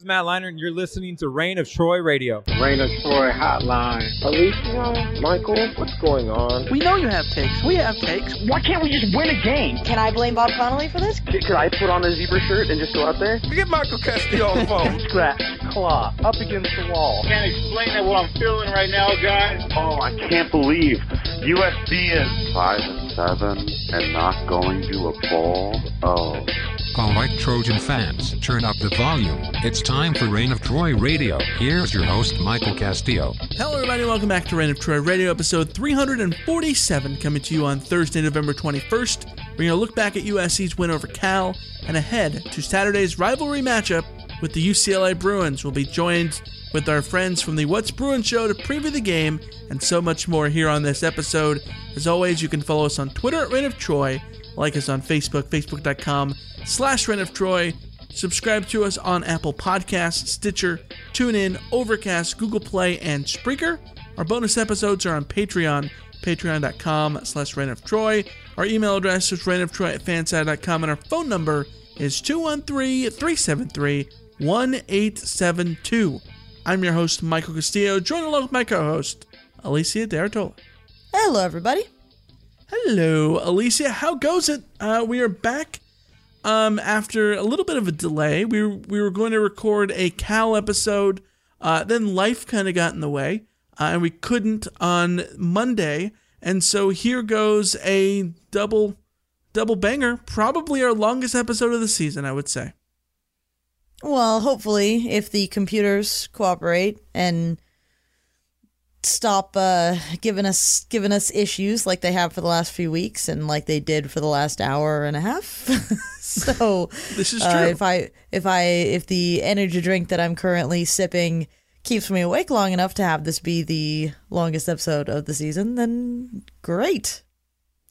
is Matt Leinart, and you're listening to Reign of Troy Radio. Reign of Troy Hotline. Alicia, Michael, what's going on? We know you have takes. We have takes. Why can't we just win a game? Can I blame Bob Connolly for this? Could I put on a zebra shirt and just go out there? Get Michael Castillo on the phone. Scratch, claw, up against the wall. Can't explain that what I'm feeling right now, guys. Oh, I can't believe USC is five and seven and not going to a bowl. Oh. All right, Trojan fans, turn up the volume. It's time for Reign of Troy Radio. Here's your host, Michael Castillo. Hello, everybody. Welcome back to Reign of Troy Radio, episode 347, coming to you on Thursday, November 21st. We're going to look back at USC's win over Cal and ahead to Saturday's rivalry matchup with the UCLA Bruins. We'll be joined with our friends from the What's Bruins show to preview the game and so much more here on this episode. As always, you can follow us on Twitter at Reign of Troy, like us on Facebook, facebook.com slash Reign of Troy. Subscribe to us on Apple Podcasts, Stitcher, TuneIn, Overcast, Google Play, and Spreaker. Our bonus episodes are on Patreon, patreon.com slash Reign of Troy. Our email address is reignoftroy at fansided.com, and our phone number is 213-373-1872. I'm your host, Michael Castillo, joined along with my co-host, Alicia D'Artola. Hello, everybody. Hello, Alicia. How goes it? Uh, we are back um, after a little bit of a delay. We were, we were going to record a Cal episode, uh, then life kind of got in the way, uh, and we couldn't on Monday. And so here goes a double double banger, probably our longest episode of the season, I would say. Well, hopefully, if the computers cooperate and stop uh, giving us giving us issues like they have for the last few weeks and like they did for the last hour and a half. so This is uh, if I if I if the energy drink that I'm currently sipping keeps me awake long enough to have this be the longest episode of the season, then great.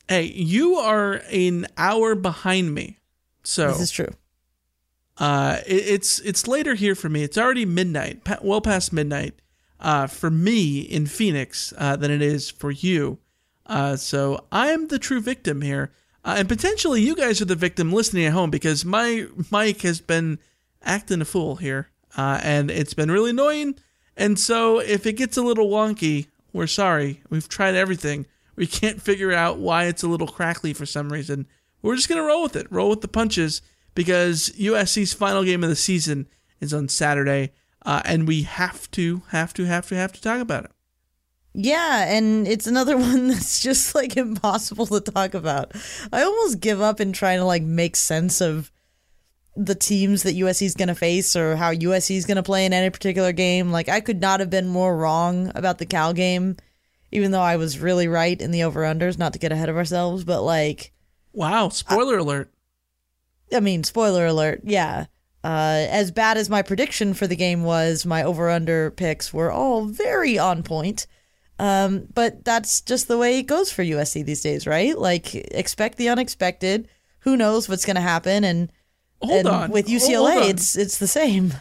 hey, you are an hour behind me, so This is true. Uh, it, it's it's later here for me. It's already midnight, well past midnight, uh, for me in Phoenix uh, than it is for you. Uh, so I am the true victim here, uh, and potentially you guys are the victim listening at home because my mic has been acting a fool here, uh, and it's been really annoying. And so if it gets a little wonky, we're sorry. We've tried everything. We can't figure out why it's a little crackly for some reason. We're just gonna roll with it. Roll with the punches because USC's final game of the season is on Saturday, uh, and we have to, have to, have to, have to talk about it. Yeah, and it's another one that's just like impossible to talk about. I almost give up in trying to like make sense of the teams that USC is going to face or how USC is going to play in any particular game. Like I could not have been more wrong about the Cal game, even though I was really right in the over unders. Not to get ahead of ourselves, but like Wow! Spoiler alert. I mean, spoiler alert, yeah. Uh, as bad as my prediction for the game was, my over under picks were all very on point. Um, but that's just the way it goes for USC these days, right? Like, expect the unexpected. Who knows what's going to happen? And, Hold and on. with UCLA, it's it's the same.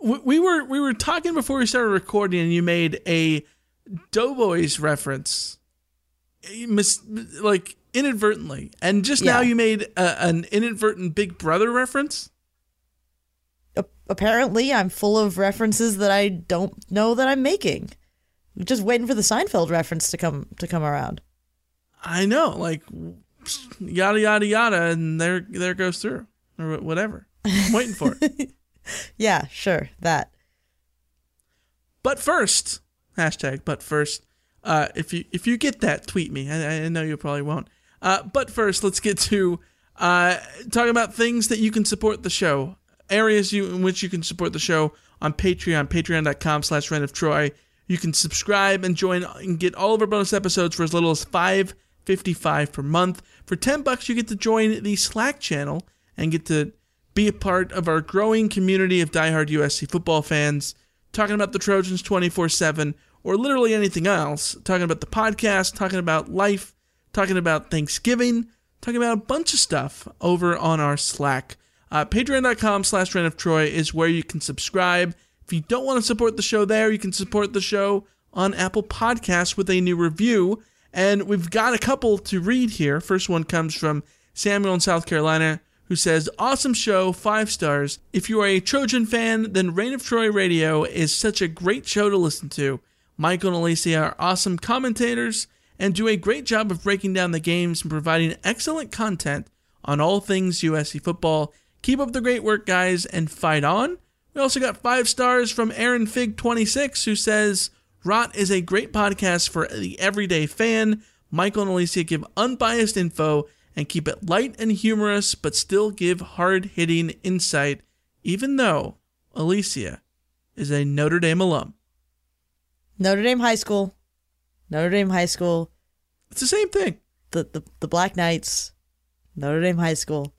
we, we were we were talking before we started recording, and you made a Doughboys reference, mis- like inadvertently, and just now you made a, an inadvertent Big Brother reference. Apparently, I'm full of references that I don't know that I'm making. Just waiting for the Seinfeld reference to come to come around. I know, like yada yada yada, and there there goes through or whatever. I'm waiting for it. Yeah, sure, that. But first, hashtag. But first, uh, if you if you get that, tweet me. I, I know you probably won't. Uh, but first, let's get to uh, talking about things that you can support the show. Areas you in which you can support the show on Patreon, patreon.com slash Reign of Troy. You can subscribe and join and get all of our bonus episodes for as little as five fifty five per month. For ten bucks, you get to join the Slack channel and get to be a part of our growing community of diehard USC football fans, talking about the Trojans 24 7 or literally anything else, talking about the podcast, talking about life, talking about Thanksgiving, talking about a bunch of stuff over on our Slack. Uh, Patreon.com slash Reign of Troy is where you can subscribe. If you don't want to support the show there, you can support the show on Apple Podcasts with a new review. And we've got a couple to read here. First one comes from Samuel in South Carolina, who says, Awesome show, five stars. If you are a Trojan fan, then Reign of Troy Radio is such a great show to listen to. Michael and Alicia are awesome commentators and do a great job of breaking down the games and providing excellent content on all things USC football. Keep up the great work, guys, and fight on. We also got five stars from Aaron Fig26, who says, Rot is a great podcast for the everyday fan. Michael and Alicia give unbiased info and keep it light and humorous, but still give hard hitting insight, even though Alicia is a Notre Dame alum. Notre Dame High School. Notre Dame High School. It's the same thing. The the, the Black Knights. Notre Dame High School.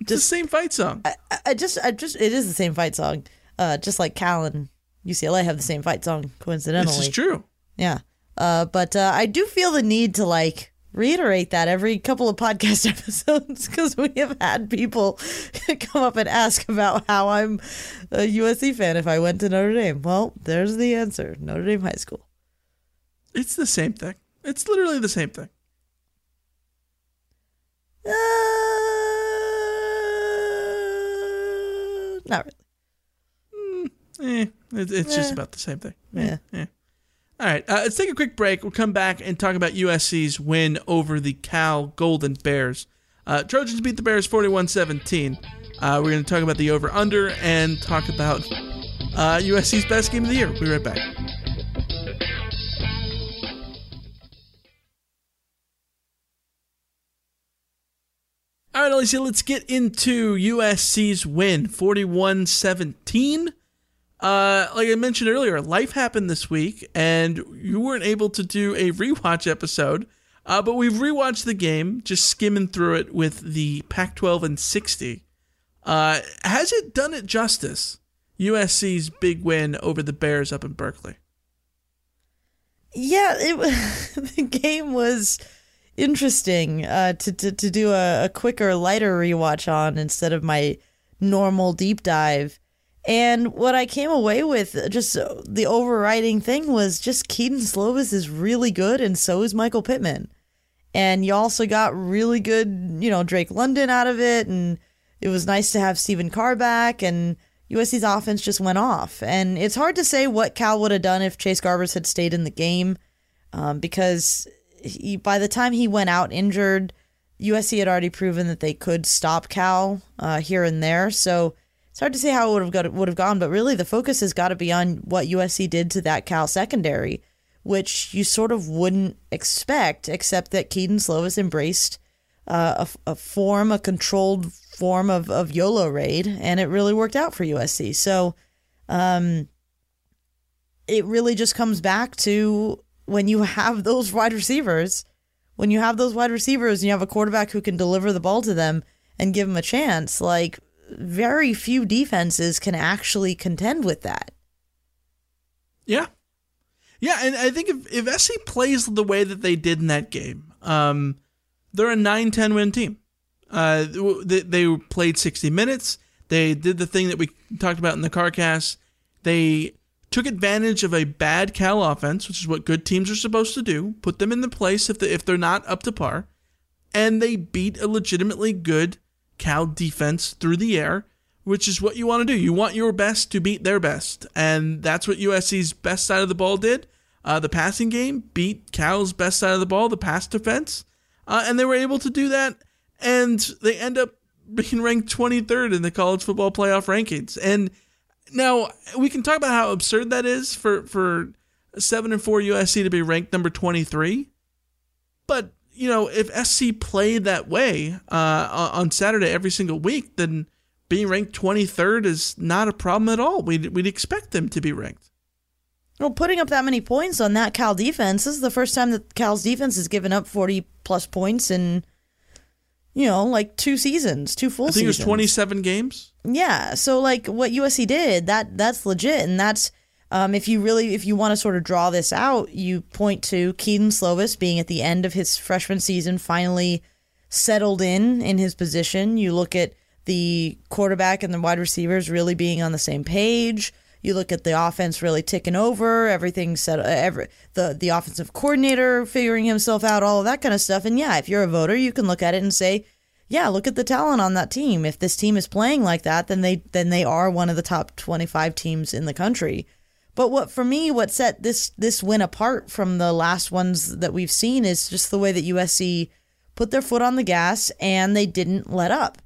It's the same fight song. I, I just I just it is the same fight song. Uh just like Cal and UCLA have the same fight song, coincidentally. This is true. Yeah. Uh but uh, I do feel the need to like reiterate that every couple of podcast episodes because we have had people come up and ask about how I'm a USC fan if I went to Notre Dame. Well, there's the answer. Notre Dame High School. It's the same thing. It's literally the same thing. Uh, not really. Eh, it, it's just Eh. about the same thing. Yeah. Eh. All right, uh, let's take a quick break. We'll come back and talk about USC's win over the Cal Golden Bears. Uh, Trojans beat the Bears 41 17. Uh, we're going to talk about the over under and talk about uh, USC's best game of the year. We'll be right back. All right, Alicia, let's get into USC's win 41 17. Uh, like I mentioned earlier, life happened this week, and you weren't able to do a rewatch episode. Uh, but we've rewatched the game, just skimming through it with the Pac-12 and 60. Uh, has it done it justice? USC's big win over the Bears up in Berkeley. Yeah, it the game was interesting uh, to, to to do a, a quicker, lighter rewatch on instead of my normal deep dive. And what I came away with, just the overriding thing, was just Kedon Slovis is really good, and so is Michael Pittman. And you also got really good, you know, Drake London out of it, and it was nice to have Stephen Carr back, and USC's offense just went off. And it's hard to say what Cal would have done if Chase Garbers had stayed in the game, um, because he, by the time he went out injured, USC had already proven that they could stop Cal uh, here and there. So it's hard to say how it would have got would have gone. But really, the focus has got to be on what USC did to that Cal secondary, which you sort of wouldn't expect, except that Kedon Slovis embraced uh, a, a form, a controlled form of, of YOLO raid, and it really worked out for USC. So um, it really just comes back to when you have those wide receivers, when you have those wide receivers and you have a quarterback who can deliver the ball to them and give them a chance, like very few defenses can actually contend with that. Yeah. Yeah, and I think if, if SC plays the way that they did in that game, um, they're a 9 10 win team. Uh, they, they played 60 minutes. They did the thing that we talked about in the CarCast. They took advantage of a bad Cal offense, which is what good teams are supposed to do, put them in the place if, they, if they're not up to par, and they beat a legitimately good Cal defense through the air, which is what you want to do. You want your best to beat their best, and that's what USC's best side of the ball did. Uh, the passing game beat Cal's best side of the ball, the pass defense, uh, and they were able to do that, and they end up being ranked 23rd in the college football playoff rankings. And now we can talk about how absurd that is for for seven and four USC to be ranked number 23, but you know, if SC played that way uh, on Saturday every single week, then being ranked 23rd is not a problem at all. We'd, we'd expect them to be ranked. Well, putting up that many points on that Cal defense this is the first time that Cal's defense has given up 40 plus points in, you know, like two seasons, two full I think seasons. it was 27 games. Yeah, so like what USC did, that that's legit, and that's um, if you really if you want to sort of draw this out, you point to Kedon Slovis being at the end of his freshman season, finally settled in in his position. You look at the quarterback and the wide receivers really being on the same page. You look at the offense really ticking over, everything set, uh, every the the offensive coordinator figuring himself out, all of that kind of stuff. And yeah, if you're a voter, you can look at it and say yeah, look at the talent on that team. If this team is playing like that, then they then they are one of the top 25 teams in the country. But what for me, what set this this win apart from the last ones that we've seen is just the way that USC put their foot on the gas and they didn't let up.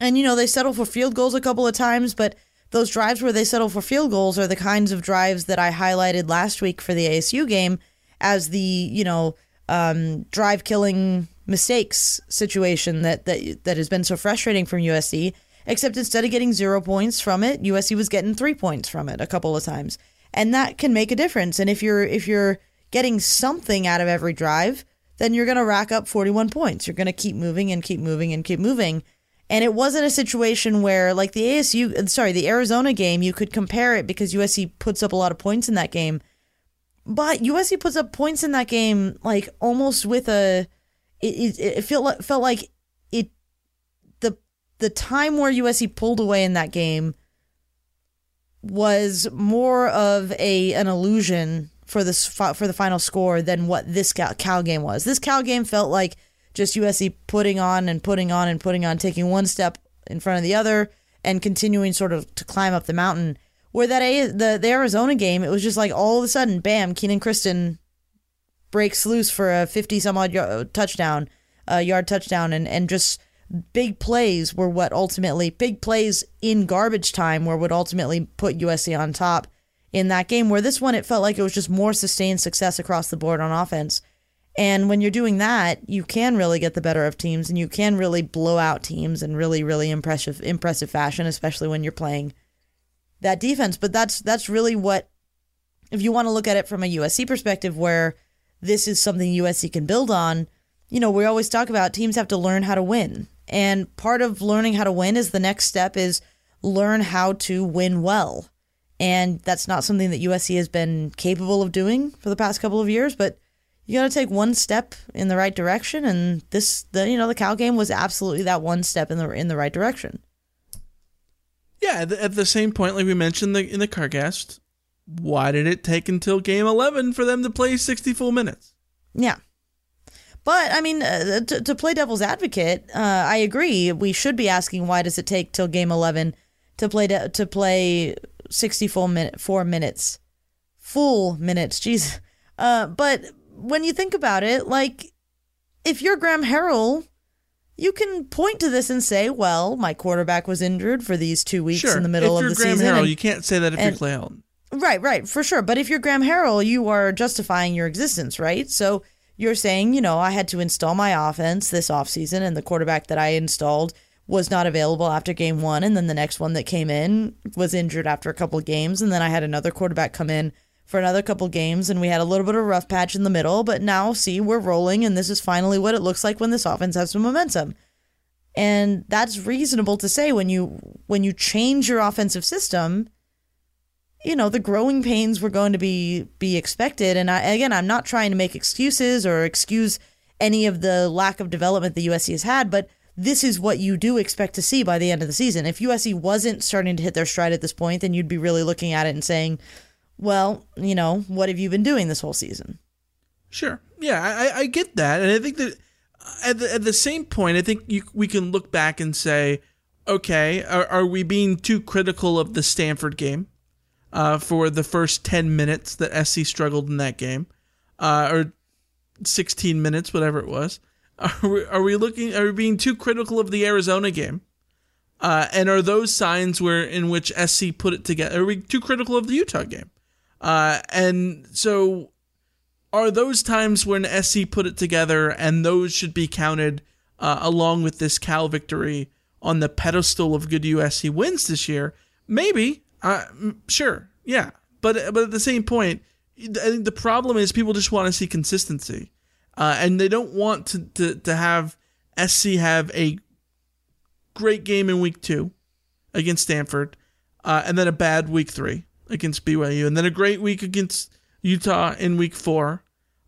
And you know, they settled for field goals a couple of times, but those drives where they settle for field goals are the kinds of drives that I highlighted last week for the ASU game as the, you know, um, drive killing mistakes situation that, that that has been so frustrating from USC. Except instead of getting zero points from it, USC was getting three points from it a couple of times, and that can make a difference. And if you're if you're getting something out of every drive, then you're going to rack up 41 points. You're going to keep moving and keep moving and keep moving. And it wasn't a situation where, like the ASU, uh, sorry, the Arizona game, you could compare it because USC puts up a lot of points in that game. But USC puts up points in that game, like almost with a. It, it, it felt felt like it. The the time where USC pulled away in that game was more of a an illusion for this for the final score than what this Cal game was. This Cal game felt like just USC putting on and putting on and putting on, taking one step in front of the other and continuing sort of to climb up the mountain. Where that a, the the Arizona game, it was just like all of a sudden, bam, Kenan Christon breaks loose for a fifty some odd yard, touchdown, uh, yard touchdown, and and just big plays were what ultimately big plays in garbage time were what ultimately put USC on top in that game. Where this one, it felt like it was just more sustained success across the board on offense. And when you're doing that, you can really get the better of teams and you can really blow out teams in really, really impressive impressive fashion, especially when you're playing that defense. But that's that's really what if you want to look at it from a USC perspective where this is something USC can build on, you know, we always talk about teams have to learn how to win. And part of learning how to win is the next step is learn how to win well. And that's not something that USC has been capable of doing for the past couple of years, but you got to take one step in the right direction and this the you know the Cal game was absolutely that one step in the in the right direction. Yeah, at the, at the same point like we mentioned the, in the CarCast, why did it take until game 11 for them to play 60 full minutes? Yeah. But I mean, uh, to, to play devil's advocate, uh, I agree. We should be asking why does it take till game eleven to play de- to play sixty full minute four minutes, full minutes. Jeez. Uh, but when you think about it, like if you're Graham Harrell, you can point to this and say, "Well, my quarterback was injured for these two weeks sure. in the middle if of the Graham season." Harrell, and- you can't say that if and- you're Clay Helton. Right, right, for sure. But if you're Graham Harrell, you are justifying your existence, right? So you're saying, you know, I had to install my offense this offseason, and the quarterback that I installed was not available after game one. And then the next one that came in was injured after a couple of games. And then I had another quarterback come in for another couple games, and we had a little bit of a rough patch in the middle. But now, see, we're rolling, and this is finally what it looks like when this offense has some momentum. And that's reasonable to say when you when you change your offensive system you know the growing pains were going to be be expected and I, again i'm not trying to make excuses or excuse any of the lack of development the usc has had but this is what you do expect to see by the end of the season if usc wasn't starting to hit their stride at this point then you'd be really looking at it and saying well you know what have you been doing this whole season Sure. Yeah, I, I- get that, and I think that at the, at the same point, I think you, we can look back and say, okay, are, are we being too critical of the Stanford game uh, for the first ten minutes that SC struggled in that game, uh, or sixteen minutes, whatever it was? Are we, are we looking? Are we being too critical of the Arizona game? Uh, and are those signs where in which SC put it together? Are we too critical of the Utah game? Uh, and so are those times when SC put it together, and those should be counted uh, along with this Cal victory on the pedestal of good USC wins this year? Maybe, uh, sure, yeah, but but at the same point, I think the problem is people just want to see consistency, uh, and they don't want to, to to have SC have a great game in week two against Stanford, uh, and then a bad week three against BYU, and then a great week against Utah in week four,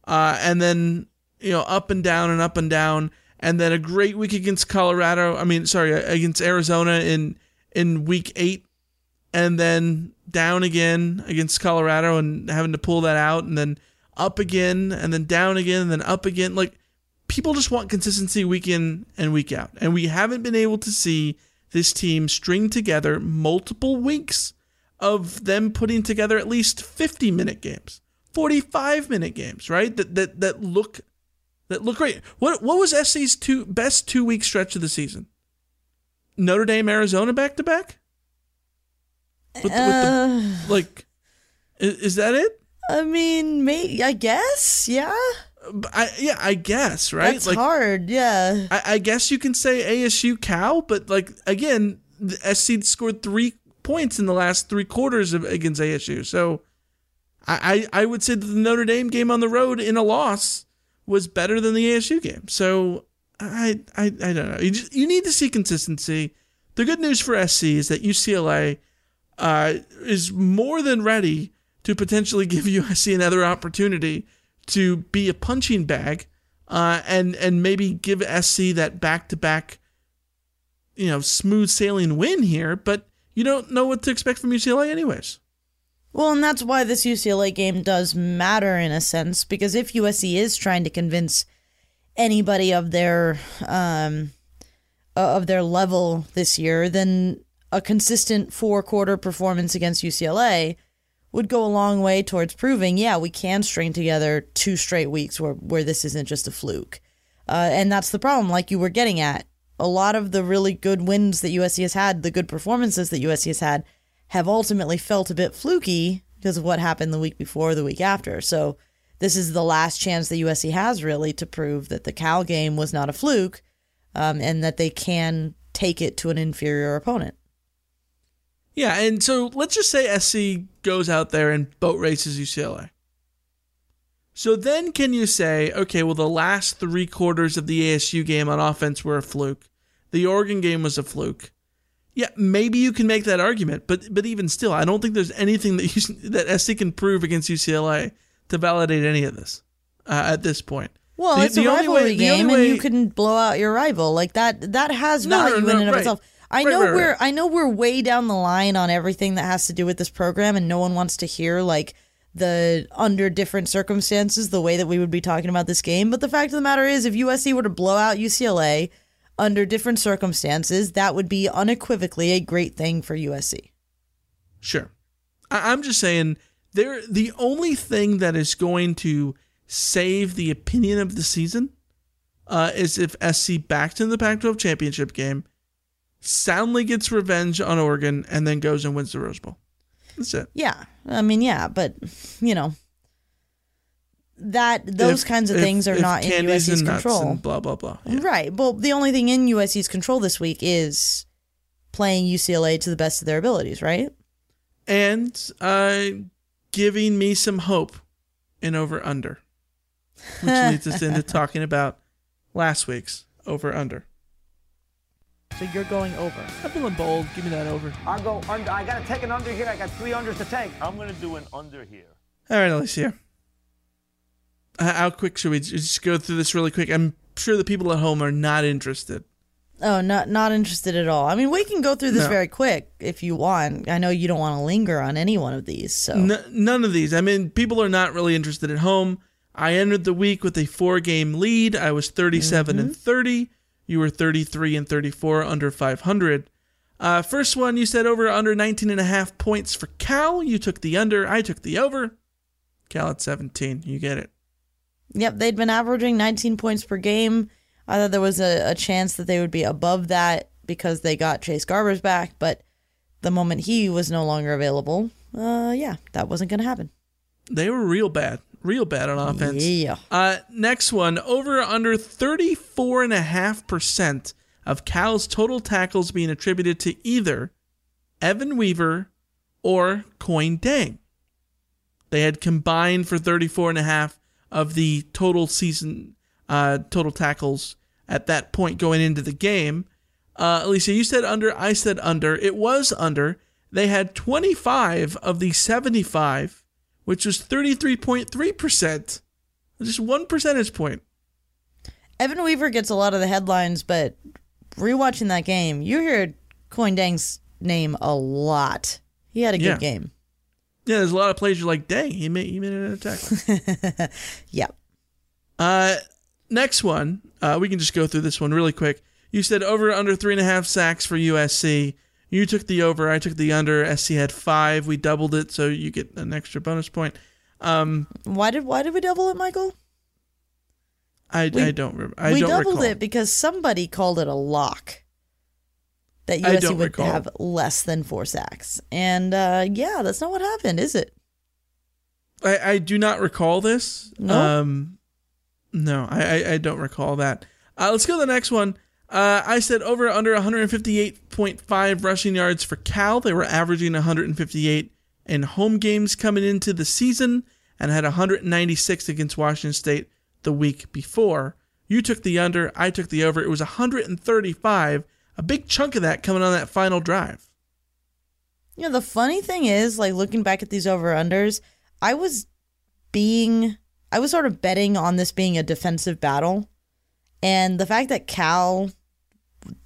uh, and then you know up and down and up and down, and then a great week against Colorado. I mean, sorry, against Arizona in in week eight, and then down again against Colorado and having to pull that out, and then up again, and then down again, and then up again. Like people just want consistency week in and week out. And we haven't been able to see this team string together multiple weeks of them putting together at least 50 minute games, 45 minute games, right? That that that look that look great. What what was SC's two best two week stretch of the season? Notre Dame, Arizona back to back? With, the- with the, uh, like is, is that it? I mean, may I guess, yeah. I, yeah, I guess, right? That's hard, yeah. I, I guess you can say ASU Cal, but like again, the SC scored three points in the last three quarters of against ASU. So I, I I would say that the Notre Dame game on the road in a loss was better than the ASU game. So I I, I don't know. You just, you need to see consistency. The good news for SC is that UCLA uh, is more than ready to potentially give USC another opportunity to be a punching bag uh, and and maybe give SC that back to back, you know, smooth sailing win here. But you don't know what to expect from UCLA, anyways. Well, and that's why this UCLA game does matter in a sense because if USC is trying to convince anybody of their um uh, of their level this year, then a consistent four quarter performance against UCLA would go a long way towards proving, yeah, we can string together two straight weeks where where this isn't just a fluke. Uh, and that's the problem, like you were getting at. A lot of the really good wins that USC has had, the good performances that USC has had, have ultimately felt a bit fluky because of what happened the week before, the week after. So this is the last chance that USC has really to prove that the Cal game was not a fluke, um, and that they can take it to an inferior opponent. Yeah, and so let's just say SC goes out there and boat races UCLA. So then can you say, okay, well, the last three quarters of the ASU game on offense were a fluke. The Oregon game was a fluke. Yeah, maybe you can make that argument, but but even still, I don't think there's anything that you, that SC can prove against UCLA to validate any of this uh, at this point. Well, The- it's the a rivalry way- game, only and you can blow out your rival like that. That has No, no, value no, in and of itself. I Right, know right, we're right. I know we're way down the line on everything that has to do with this program, and no one wants to hear like the under different circumstances the way that we would be talking about this game. But the fact of the matter is, if USC were to blow out UCLA under different circumstances, that would be unequivocally a great thing for USC. Sure. I- I'm just saying they're the only thing that is going to save the opinion of the season uh, is if SC backs in the Pac-12 championship game, soundly gets revenge on Oregon, and then goes and wins the Rose Bowl. That's it. Yeah, I mean, yeah, but you know that those If- kinds of if- things are not in USC's control. blah blah blah. Yeah. Right. Well, the only thing in USC's control this week is playing UCLA to the best of their abilities, right? And uh, giving me some hope in over under, which leads us into talking about last week's over under. So you're going over. I'm feeling bold. Give me that over. I'll go under. I gotta take an under here. I got three unders to take. I'm gonna do an under here. All right, Alicia. Uh, how quick should we just go through this really quick? I'm sure the people at home are not interested. Oh, not not interested at all. I mean, we can go through this No. very quick if you want. I know you don't want to linger on any one of these, so N- none of these. I mean, people are not really interested at home. I entered the week with a four game lead. I was 37 and 30. You were 33 and 34 under 500. Uh, first one, you said over under 19 and a half points for Cal. You took the under. I took the over. Cal at 17. You get it. Yep, they'd been averaging 19 points per game. I thought there was a, a chance that they would be above that because they got Chase Garbers back, but the moment he was no longer available, uh, yeah, that wasn't going to happen. They were real bad. Real bad on offense. Yeah. Uh, next one, over under 34.5% of Cal's total tackles being attributed to either Evan Weaver or Kuony Deng. They had combined for 34.5 of the total season, uh, total tackles at that point going into the game. Uh, Alicia, you said under, I said under. It was under. They had 25 of the 75 which was 33.3%. Just one percentage point. Evan Weaver gets a lot of the headlines, but rewatching that game, you hear Kuony Deng's name a lot. He had a good Yeah. game. Yeah, there's a lot of plays you're like, dang, he made, he made an attack. Yeah. uh, next one, uh, we can just go through this one really quick. You said over under three and a half sacks for USC. You took the over. I took the under. SC had five. We doubled it, so you get an extra bonus point. Um, Why did why did we double it, Michael? I, We- I don't remember. I we don't doubled recall. it because somebody called it a lock that USC would recall. have less than four sacks, and uh, yeah, that's not what happened, is it? I, I do not recall this. No? Um, no, I, I, I don't recall that. Uh, let's go to the next one. Uh, I said over under 158.5 rushing yards for Cal. They were averaging 158 in home games coming into the season and had 196 against Washington State the week before. You took the under, I took the over. It was 135, a big chunk of that coming on that final drive. You know, the funny thing is, like looking back at these over unders, I was being, I was sort of betting on this being a defensive battle. And the fact that Cal,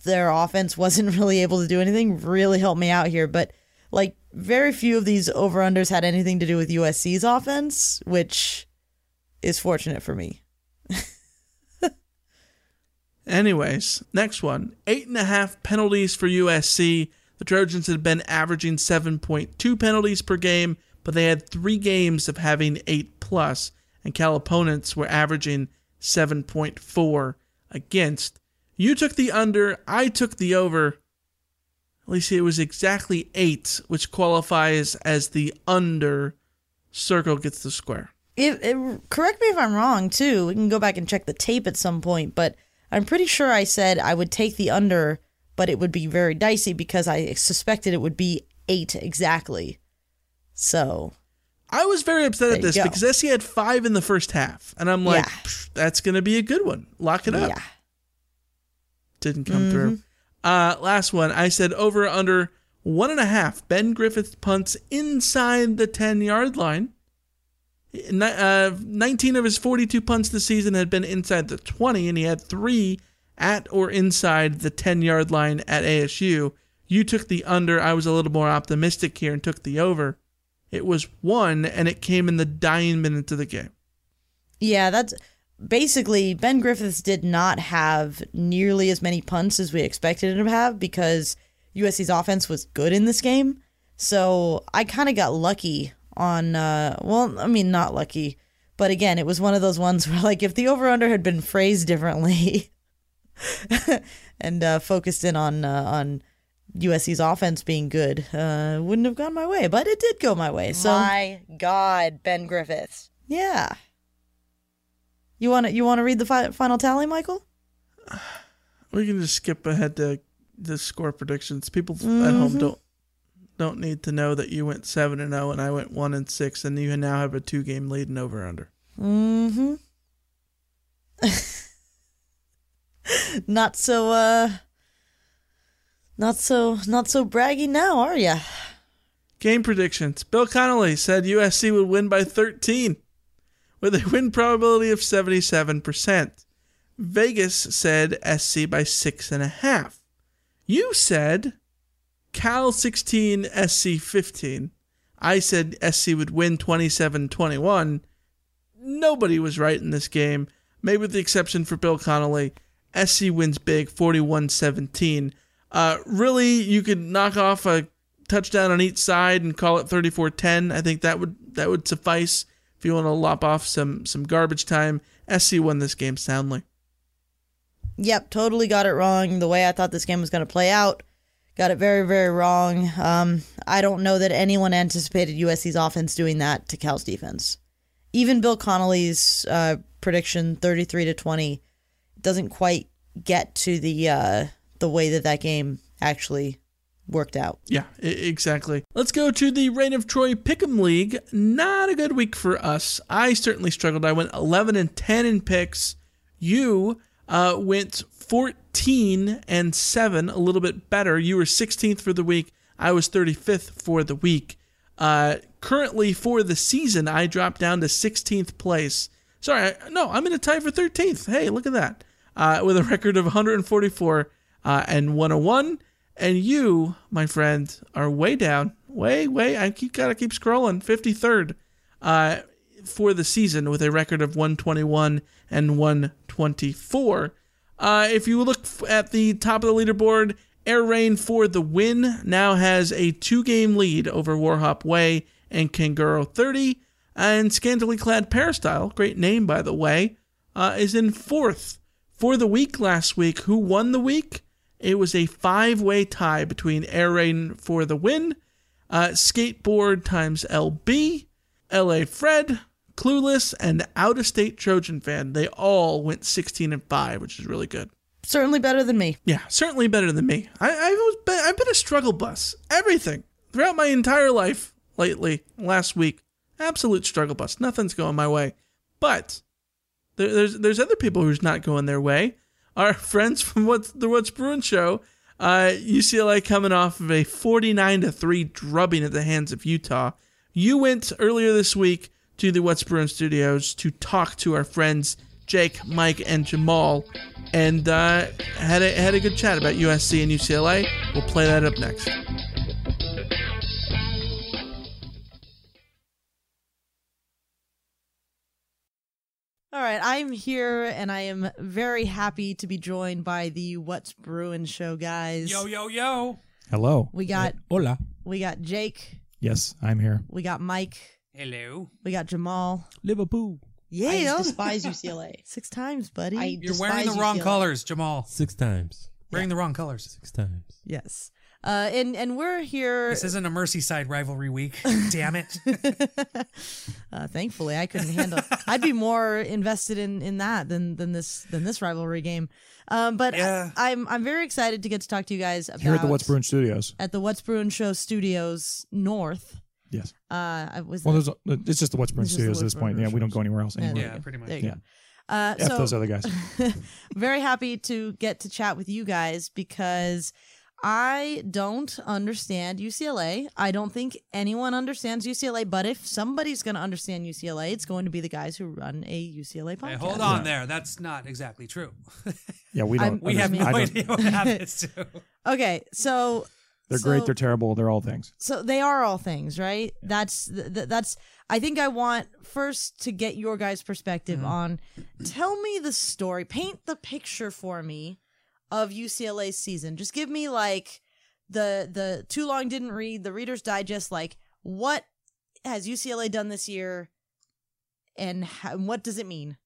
their offense wasn't really able to do anything really helped me out here. But like, very few of these over unders had anything to do with USC's offense, which is fortunate for me. Anyways, next one. Eight and a half penalties for USC. The Trojans had been averaging 7.2 penalties per game, but they had three games of having eight plus, and Cal opponents were averaging 7.4 against. You took the under, I took the over. At least it was exactly eight, which qualifies as the under. Circle gets the square. If, it, correct me if I'm wrong too. We can go back and check the tape at some point, but I'm pretty sure I said I would take the under, but it would be very dicey because I suspected it would be eight exactly. So I was very upset at this go. because SC had five in the first half, and I'm like, Yeah. That's going to be a good one. Lock it up. yeah, Didn't come Mm-hmm. through. Uh, last one, I said over under one and a half. Ben Griffiths punts inside the 10 yard line. Uh, 19 of his 42 punts this season had been inside the 20, and he had three at or inside the 10 yard line at ASU. You took the under. I was a little more optimistic here and took the over. It was one, and it came in the dying minutes of the game. yeah. That's basically Ben Griffiths did not have nearly as many punts as we expected him to have because USC's offense was good in this game. So I kind of got lucky on. Uh, well, I mean, not lucky, but again, it was one of those ones where, like, if the over under had been phrased differently and uh, focused in on uh, on USC's offense being good, uh, wouldn't have gone my way. But it did go my way. So My God, Ben Griffiths. yeah. You want to you want to read the fi- final tally, Michael? We can just skip ahead to the score predictions. People at Mm-hmm. home don't don't need to know that you went seven and zero and I went one and six, and you now have a two game lead and over under. Mm-hmm. not so uh not so not so braggy now, are ya? Game predictions. Bill Connolly said USC would win by 13 with a win probability of 77%. Vegas said SC by six and a half. You said Cal 16, SC 15. I said SC would win 27 21. Nobody was right in this game, maybe with the exception for Bill Connolly. SC wins big 41 17. Uh, really, you could knock off a touchdown on each side and call it 34 10. I think that would that would suffice if you want to lop off some, some garbage time. SC won this game soundly. Yep, totally got it wrong. The way I thought this game was going to play out, got it very, very wrong. Um, I don't know that anyone anticipated USC's offense doing that to Cal's defense. Even Bill Connolly's uh, prediction, thirty-three to twenty, doesn't quite get to the uh, the way that that game actually worked out. Yeah, exactly. Let's go to the Reign of Troy Pick'em League. Not a good week for us. I certainly struggled. I went 11 and 10 in picks. You uh, went 14 and 7, a little bit better. You were 16th for the week. I was 35th for the week. Uh, currently, for the season, I dropped down to 16th place. Sorry, no, I'm in a tie for 13th. Hey, look at that. Uh, with a record of 144 uh, and 101. And you, my friend, are way down. Way, way. I keep gotta keep scrolling. 53rd. Uh, for the season with a record of 121 and 124. Uh, if you look at the top of the leaderboard, Air Rain for the win now has a two game lead over Warhop Way and Kanguro 30. And Scantily Clad Peristyle, great name by the way, uh, is in fourth for the week last week. Who won the week? It was a five way tie between Air Rain for the win, uh, Skateboard times LB, LA Fred, Clueless, and Out of State Trojan Fan. They all went 16 and 5, which is really good. Certainly better than me. Yeah, certainly better than me. I, I've, been, I've been a struggle bus. Everything. Throughout my entire life lately, last week, absolute struggle bus. Nothing's going my way. But there, there's there's other people who's not going their way. Our friends from the What's Bruin show, uh, UCLA coming off of a 49 to three drubbing at the hands of Utah. You went earlier this week to the What's Bruin studios to talk to our friends Jake, Mike, and Jamal, and uh, had a had a good chat about USC and UCLA. We'll play that up next. All right, I'm here and I am very happy to be joined by the What's Bruin show guys. Yo, yo, yo. Hello. We got Hola. we got Jake, Yes, I'm here. we got Mike, Hello. we got Jamal. Liverpool. Yeah, I that was- despise UCLA. six times, buddy. I You're wearing the despise wrong UCLA. colors, Jamal. Six times. Wearing the wrong colors. Six times. yes. Uh, and and we're here. This isn't a Merseyside rivalry week. Damn it. uh, thankfully, I couldn't handle. I'd be more invested in, in that than than this than this rivalry game. Um, but Yeah. I, am I'm very excited to get to talk to you guys about Here at the What's Bruin Studios. at the What's Bruin Show Studios North. Yes. Uh, I was Well, there's a, it's just the What's Bruin It's just the Studios at this point. Brewing Yeah, we don't go anywhere else Yeah, anymore. there Yeah, pretty much. There you Yeah. go. Uh, F so, those other guys. very happy to get to chat with you guys because I don't understand UCLA. I don't think anyone understands UCLA, but if somebody's going to understand UCLA, it's going to be the guys who run a UCLA podcast. Hey, hold on there. That's not exactly true. Yeah, we I'm- don't. we have no idea what happens to. Okay, so They're so- great. They're terrible. They're all things. So they are all things, right? That's th- th- that's. I think I want first to get your guys' perspective mm-hmm. on. Tell me the story. Paint the picture for me of UCLA's season. Just give me like the the too long didn't read the Reader's Digest. Like what has UCLA done this year, and how, what does it mean?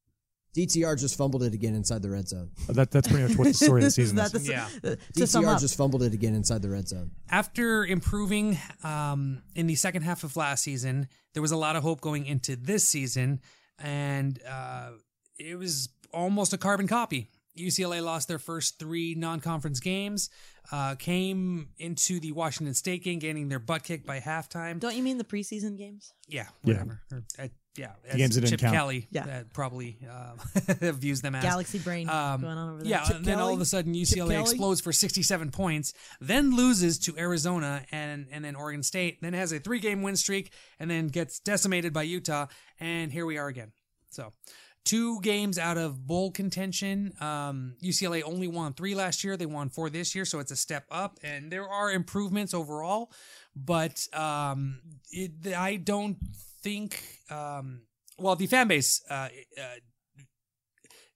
DTR just fumbled it again inside the red zone. That, that's pretty much what the story of the Is season that is. the- Yeah. uh, to sum DTR just fumbled it again inside the red zone. After improving um, in the second half of last season, there was a lot of hope going into this season, and uh, it was almost a carbon copy. UCLA lost their first three non-conference games, uh, came into the Washington State game, getting their butt kicked by halftime. Don't you mean the preseason games? Yeah, Yeah. Or, uh, yeah, The games that didn't Chip count. Kelly Yeah. uh, probably uh, views them as Galaxy brain Um, going on over there. Yeah, Chip and then all of a sudden UCLA explodes for 67 points, then loses to Arizona and and then Oregon State, then has a three game win streak, and then gets decimated by Utah, and here we are again. So. Two games out of bowl contention. Um, UCLA only won three last year. They won four this year, so it's a step up. And there are improvements overall, but um, it, I don't think. Um, well, the fan base uh, uh,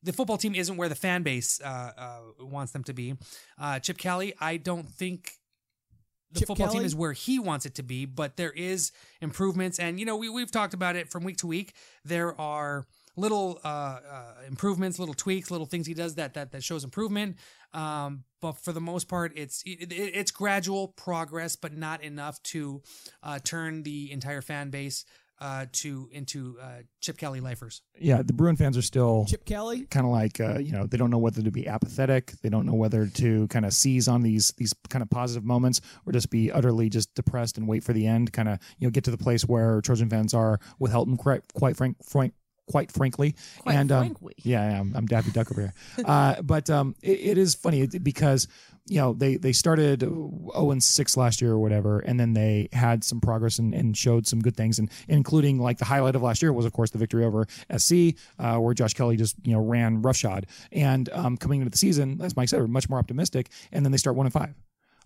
the football team isn't where the fan base uh, uh, wants them to be. Uh, Chip Kelly, I don't think the Chip football team is where he wants it to be, but there is improvements, and you know we we've talked about it from week to week. There are little uh, uh, improvements, little tweaks, little things he does that that that shows improvement. Um, but for the most part, it's it, it, it's gradual progress, but not enough to uh, turn the entire fan base uh, to into uh, Chip Kelly lifers. Yeah, the Bruin fans are still Chip Kelly? kind of like uh, you know they don't know whether to be apathetic they don't know whether to kind of seize on these these kind of positive moments or just be utterly just depressed and wait for the end kind of you know get to the place where trojan fans are with helton quite quite frank, frank quite frankly. Quite and um, frankly. yeah, yeah I'm, I'm dappy duck over here. Uh, but um, it, it is funny because you know they they started 0 and 6 last year or whatever and then they had some progress and, and showed some good things and including like the highlight of last year was of course the victory over sc uh, where josh kelly just you know ran roughshod. And um, coming into the season as mike said we're much more optimistic and then they start one and five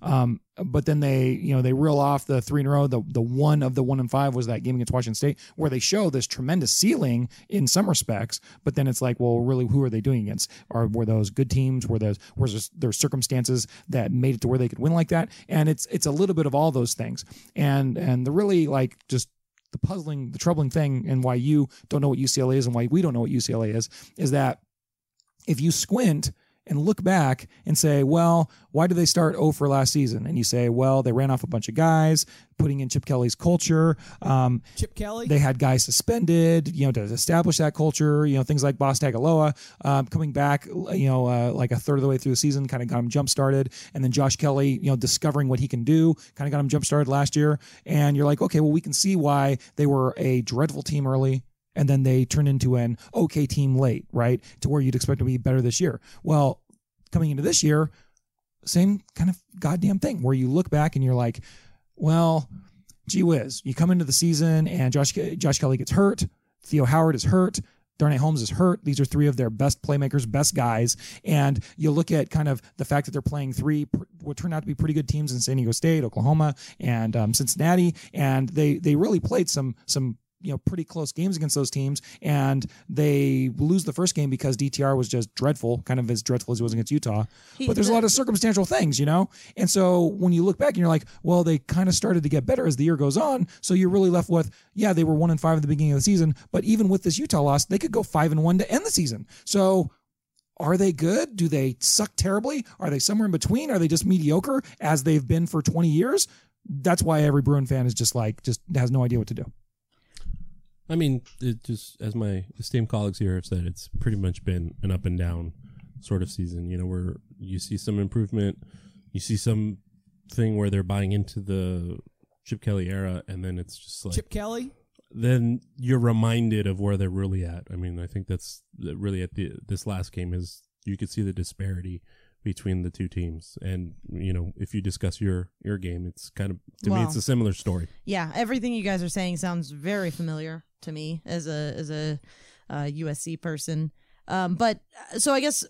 Um, but then they, you know, they reel off the three in a row. The the one of the one and five was that game against Washington State, where they show this tremendous ceiling in some respects. But then it's like, well, really, who are they doing against? Are were those good teams? Were those was there circumstances that made it to where they could win like that? And it's it's a little bit of all those things. And and the really like just the puzzling, the troubling thing, and why you don't know what UCLA is and why we don't know what UCLA is, is that if you squint and look back and say, well, why did they start 0 for last season? And you say, well, they ran off a bunch of guys, putting in Chip Kelly's culture. Um, Chip Kelly? They had guys suspended, you know, to establish that culture, you know, things like Boss Tagaloa um, coming back, you know, uh, like a third of the way through the season, kind of got him jump started. And then Josh Kelley, you know, discovering what he can do, kind of got him jump started last year. And you're like, okay, well, we can see why they were a dreadful team early and then they turn into an okay team late, right? To where you'd expect to be better this year. Well, coming into this year, same kind of goddamn thing where you look back and you're like, well, gee whiz, you come into the season and Josh Josh Kelley gets hurt, Theo Howard is hurt. Darnay Holmes is hurt. These are three of their best playmakers, best guys. And you look at kind of the fact that they're playing three what turned out to be pretty good teams in San Diego State, Oklahoma, and um, Cincinnati, and they they really played some some you know pretty close games against those teams and they lose the first game because DTR was just dreadful kind of as dreadful as he was against Utah He- but there's a lot of circumstantial things you know and so when you look back and you're like well they kind of started to get better as the year goes on so you're really left with yeah they were 1 and 5 at the beginning of the season but even with this Utah loss they could go 5 and 1 to end the season so are they good? Do they suck terribly? Are they somewhere in between? Are they just mediocre as they've been for 20 years? That's why every Bruin fan is just like, just has no idea what to do. I mean, it just as my esteemed colleagues here have said, it's pretty much been an up and down sort of season. You know, where you see some improvement, you see some thing where they're buying into the Chip Kelly era, and then it's just like Chip Kelly? Then you're reminded of where they're really at. I mean, I think that's really at the this last game is you could see the disparity between the two teams, and you know, if you discuss your your game, it's kind of to me, it's a similar story. Yeah, everything you guys are saying sounds very familiar to me as a as a uh, USC person. Um, but so I guess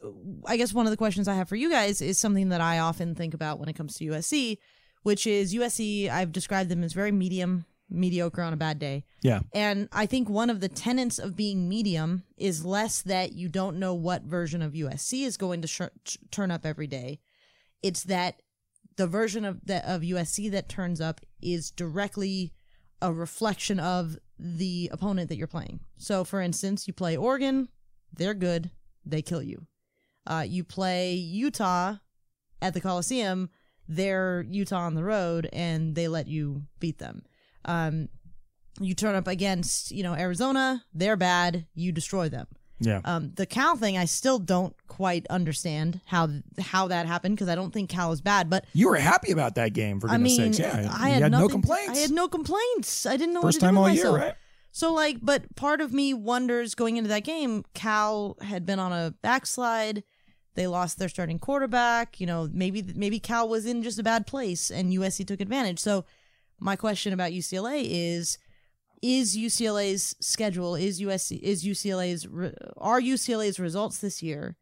I guess one of the questions I have for you guys is something that I often think about when it comes to USC, which is USC. I've described them as very medium, mediocre on a bad day. Yeah. And I think one of the tenets of being medium is less that you don't know what version of USC is going to sh- turn up every day. It's that the version of the, of USC that turns up is directly a reflection of the opponent that you're playing. So, for instance, you play Oregon, they're good, they kill you. Uh, you play Utah at the Coliseum, they're Utah on the road, and they let you beat them. Um, you turn up against, you know, Arizona, they're bad, you destroy them. Yeah. Um, the Cal thing, I still don't quite understand how how that happened because I don't think Cal is bad. But You were happy about that game, for I goodness mean, sakes. Yeah. I you had, no complaints. I had no complaints. I didn't know First what to time do all year, right? So like, but part of me wonders going into that game, Cal had been on a backslide. They lost their starting quarterback. You know, maybe maybe Cal was in just a bad place, and USC took advantage. So, my question about UCLA is: Is UCLA's schedule is USC is UCLA's are UCLA's results this year?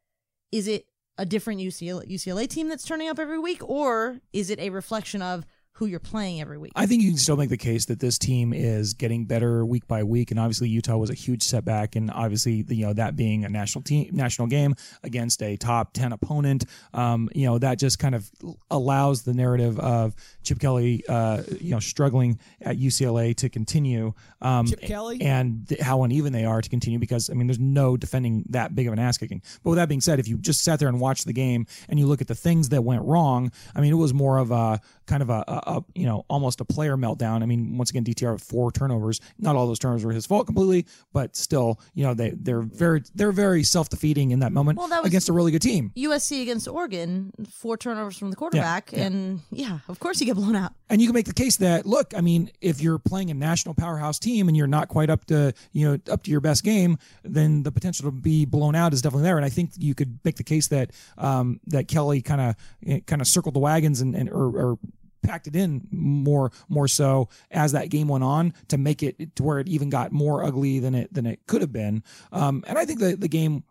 Is it a different UCLA UCLA team that's turning up every week, or is it a reflection of who you're playing every week? I think you can still make the case that this team is getting better week by week, and obviously Utah was a huge setback, and obviously you know that being a national team, national game against a top ten opponent, um, you know that just kind of allows the narrative of Chip Kelly, uh, you know, struggling at UCLA to continue. Um, Chip Kelly? and th- how uneven they are to continue because I mean there's no defending that big of an ass kicking. But with that being said, if you just sat there and watched the game and you look at the things that went wrong, I mean it was more of a kind of a, a, a you know almost a player meltdown. I mean once again DTR with four turnovers. Not all those turnovers were his fault completely, but still you know they they're very they're very self defeating in that moment Well, that was- against a really good team. USC against Oregon, four turnovers from the quarterback, yeah. and yeah, of course you get blown out. And you can make the case that look, I mean, if you're playing a national powerhouse team and you're not quite up to you know up to your best game, then the potential to be blown out is definitely there. And I think you could make the case that um, that Kelly kind of kind of circled the wagons and, and or, or packed it in more more so as that game went on to make it to where it even got more ugly than it than it could have been. Um, and I think that the game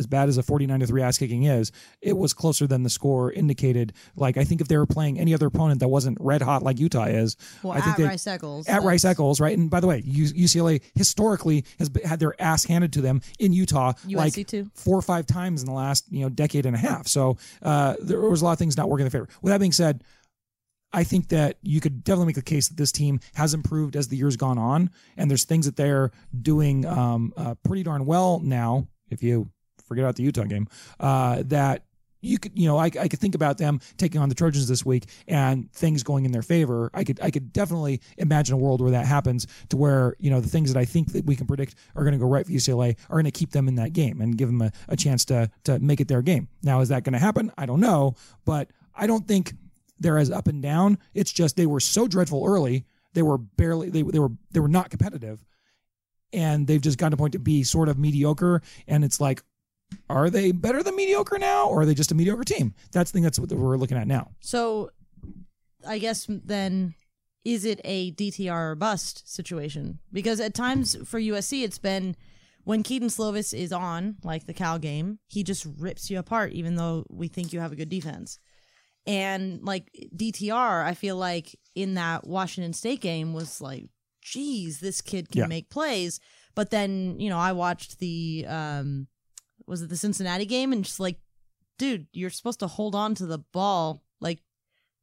as bad as a 49 to 3 ass kicking is, it was closer than the score indicated. Like, I think if they were playing any other opponent that wasn't red hot like Utah is, Well, I think at they, Rice Eccles, At Rice Eccles, right? And by the way, UCLA historically has had their ass handed to them in Utah like USC too. four or five times in the last you know decade and a half. So uh, there was a lot of things not working in their favor. With that being said, I think that you could definitely make the case that this team has improved as the years gone on, and there's things that they're doing um, uh, pretty darn well now. If you forget about the Utah game, uh, that you could, you know, I, I could think about them taking on the Trojans this week and things going in their favor. I could, I could definitely imagine a world where that happens to where, you know, the things that I think that we can predict are going to go right for UCLA are going to keep them in that game and give them a, a chance to, to make it their game. Now, is that going to happen? I don't know, but I don't think they're as up and down. It's just they were so dreadful early. They were barely, they, they were, they were not competitive and they've just gotten to point to be sort of mediocre. And it's like, are they better than mediocre now, or are they just a mediocre team? That's the thing that's what we're looking at now. So, I guess then, is it a DTR or bust situation? Because at times for USC, it's been when Kedon Slovis is on, like the Cal game, he just rips you apart, even though we think you have a good defense. And like DTR, I feel like in that Washington State game was like, geez, this kid can Yeah. make plays. But then, you know, I watched the um was it the Cincinnati game and just like, dude, you're supposed to hold on to the ball. Like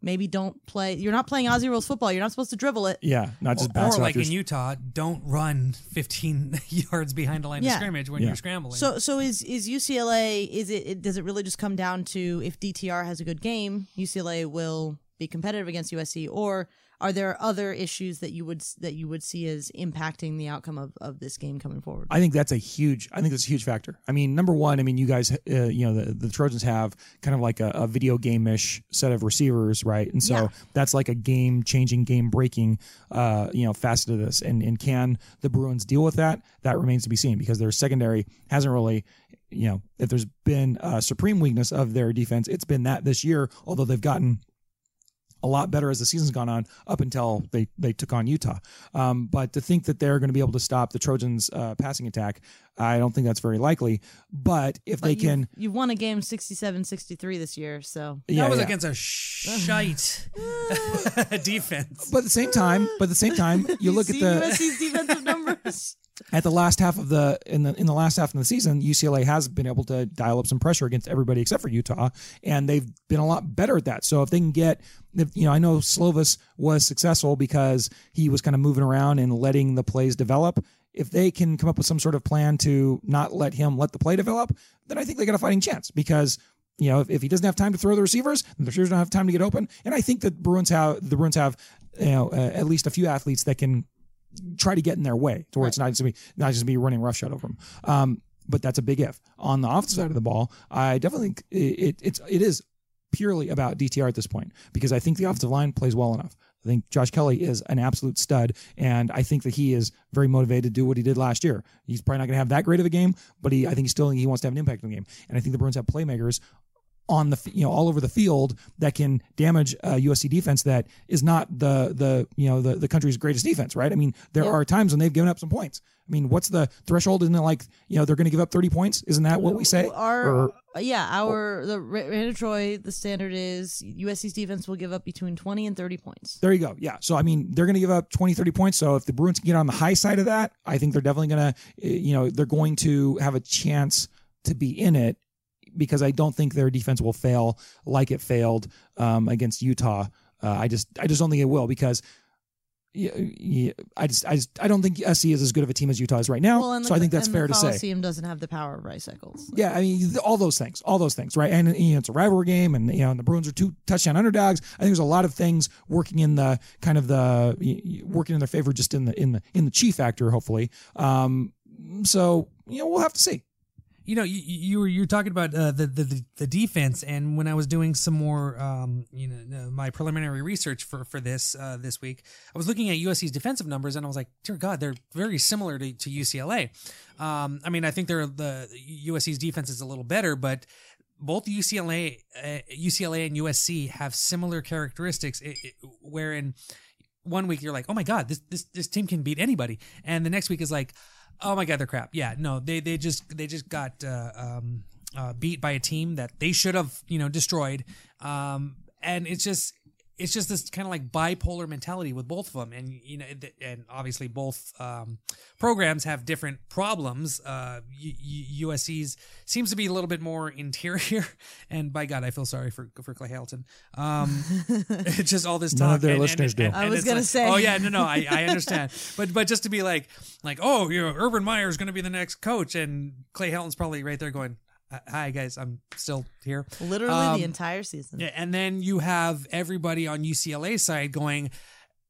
maybe don't play you're not playing Aussie rules football. You're not supposed to dribble it. Yeah, not just or, bounce or it like off in Utah, don't run 15 yards behind the line Yeah. of scrimmage when Yeah. you're scrambling. So so is is UCLA is it, it does it really just come down to if DTR has a good game, UCLA will be competitive against USC or are there other issues that you would that you would see as impacting the outcome of, of this game coming forward? I think that's a huge. I think that's a huge factor. I mean, number one, I mean, you guys, uh, you know, the, the Trojans have kind of like a, a video game ish set of receivers, right? And so Yeah. that's like a game changing, game breaking, uh, you know, facet of this. And and can the Bruins deal with that? That remains to be seen because their secondary hasn't really. You know, if there's been a supreme weakness of their defense, it's been that this year. Although they've gotten a lot better as the season's gone on up until they they took on Utah. Um, but to think that they're going to be able to stop the Trojans' uh, passing attack, I don't think that's very likely. But if they you've- can, You've won a game 67-63 this year, so Yeah, that was yeah. against a shite defense. but at the same time, but at the same time, you look at the USC's defensive numbers. At the last half of the in the in the last half of the season, UCLA has been able to dial up some pressure against everybody except for Utah, and they've been a lot better at that. So if they can get, if, you know, I know Slovis was successful because he was kind of moving around and letting the plays develop. If they can come up with some sort of plan to not let him let the play develop, then I think they got a fighting chance because. You know, if, if he doesn't have time to throw the receivers, the receivers don't have time to get open. And I think that Bruins have the Bruins have, you know, uh, at least a few athletes that can try to get in their way to where it's not just be not just be running roughshod over them. Um, but that's a big if. On the offensive side of the ball, I definitely think it, it it's it is purely about DTR at this point because I think the offensive line plays well enough. I think Josh Kelley is an absolute stud, and I think that he is very motivated to do what he did last year. He's probably not going to have that great of a game, but he I think he still he wants to have an impact in the game, and I think the Bruins have playmakers on the you know all over the field that can damage a USC defense that is not the the you know the, the country's greatest defense, right? I mean, there Yeah. are times when they've given up some points. I mean, what's the threshold? Isn't it like you know they're going to give up thirty points? Isn't that what we say? Our Or- yeah, our the Ra- Reign of Troy, the standard is USC's defense will give up between 20 and 30 points. There you go. Yeah. So, I mean, they're going to give up 20, 30 points. So, if the Bruins can get on the high side of that, I think they're definitely going to, eh, you know, they're going to have a chance to be in it because I don't think their defense will fail like it failed um, against Utah. Uh, I just, I just don't think it will because. I just, I just, I don't think SC is as good of a team as Utah is right now. Well, and the, so I think that's fair to say. Coliseum doesn't have the power of Rice Eccles. Yeah, I mean all those things, all those things, right? And you know, it's a rivalry game, and you know, and the Bruins are two touchdown underdogs. I think there's a lot of things working in the kind of the working in their favor, just in the in the in the chi factor, hopefully. Um, so you know, we'll have to see. You know, you, you were you were talking about uh, the, the the defense, and when I was doing some more, um, you know, uh, my preliminary research for for this uh, this week, I was looking at USC's defensive numbers, and I was like, dear God, they're very similar to, to UCLA. Um, I mean, I think they're the USC's defense is a little better, but both UCLA, uh, UCLA and USC have similar characteristics, i i wherein one week you're like, oh my God, this this this team can beat anybody, and the next week is like. Oh my god, they're crap. Yeah, no, they they just they just got uh, um, uh, beat by a team that they should have you know destroyed. Um, and it's just it's just this kind of like bipolar mentality with both of them, and you know, and obviously both um, programs have different problems. Uh, U- U- USC's seems to be a little bit more interior, and by God, I feel sorry for for Clay Hamilton. Um, it's just all this talk. None of their and- and- listeners do. and- I and was gonna like, say. oh yeah, no, no, I, I understand, but but just to be like like oh, you know, Urban Meyer is going to be the next coach, and Clay Helton's probably right there going. Hi guys, I'm still here. Literally Um, the entire season. yeah, and then you have everybody on UCLA side going,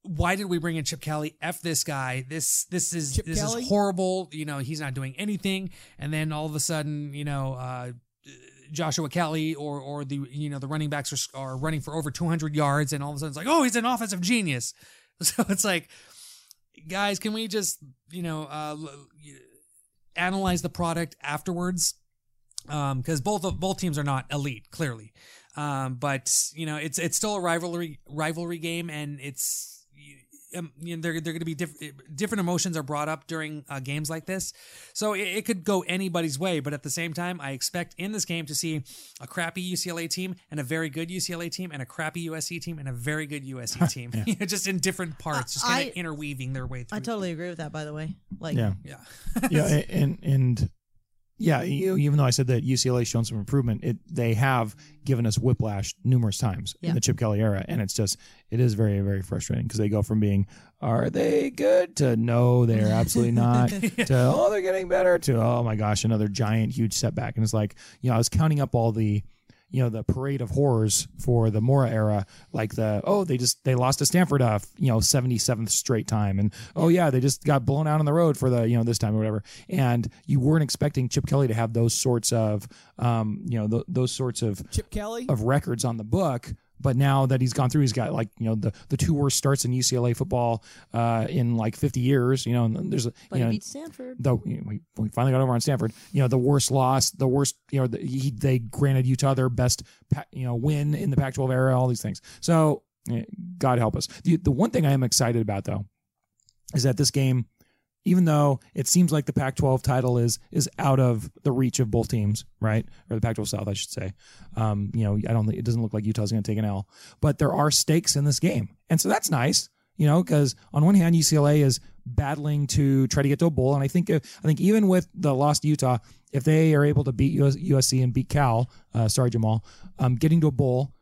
"Why did we bring in Chip Kelly? F this guy. This this is Chip this Kelly? is horrible. You know, he's not doing anything." And then all of a sudden, you know, uh, Joshua Kelley or or the you know the running backs are, are running for over 200 yards, and all of a sudden it's like, "Oh, he's an offensive genius." So it's like, guys, can we just you know uh, analyze the product afterwards? Because both of both teams are not elite, clearly. Um, but you know, it's it's still a rivalry rivalry game, and it's um, you know, they're they're going to be diff- different emotions are brought up during uh, games like this, so it, it could go anybody's way. But at the same time, I expect in this game to see a crappy UCLA team and a very good UCLA team, and a crappy USC team and a very good USC team, You know, just in different parts, just kind of interweaving their way through. I totally agree with that. By the way, like yeah, yeah, yeah, a- and and yeah, even though I said that UCLA's shown some improvement, it they have given us whiplash numerous times Yeah. in the Chip Kelly era, and it's just it is very very frustrating because they go from being are they good to no they're absolutely not to oh they're getting better to oh my gosh another giant huge setback, and it's like you know I was counting up all the you know the parade of horrors for the Mora era, like the oh they just they lost to Stanford uh you know seventy seventh straight time, and oh yeah they just got blown out on the road for the you know this time or whatever, and you weren't expecting Chip Kelly to have those sorts of um you know th- those sorts of Chip Kelly? of records on the book. But now that he's gone through, he's got like you know the, the two worst starts in UCLA football uh, in like 50 years. You know, and there's a But you he know, beat Stanford. the you know, we, we finally got over on Stanford. You know, the worst loss, the worst. You know, the, he, they granted Utah their best, you know, win in the Pac-12 era. All these things. So, eh, God help us. The the one thing I am excited about though is that this game, even though it seems like the Pac-12 title is is out of the reach of both teams, right, or the Pac-12 South, I should say. Um, you know, I don't. think It doesn't look like Utah's going to take an L, but there are stakes in this game, and so that's nice. You know, because on one hand, UCLA is battling to try to get to a bowl, and I think I think even with the loss to Utah, if they are able to beat US, USC and beat Cal, uh, sorry Jamal, um, getting to a bowl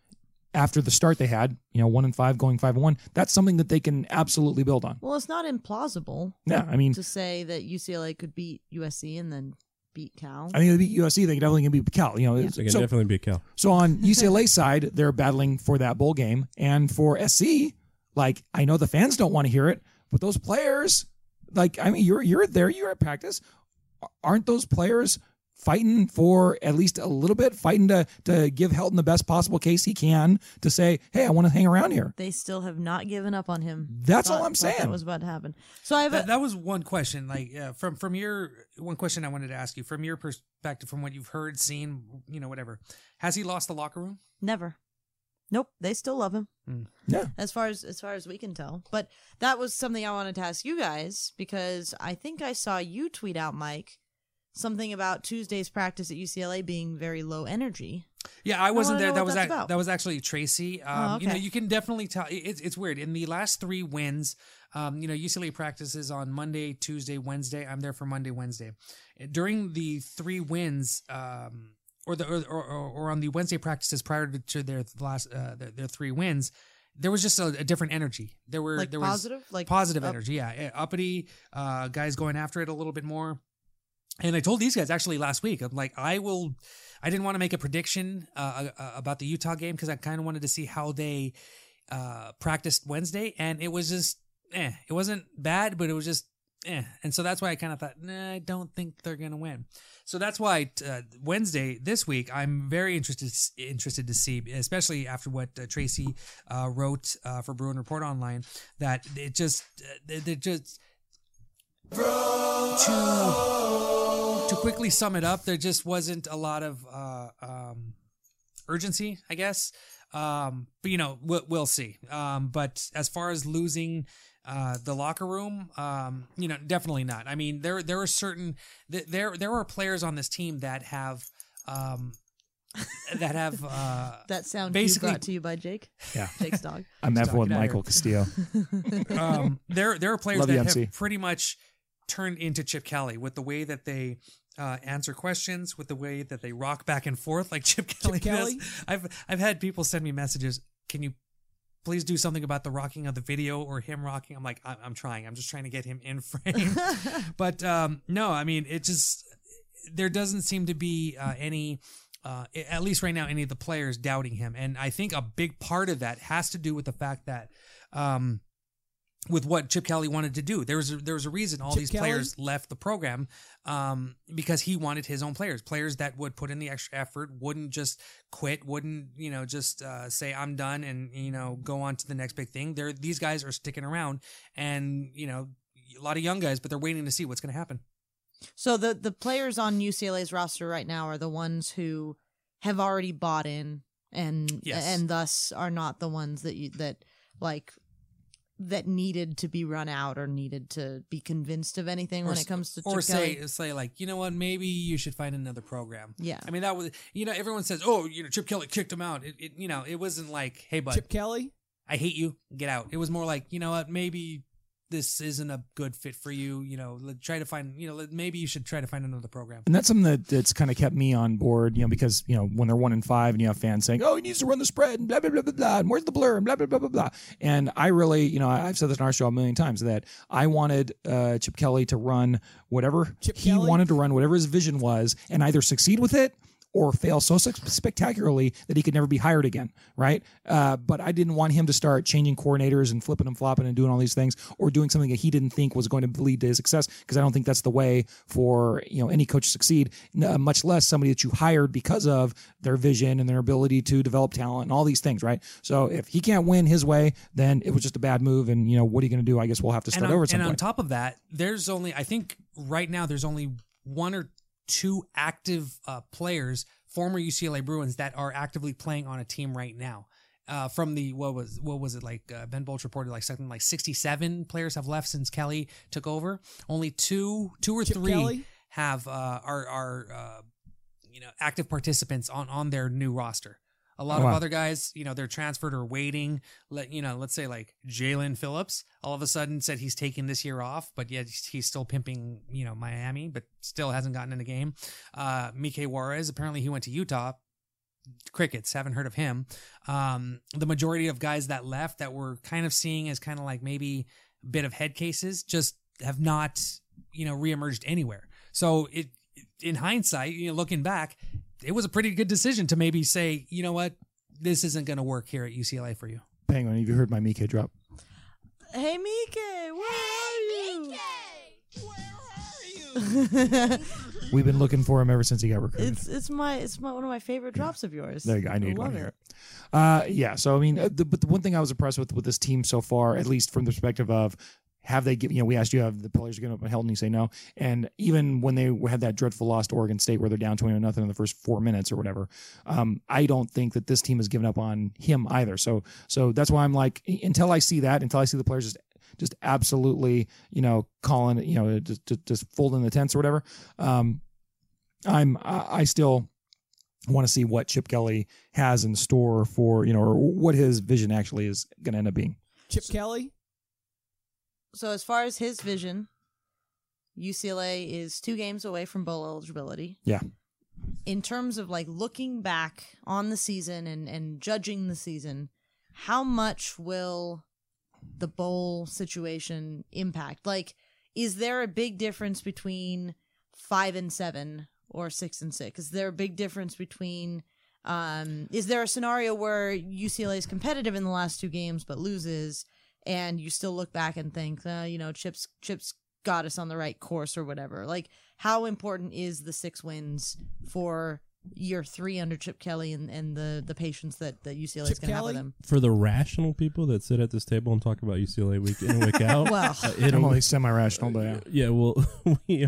after the start they had, you know, one and five going five and one, that's something that they can absolutely build on. Well, it's not implausible. Yeah, I mean- to say that UCLA could beat USC and then beat Cal. I mean, they beat USC, they can definitely can beat Cal. You know, They can so, definitely beat Cal. so on UCLA side, they're battling for that bowl game, and for SC, like I know the fans don't want to hear it, but those players, like I mean, you're you're there, you're at practice, aren't those players? Fighting for at least a little bit, fighting to to give Helton the best possible case he can to say, "Hey, I want to hang around here." They still have not given up on him. That's all I'm saying. That was about to happen. So I have that, a, that was one question like uh, from from your one question i wanted to ask you from your perspective from what you've heard seen you know whatever has he lost the locker room never. Nope, they still love him. Yeah. As far as as far as we can tell. But that was something I wanted to ask you guys because I think I saw you tweet out, Mike, something about Tuesday's practice at UCLA being very low energy. Yeah, I wasn't wanna there. That was that was actually Tracy. Um, Oh, You know, you can definitely tell. It's it's weird. In the last three wins, um, you know, UCLA practices on Monday, Tuesday, Wednesday. I'm there for Monday, Wednesday. During the three wins, um, or the or, or, or on the Wednesday practices prior to, their last uh, their, their three wins. There was just a, a different energy. There were Like there positive? was Like positive up- energy. Yeah, yeah, uppity uh, guys going after it a little bit more. And I told these guys actually last week, I'm like, I will. I didn't want to make a prediction uh, uh, about the Utah game because I kind of wanted to see how they uh, practiced Wednesday, and it was just, eh. It wasn't bad, but it was just, eh. And so that's why I kind of thought, nah, I don't think they're gonna win. So that's why uh, Wednesday this week, I'm very interested interested to see, especially after what uh, Tracy uh, wrote uh, for Bruin Report Online, that it just, uh, they just to to quickly sum it up, there just wasn't a lot of uh, um, urgency, I guess. Um, but you know, we'll, we'll see. Um, but as far as losing Uh, the locker room, um, you know, definitely not. I mean, there there are certain th- there there are players on this team that have um, that have uh, That sound basically cue brought to you by Jake. Yeah. Jake's dog. I'm Stop, F with Michael. Castillo. um, there there are players Love that you, have pretty much turned into Chip Kelly with the way that they uh, answer questions, with the way that they rock back and forth like Chip Kelly Kelly? I've I've had people send me messages. Can you please do something about the rocking of the video or him rocking? I'm like, I'm, I'm trying. I'm just trying to get him in frame. but um, no, I mean, it just there doesn't seem to be uh, any. Uh, at least right now, any of the players doubting him, and I think a big part of that has to do with the fact that um, with what Chip Kelly wanted to do. There was a, there was a reason all Chip these Kelly? players left the program um, because he wanted his own players, players that would put in the extra effort, wouldn't just quit, wouldn't you know just uh, say I'm done and you know go on to the next big thing. They're these guys are sticking around, and you know a lot of young guys, but they're waiting to see what's going to happen. So the the players on UCLA's roster right now are the ones who have already bought in and Yes. and thus are not the ones that you that like that needed to be run out or needed to be convinced of anything when it comes to or say Kelly. say like you know what maybe you should find another program. Yeah. I mean that was you know everyone says oh you know Chip Kelly kicked him out. It, it you know it wasn't like hey bud Chip Kelly? I hate you get out. It was more like you know what maybe this isn't a good fit for you. You know let, try to find you know maybe you should try to find another program. And that's something that, that's kind of kept me on board, you know, because, you know, when they're one and five and you have fans saying, oh, he needs to run the spread and blah, blah, blah, blah, blah, and where's the blur and blah, blah, blah, blah, blah. And I really, you know, I- I've said this on our show a million times that I wanted uh, Chip Kelly to run whatever he Kelly? wanted to run, whatever his vision was, and either succeed with it or fail so spectacularly that he could never be hired again, right? Uh, but I didn't want him to start changing coordinators and flipping and flopping and doing all these things, or doing something that he didn't think was going to lead to his success. Because I don't think that's the way for you know any coach to succeed. uh, much less somebody that you hired because of their vision and their ability to develop talent and all these things, right? So if he can't win his way, then it was just a bad move. And you know what are you going to do? I guess we'll have to start and on, over and on top of that, there's only I think right now there's only one or two active uh, players, former UCLA Bruins, that are actively playing on a team right now. Uh, from the what was what was it like? Uh, ben Bolch reported like something like 67 players have left since Kelly took over. Only two, two or Chip three Kelly? have uh, are are uh, you know active participants on on their new roster. A lot Oh, of other guys, you know, they're transferred or waiting. Let you know, let's say like Jaelan Phillips, all of a sudden said he's taking this year off, but yet he's still pimping, you know, Miami, but still hasn't gotten in the game. Uh, Mike Juarez, apparently he went to Utah. Crickets, haven't heard of him. Um, the majority of guys that left that we're kind of seeing as kind of like maybe a bit of head cases just have not, you know, reemerged anywhere. So it, in hindsight, you know, looking back, it was a pretty good decision to maybe say, you know what, this isn't going to work here at UCLA for you. Penguin, have you heard my Mike drop? Hey Mike, where are you? We've been looking for him ever since he got recruited. it's it's my it's my one of my favorite drops of yours. There you go. I knew you'd love want to hear it. Uh, yeah. So I mean, uh, the, but the one thing I was impressed with with this team so far, at least from the perspective of have they you know, we asked you, have the players given up on Helton? You say no. And even when they had that dreadful loss to Oregon State where they're down 20 nothing in the first four minutes or whatever, um, I don't think that this team has given up on him either. So, so that's why I'm like, until I see that, until I see the players just, just absolutely, you know, calling, you know, just, just, just folding the tents or whatever, um, I'm, I, I still, want to see what Chip Kelly has in store for, you know, or what his vision actually is going to end up being. Chip Kelly? So as far as his vision, UCLA is two games away from bowl eligibility. Yeah. In terms of like looking back on the season and and judging the season, how much will the bowl situation impact? Like, is there a big difference between five and seven or six and six? Is there a big difference between um, is there a scenario where UCLA is competitive in the last two games but loses, and you still look back and think, uh, you know, Chips Chips got us on the right course or whatever? Like, how important is the six wins for year three under Chip Kelly and, and the the patience that that UCLA is going to have with him? For the rational people that sit at this table and talk about UCLA week in and week out, Well. uh, I'm it'll- only semi-rational, but yeah. yeah, well, we,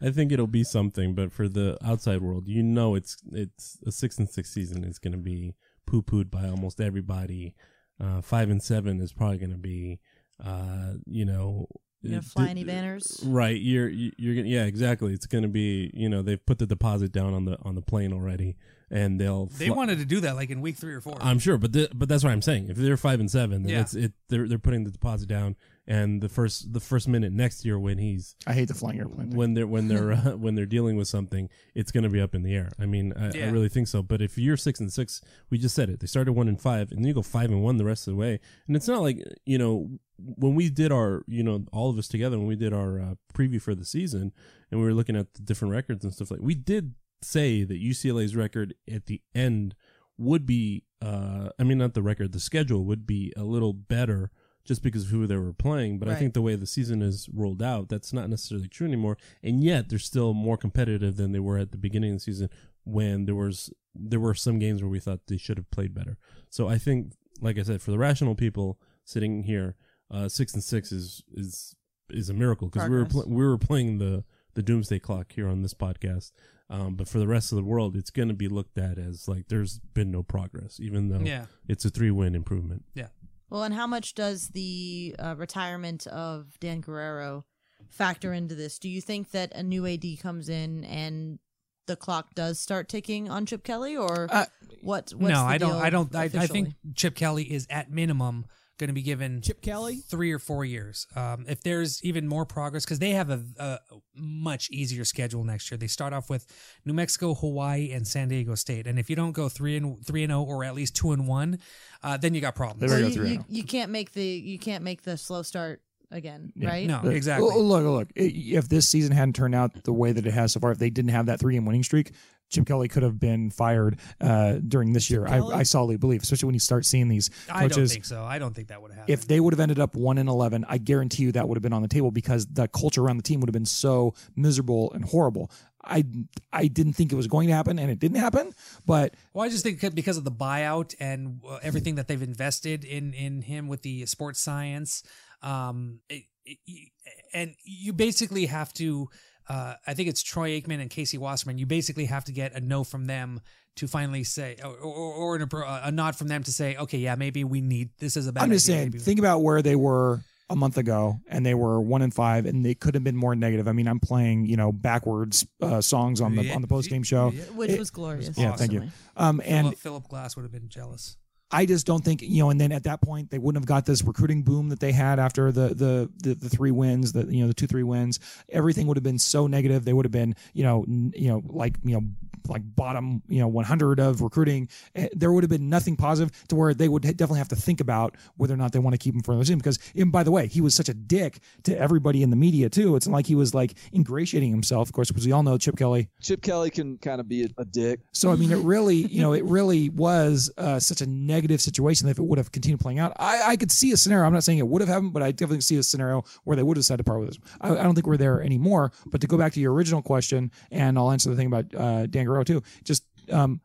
I think it'll be something. But for the outside world, you know, it's it's a six and six season is going to be poo pooed by almost everybody. Uh, five and seven is probably going to be Uh, you know, You gonna fly any banners? Right. You're you- you're gonna yeah exactly. It's gonna be you know they've put the deposit down on the on the plane already, and they'll They fly- wanted to do that like in week three or four. I'm sure, but th- but that's what I'm saying. If they're five and seven, then Yeah. it's it. They're they're putting the deposit down, and the first the first minute next year when he's I hate the flying airplane. thing. when they're when they're uh, when they're dealing with something, it's going to be up in the air. I mean, I, I Yeah. really think so. But if you're six and six, we just said it. They started one and five, and then you go five and one the rest of the way. And it's not like you know when we did our you know all of us together when we did our uh, preview for the season, and we were looking at the different records and stuff like. We did say that UCLA's record at the end would be. Uh, I mean, not the record. The schedule would be a little better just because of who they were playing. But I think the way the season is rolled out, that's not necessarily true anymore. And yet they're still more competitive than they were at the beginning of the season when there was there were some games where we thought they should have played better. So I think, like I said, for the rational people sitting here, uh, six and six is is is a miracle because we were pl- we were playing the the doomsday clock here on this podcast. Um, but for the rest of the world, it's going to be looked at as like there's been no progress, even though Yeah. it's a three win improvement. yeah. Well, and how much does the uh, retirement of Dan Guerrero factor into this? Do you think that a new AD comes in and the clock does start ticking on Chip Kelly, or Uh, what? What's no, the I don't. I don't. I, I think? Chip Kelly is at minimum going to be given Chip Kelly? three or four years. Um, if there's even more progress, because they have a, a much easier schedule next year. They start off with New Mexico, Hawaii, and San Diego State. And if you don't go three and three and zero, or at least two and one, uh, then you got problems. They Well, you, through you, you can't make the you can't make the slow start again, Yeah. right? No, exactly. Look, look, i- if this season hadn't turned out the way that it has so far, if they didn't have that three game winning streak, Chip Kelly could have been fired uh, during this year. I, I solidly believe, especially when you start seeing these coaches. I don't think so. I don't think that would have happened. If they would have ended up one and eleven, I guarantee you that would have been on the table because the culture around the team would have been so miserable and horrible. I I didn't think it was going to happen, and it didn't happen. But Well, I just think because of the buyout and uh, everything that they've invested in in him with the sports science, um, it, it, and you basically have to. Uh, I think it's Troy Aikman and Casey Wasserman. You basically have to get a no from them to finally say, or, or, or an, appro- a nod from them to say, okay, yeah, maybe we need this is a bad. I'm just idea, saying, maybe we- think about where they were a month ago, and they were one and five, and they could have been more negative. I mean, I'm playing you know backwards uh, songs on the Yeah. on the post game show, Which It- was glorious. Yeah, thank you. Um, and Philip, Philip Glass would have been jealous. I just don't think you know. And then at that point, they wouldn't have got this recruiting boom that they had after the the the, the three wins, the you know the two three wins. Everything would have been so negative. They would have been you know n- you know like you know like bottom you know 100 of recruiting. Eh, There would have been nothing positive to where they would definitely have to think about whether or not they want to keep him for the team. Because and by the way, he was such a dick to everybody in the media too. It's like he was like ingratiating himself. Of course, because we all know Chip Kelly Chip Kelly can kind of be a, a dick. so I mean, it really, you know, it really was uh, such a negative situation. If it would have continued playing out, I, I could see a scenario. I'm not saying it would have happened, but I definitely see a scenario where they would have decided to part with this. I, I don't think we're there anymore. But to go back to your original question, and I'll answer the thing about uh, Dan Guerrero too. Just, um,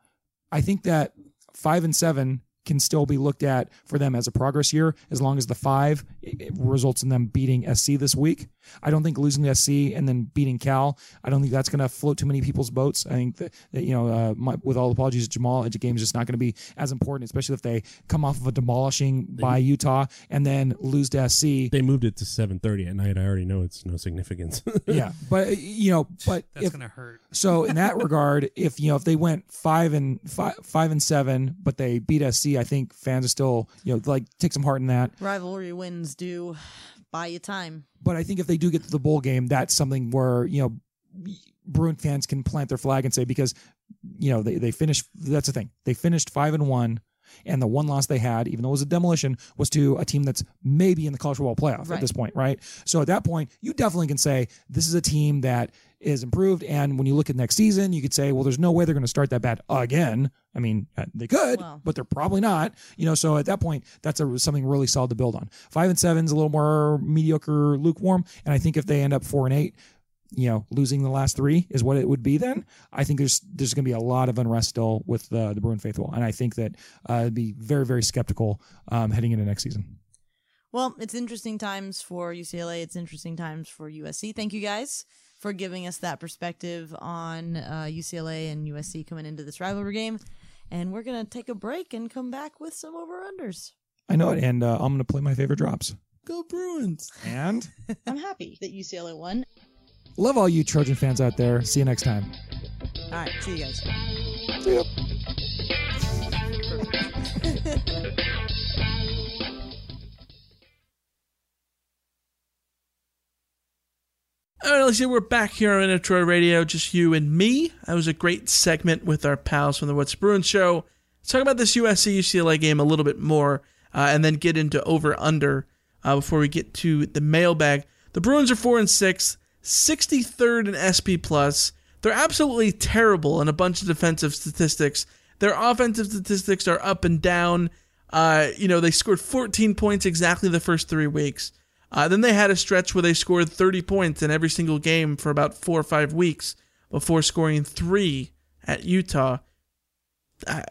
I think that five and seven can still be looked at for them as a progress year as long as the five results in them beating SC this week. I don't think losing to SC and then beating Cal, I don't think that's going to float too many people's boats. I think that, that you know, uh, my, with all apologies to Jamal, a game is just not going to be as important, especially if they come off of a demolishing by Utah and then lose to SC. They moved it to 7:30 at night. I already know it's no significance. yeah, but you know, but That's gonna hurt. So in that regard, if you know if they went five and five, five and seven, but they beat SC, I think fans are still you know like take some heart in that. Rivalry wins do buy you time. But I think if they do get to the bowl game, that's something where you know Bruin fans can plant their flag and say because you know they they finished. That's the thing. They finished five and one. And the one loss they had, even though it was a demolition, was to a team that's maybe in the college football playoff at this point, right? So at that point, you definitely can say this is a team that is improved. And when you look at next season, you could say, well, there's no way they're going to start that bad again. I mean, uh, they could, but they're probably not. You know, so at that point, that's a, something really solid to build on. Five and seven is a little more mediocre, lukewarm. And I think if they end up four and eight, you know, losing the last three is what it would be. Then I think there's there's going to be a lot of unrest still with the the Bruin faithful, and I think that uh, I'd be very very skeptical um, heading into next season. Well, it's interesting times for UCLA. It's interesting times for USC. Thank you guys for giving us that perspective on uh, UCLA and USC coming into this rivalry game. And we're going to take a break and come back with some over unders. I know it, and uh, I'm going to play my favorite drops. Go Bruins. And I'm happy that UCLA won. love all you Trojan fans out there. See you next time. All right, see you guys. See ya. All right, Alicia, we're back here on Troy Radio, just you and me. That was a great segment with our pals from the What's Bruins show. Let's talk about this USC UCLA game a little bit more, uh, and then get into over under uh, before we get to the mailbag. The Bruins are four and six, 63rd in SP plus. They're absolutely terrible in a bunch of defensive statistics. Their offensive statistics are up and down. Uh, you know, they scored 14 points exactly the first three weeks. Uh, then they had a stretch where they scored 30 points in every single game for about four or five weeks before scoring three at Utah. I,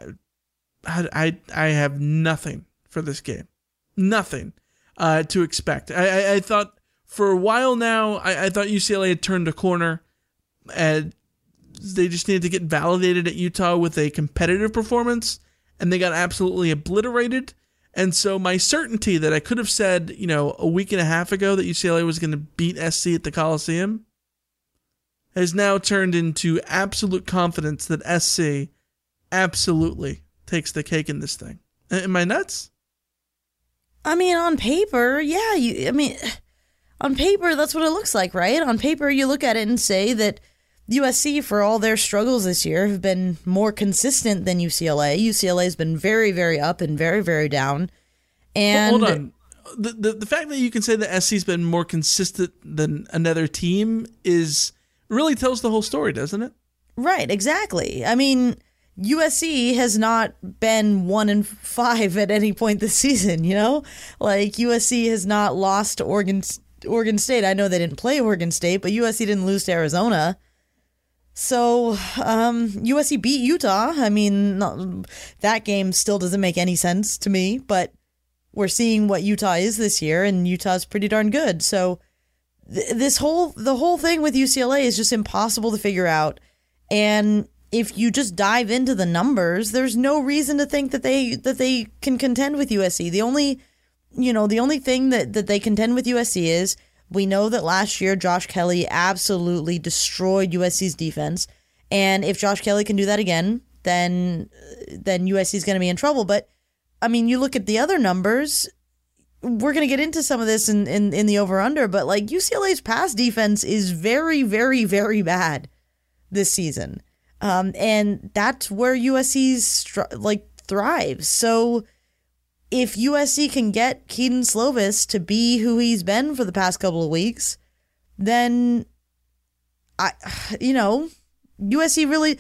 I, I have nothing for this game. Nothing uh, to expect. I, I, I, thought for a while now, I, I thought UCLA had turned a corner and they just needed to get validated at Utah with a competitive performance, and they got absolutely obliterated. And so my certainty that I could have said, you know, a week and a half ago that UCLA was going to beat SC at the Coliseum has now turned into absolute confidence that SC absolutely takes the cake in this thing. Am I nuts? I mean, on paper, yeah. You, I mean, on paper, that's what it looks like, right? On paper, you look at it and say that USC, for all their struggles this year, have been more consistent than UCLA. UCLA has been very, very up and very, very down. And hold on, the, the the fact that you can say that SC's been more consistent than another team is really tells the whole story, doesn't it? Right, exactly. I mean, USC has not been one and five at any point this season. You know, like USC has not lost to Oregon Oregon State. I know they didn't play Oregon State, but USC didn't lose to Arizona. So um, USC beat Utah. I mean, not, that game still doesn't make any sense to me, but we're seeing what Utah is this year, and Utah's pretty darn good. So th- this whole the whole thing with UCLA is just impossible to figure out. And if you just dive into the numbers, there's no reason to think that they that they can contend with USC. The only you know the only thing that that they contend with USC is we know that last year Josh Kelley absolutely destroyed USC's defense, and if Josh Kelley can do that again, then then USC is going to be in trouble. But I mean, you look at the other numbers. We're going to get into some of this in, in, in the over under, but like UCLA's pass defense is very, very, very bad this season. Um, and that's where USC's like thrives. So if USC can get Kedon Slovis to be who he's been for the past couple of weeks, then I, you know, USC really.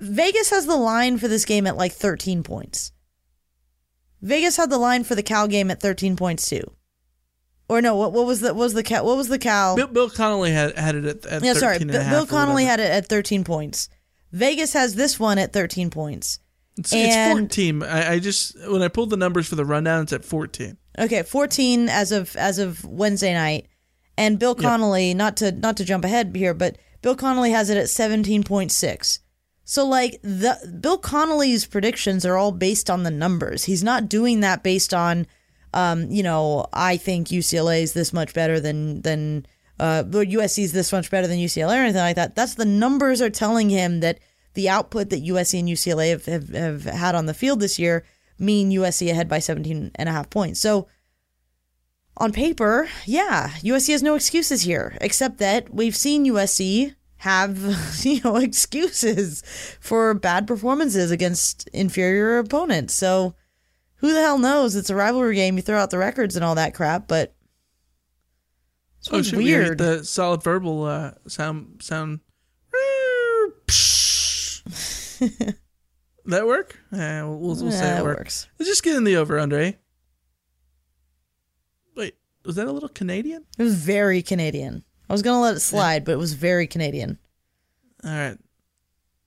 Vegas has the line for this game at like 13 points. Vegas had the line for the Cal game at 13 points too. Or no, what, what was the what was the Cal? What was the Cal? Bill, Bill Connolly had, had it at, at yeah, 13 sorry. and a Bill, half Bill Connolly had it at 13 points. Vegas has this one at 13 points. It's, it's 14. I, I just when I pulled the numbers for the rundown, it's at 14. Okay, 14 as of as of Wednesday night. And Bill Connolly, not to not to jump ahead here, but Bill Connolly has it at 17.6. So like the Bill Connolly's predictions are all based on the numbers. He's not doing that based on um, you know, I think UCLA is this much better than than uh USC is this much better than UCLA or anything like that. That's the numbers are telling him that the output that USC and UCLA have, have, have had on the field this year mean USC ahead by 17 and a half points. So on paper, yeah, USC has no excuses here, except that we've seen USC have, you know, excuses for bad performances against inferior opponents. So who the hell knows? It's a rivalry game. You throw out the records and all that crap, but it's Oh, should we weird. the solid verbal uh, sound sound. that work? Yeah, we'll, we'll, we'll say it it works. works. Let's just get in the over under, eh? Wait, was that a little Canadian? It was very Canadian. I was gonna let it slide, but it was very Canadian. All right.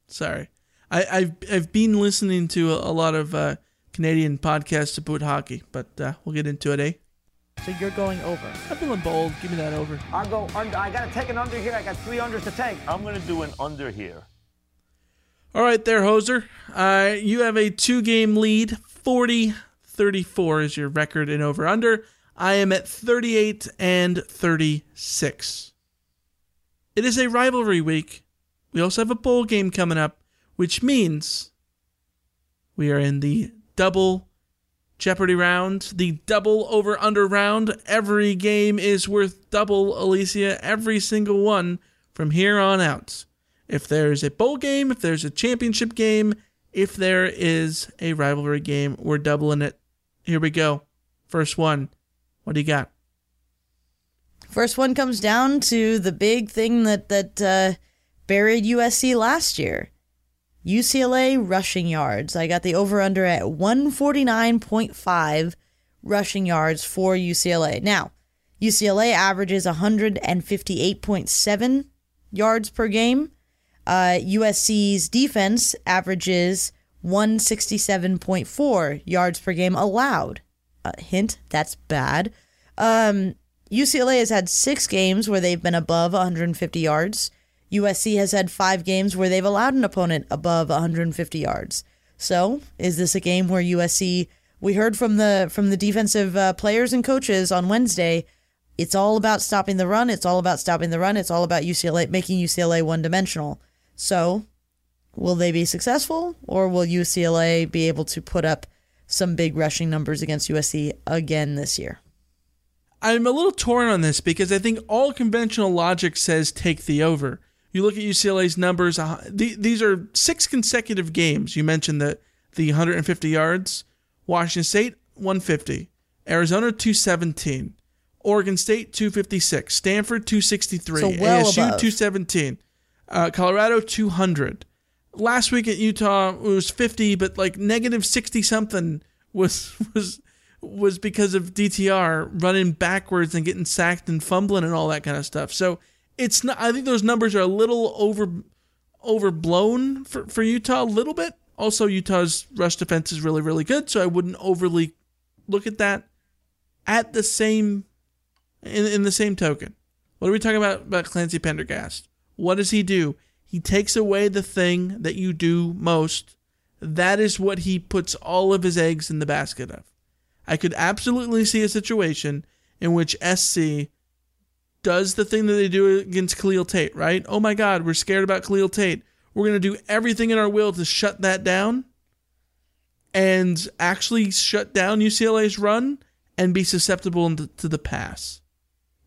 Sorry. I, I've I've been listening to a, a lot of uh, Canadian podcasts about hockey, but uh, we'll get into it, eh? So you're going over. I'm feeling bold. Give me that over. I'll go under. I gotta take an under here. I got three unders to take. I'm gonna do an under here. All right, there, Hoser. Uh, you have a two game lead. 40 34 is your record in over under. I am at 38 and 36. It is a rivalry week. We also have a bowl game coming up, which means we are in the double Jeopardy round, the double over under round. Every game is worth double, Alicia, every single one from here on out. If there's a bowl game, if there's a championship game, if there is a rivalry game, we're doubling it. Here we go. First one. What do you got? First one comes down to the big thing that that uh, buried USC last year. UCLA rushing yards. I got the over under at 149.5 rushing yards for UCLA. Now, UCLA averages 158.7 yards per game. Uh, USC's defense averages 167.4 yards per game allowed. Uh, hint, that's bad. Um, UCLA has had six games where they've been above 150 yards. USC has had five games where they've allowed an opponent above 150 yards. So, is this a game where USC? We heard from the from the defensive uh, players and coaches on Wednesday. It's all about stopping the run. It's all about stopping the run. It's all about UCLA making UCLA one dimensional. So, will they be successful, or will UCLA be able to put up some big rushing numbers against USC again this year? I'm a little torn on this because I think all conventional logic says take the over. You look at UCLA's numbers; uh, these are six consecutive games. You mentioned the the 150 yards. Washington State 150, Arizona 217, Oregon State 256, Stanford 263, So well ASU above. 217, uh, Colorado 200. Last week at Utah it was 50, but like negative 60 something was was was because of DTR running backwards and getting sacked and fumbling and all that kind of stuff. So it's not. I think those numbers are a little over overblown for for Utah a little bit. Also, Utah's rush defense is really really good, so I wouldn't overly look at that. At the same, in in the same token, what are we talking about about Clancy Pendergast? What does he do? He takes away the thing that you do most. That is what he puts all of his eggs in the basket of. I could absolutely see a situation in which SC does the thing that they do against Khalil Tate, right? Oh my God, we're scared about Khalil Tate. We're going to do everything in our will to shut that down and actually shut down UCLA's run and be susceptible to the pass.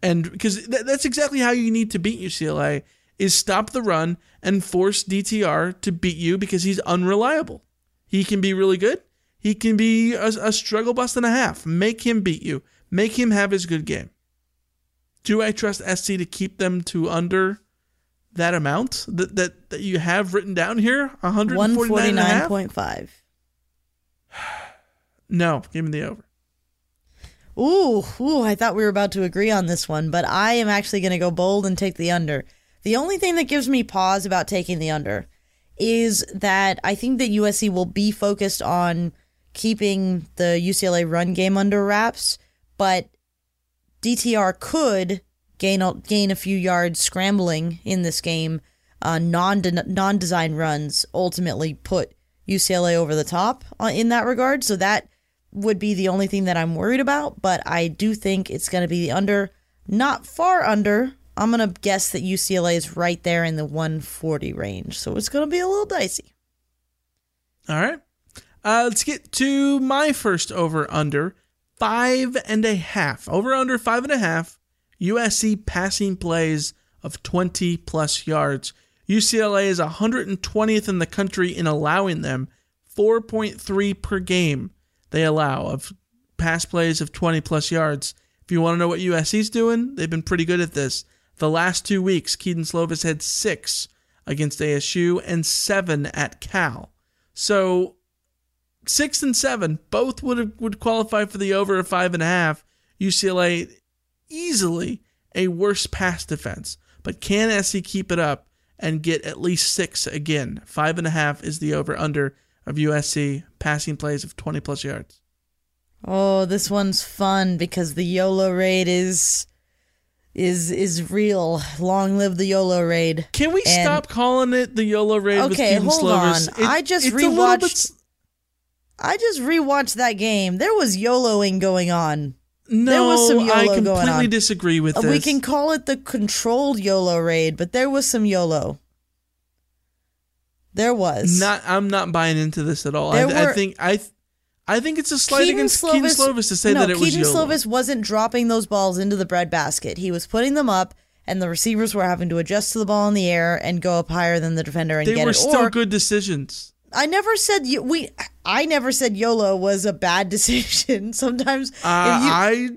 And because th- that's exactly how you need to beat UCLA is stop the run and force DTR to beat you because he's unreliable. He can be really good. He can be a, a struggle bust and a half. Make him beat you. Make him have his good game. Do I trust SC to keep them to under that amount that that, that you have written down here? 149 and a half? 149.5. No, give me the over. Ooh, ooh, I thought we were about to agree on this one, but I am actually going to go bold and take the under. The only thing that gives me pause about taking the under is that I think that USC will be focused on keeping the UCLA run game under wraps, but DTR could gain a, gain a few yards scrambling in this game. Uh, non non design runs ultimately put UCLA over the top uh, in that regard. So that would be the only thing that I'm worried about. But I do think it's going to be the under, not far under. I'm going to guess that UCLA is right there in the 140 range. So it's going to be a little dicey. All right. Uh, let's get to my first over under five and a half. Over under five and a half. USC passing plays of 20 plus yards. UCLA is 120th in the country in allowing them 4.3 per game. They allow of pass plays of 20 plus yards. If you want to know what USC's doing, they've been pretty good at this. The last two weeks, Kedon Slovis had six against ASU and seven at Cal. So six and seven both would would qualify for the over of five and a half. UCLA easily a worse pass defense, but can SC keep it up and get at least six again? Five and a half is the over under of USC passing plays of twenty plus yards. Oh, this one's fun because the YOLO raid is is is real. Long live the YOLO raid. Can we And- stop calling it the YOLO raid? with Okay, hold Slovis? on. I just rewatched- bit I just rewatched that game. There was YOLOing going on. No, there was some YOLO I completely disagree with this. We can call it the controlled YOLO raid, but there was some YOLO. There was. Not, I'm not buying into this at all. I, There I think I, I think it's a slight Kedon against Kedon Slovis to say no, that it was Kedon YOLO. Slovis wasn't dropping those balls into the breadbasket. He was putting them up, and the receivers were having to adjust to the ball in the air and go up higher than the defender and They get were it. still or good decisions. I never said you, we. I never said YOLO was a bad decision. Sometimes Uh, you, I,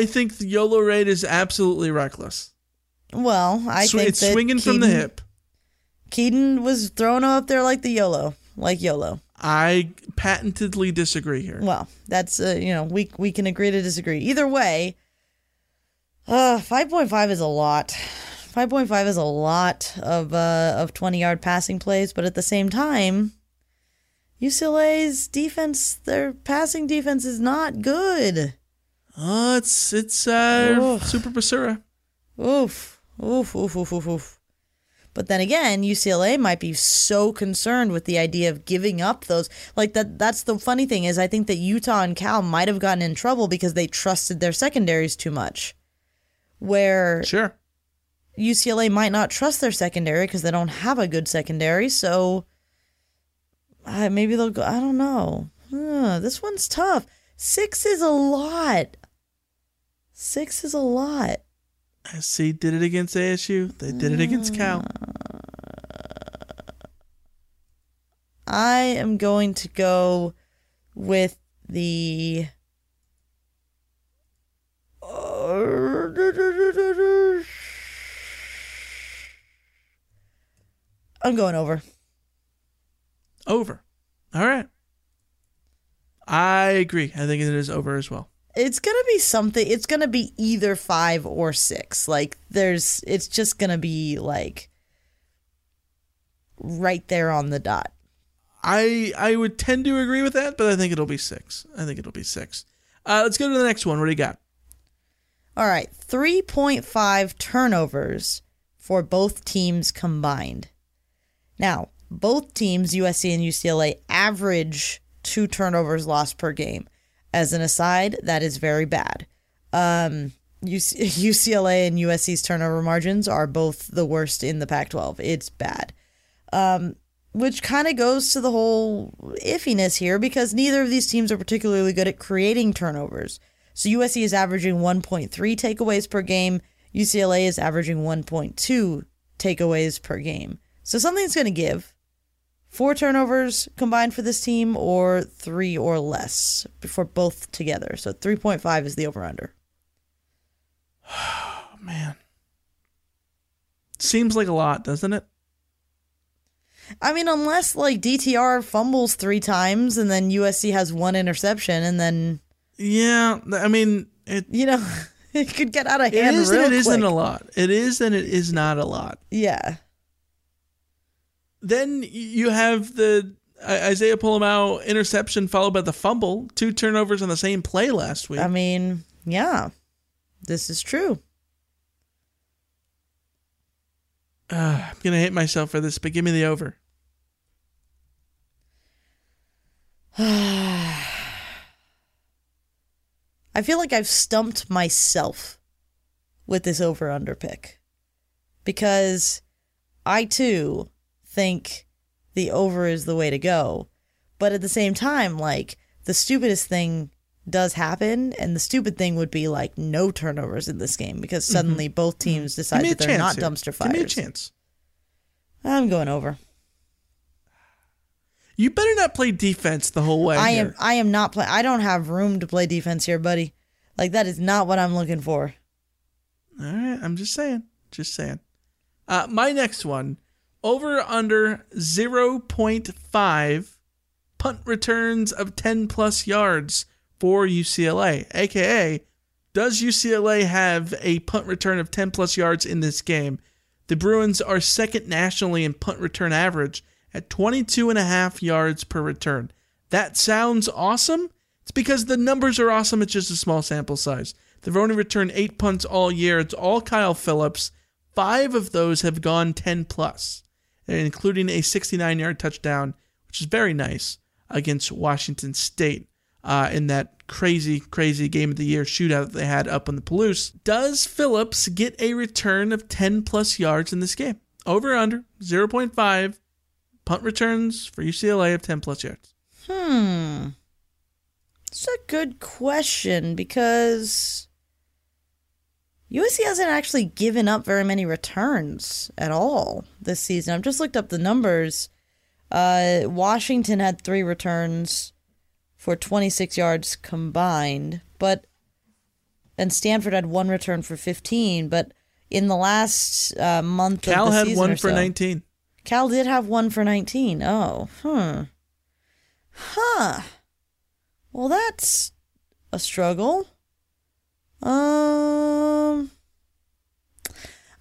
I think the YOLO raid is absolutely reckless. well, I Sw- think it's swinging from the hip. Kedon was throwing them up there like the YOLO, like YOLO. I patentedly disagree here. Well, that's uh, you know we we can agree to disagree. Either way, uh, five point five is a lot. Five point five is a lot of uh of twenty yard passing plays, but at the same time, UCLA's defense, their passing defense is not good. Oh, it's it's uh, Oof. Super Basura. Oof, oof, oof, oof, oof, oof. But then again, UCLA might be so concerned with the idea of giving up those. Like that. That's the funny thing is, I think that Utah and Cal might have gotten in trouble because they trusted their secondaries too much. Where Sure. UCLA might not trust their secondary because they don't have a good secondary. So uh, maybe they'll go. I don't know. Uh, this one's tough. Six is a lot. Six is a lot. SC did it against ASU. They did it against Cal. I am going to go with the. I'm going over. Over. All right. I agree. I think it is over as well. It's gonna be something. It's gonna be either five or six. Like there's. It's just gonna be like right there on the dot. I I would tend to agree with that, but I think it'll be six. I think it'll be six. Uh, let's go to the next one. What do you got? All right, 3.5 turnovers for both teams combined. Now, both teams, USC and UCLA, average two turnovers lost per game. As an aside, that is very bad. Um, UCLA and USC's turnover margins are both the worst in the Pac 12. It's bad. Um, which kind of goes to the whole iffiness here because neither of these teams are particularly good at creating turnovers. So USC is averaging 1.3 takeaways per game. UCLA is averaging 1.2 takeaways per game. So something's going to give. Four turnovers combined for this team, or three or less for both together. So 3.5 is the over under. Oh man. Seems like a lot, doesn't it? I mean, unless like DTR fumbles three times and then USC has one interception and then. Yeah, I mean, it. You know, it could get out of It hand. is real and it isn't a lot. It is and it is not a lot. Yeah. Then you have the Isaiah Pola-Mao interception followed by the fumble. Two turnovers on the same play last week. I mean, yeah, this is true. Uh, I'm gonna hate myself for this, but give me the over. I feel like I've stumped myself with this over under pick because I too think the over is the way to go. But at the same time, like the stupidest thing does happen, and the stupid thing would be like no turnovers in this game because suddenly both teams decide Mm-hmm. Give me a that they're not here. dumpster fires. Give me a chance. I'm going over. You better not play defense the whole way. I here. am I am not play I don't have room to play defense here, buddy. Like that is not what I'm looking for. All right, I'm just saying. Just saying. Uh, my next one over under 0.5 punt returns of 10 plus yards for UCLA, aka does UCLA have a punt return of 10 plus yards in this game? The Bruins are second nationally in punt return average at 22 and a half yards per return. That sounds awesome. It's because the numbers are awesome. It's just a small sample size. They've only returned eight punts all year. It's all Kyle Phillips. Five of those have gone 10 plus, including a 69 yard touchdown, which is very nice against Washington State uh, in that crazy, crazy game of the year shootout they had up on the Palouse. Does Phillips get a return of 10 plus yards in this game? Over or under 0.5 punt returns for UCLA of 10 plus yards. Hmm. It's a good question because USC hasn't actually given up very many returns at all this season. I've just looked up the numbers. Uh, Washington had three returns for 26 yards combined, but and Stanford had one return for 15. But in the last uh, month, Cal of the had one or for so- 19. Cal did have one for 19. Oh, hmm, Huh. Well, that's a struggle. Um,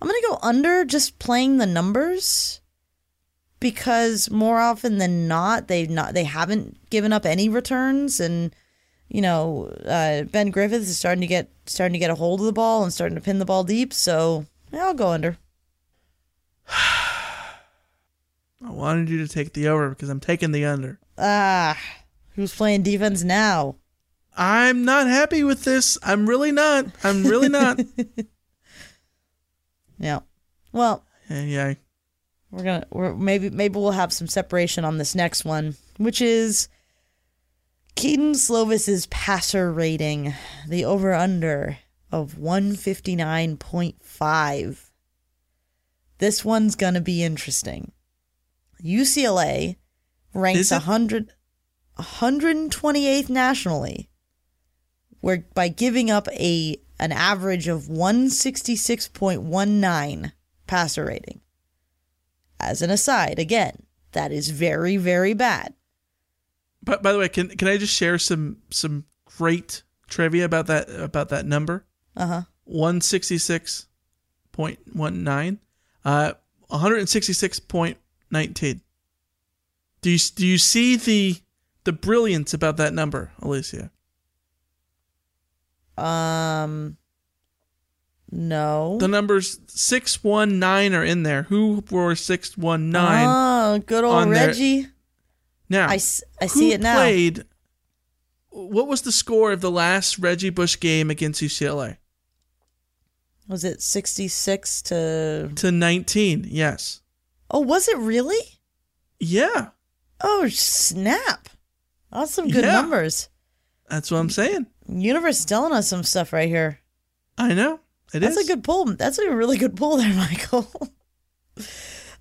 I'm gonna go under just playing the numbers because more often than not, they not they haven't given up any returns, and you know, uh, Ben Griffiths is starting to get starting to get a hold of the ball and starting to pin the ball deep. So yeah, I'll go under. I wanted you to take the over because I'm taking the under. Ah, who's playing defense now? I'm not happy with this. I'm really not. I'm really not. Yeah. Well, yeah, we're gonna we're maybe maybe we'll have some separation on this next one, which is Kedon Slovis's passer rating, the over under of one fifty nine point five. This one's gonna be interesting. UCLA ranks it? 100, 128th nationally, where by giving up a an average of 166.19 passer rating. As an aside, again, that is very, very bad. But by the way, can can I just share some some great trivia about that about that number? Uh huh. One sixty six point one nine, uh, one hundred and sixty six point nineteen. Do you do you see the the brilliance about that number, Alicia? Um, no. The numbers six one nine are in there. Who were six one nine? Oh, good old? Reggie. Now I, who see it now. Played. What was the score of the last Reggie Bush game against UCLA? Was it 66 to. To nineteen, yes. Oh, was it really? Yeah, Oh, snap. That's some good Yeah. numbers. that's what I'm saying. Universe is telling us some stuff right here. I know. It That's is. a good pull. That's a really good pull there, Michael. uh,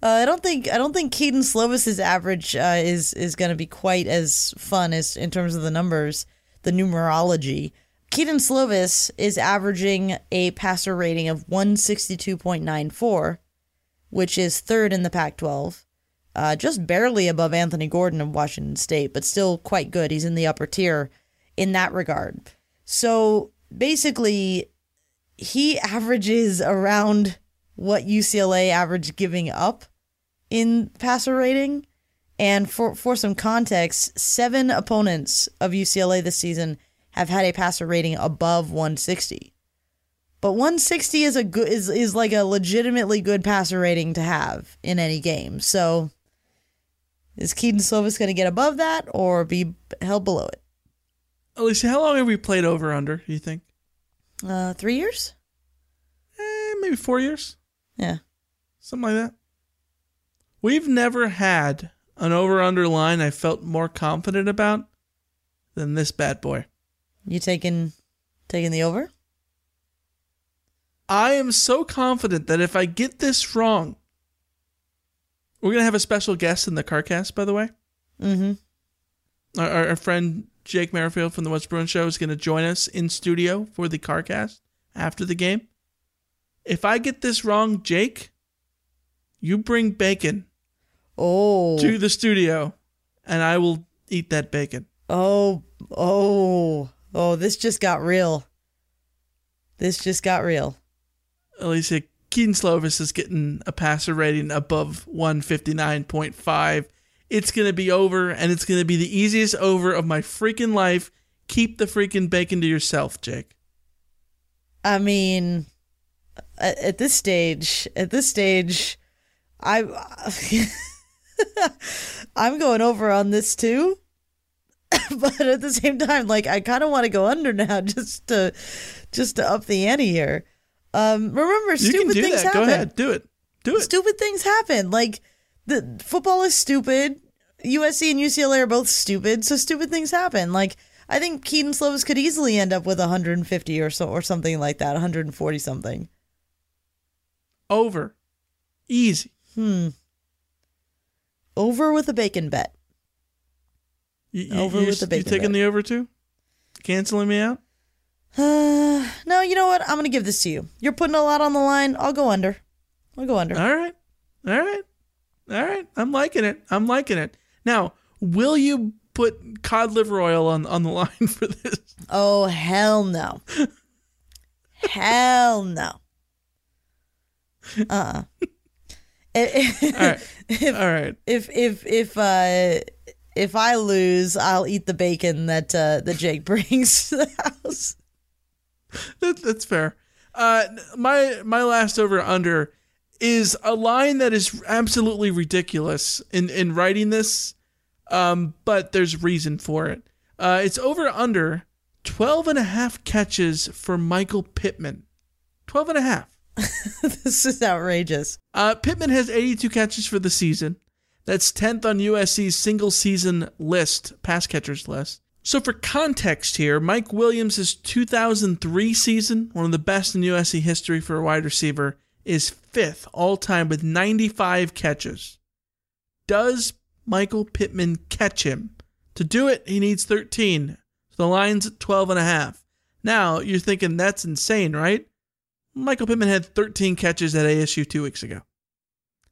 I don't think I don't think Kedon Slovis's average uh, is is going to be quite as fun as in terms of the numbers, the numerology. Kedon Slovis is averaging a passer rating of 162.94, which is third in the Pac-12, uh, just barely above Anthony Gordon of Washington State, but still quite good. He's in the upper tier in that regard. So basically, he averages around what UCLA averaged giving up in passer rating. And for, for some context, seven opponents of UCLA this season have had a passer rating above 160. But 160 is a good is, is like a legitimately good passer rating to have in any game. So is Kedon Slovis going to get above that or be held below it? Alicia, how long have we played over under? Do you think? Uh, three years? Eh, maybe four years, Yeah. something like that. We've never had an over under line I felt more confident about than this bad boy. You taking taking the over? I am so confident that if I get this wrong, we're gonna have a special guest in the CarCast, by the way. Mm-hmm. Our, our, our friend Jake Merrifield from the What's Bruin Show is going to join us in studio for the CarCast after the game. If I get this wrong, Jake, you bring bacon Oh. to the studio, and I will eat that bacon. Oh, oh, oh, this just got real. This just got real. Alicia Kedon Slovis is getting a passer rating above 159.5. It's going to be over, and it's going to be the easiest over of my freaking life. Keep the freaking bacon to yourself, Jake. I mean, at, this stage, at this stage, I I'm going over on this too. but at the same time, like I kind of want to go under now just to just to up the ante here. Um, remember, You stupid can do things that. Go happen. ahead. Do it. Do it. Stupid things happen. Like the football is stupid. USC and UCLA are both stupid, so stupid things happen. Like I think Kedon Slovis could easily end up with 150 or so or something like that, 140 something. Over. Easy. Hmm. Over with a bacon bet. You, you, Over you, with the you taking bet. the over too? Canceling me out? Uh, no, you know what? I'm gonna give this to you. You're putting a lot on the line. I'll go under. I'll go under. All right. All right. All right. I'm liking it. I'm liking it. Now, will you put cod liver oil on, on the line for this? Oh hell no. hell no. Uh. uh All right. If, All right. If if if uh if I lose, I'll eat the bacon that uh that Jake brings to the house. That, that's fair. Uh, my my last over under is a line that is absolutely ridiculous in in writing this, um, but there's reason for it. Uh, it's over under 12 and a half catches for Michael Pittman. 12 and a half. this is outrageous. Uh, Pittman has 82 catches for the season. That's 10th on USC's single season list, pass catchers list. So, for context here, Mike Williams' 2003 season, one of the best in USC history for a wide receiver, is fifth all time with 95 catches. Does Michael Pittman catch him? To do it, he needs 13. So the line's at 12 and a half. Now, you're thinking that's insane, right? Michael Pittman had 13 catches at ASU two weeks ago.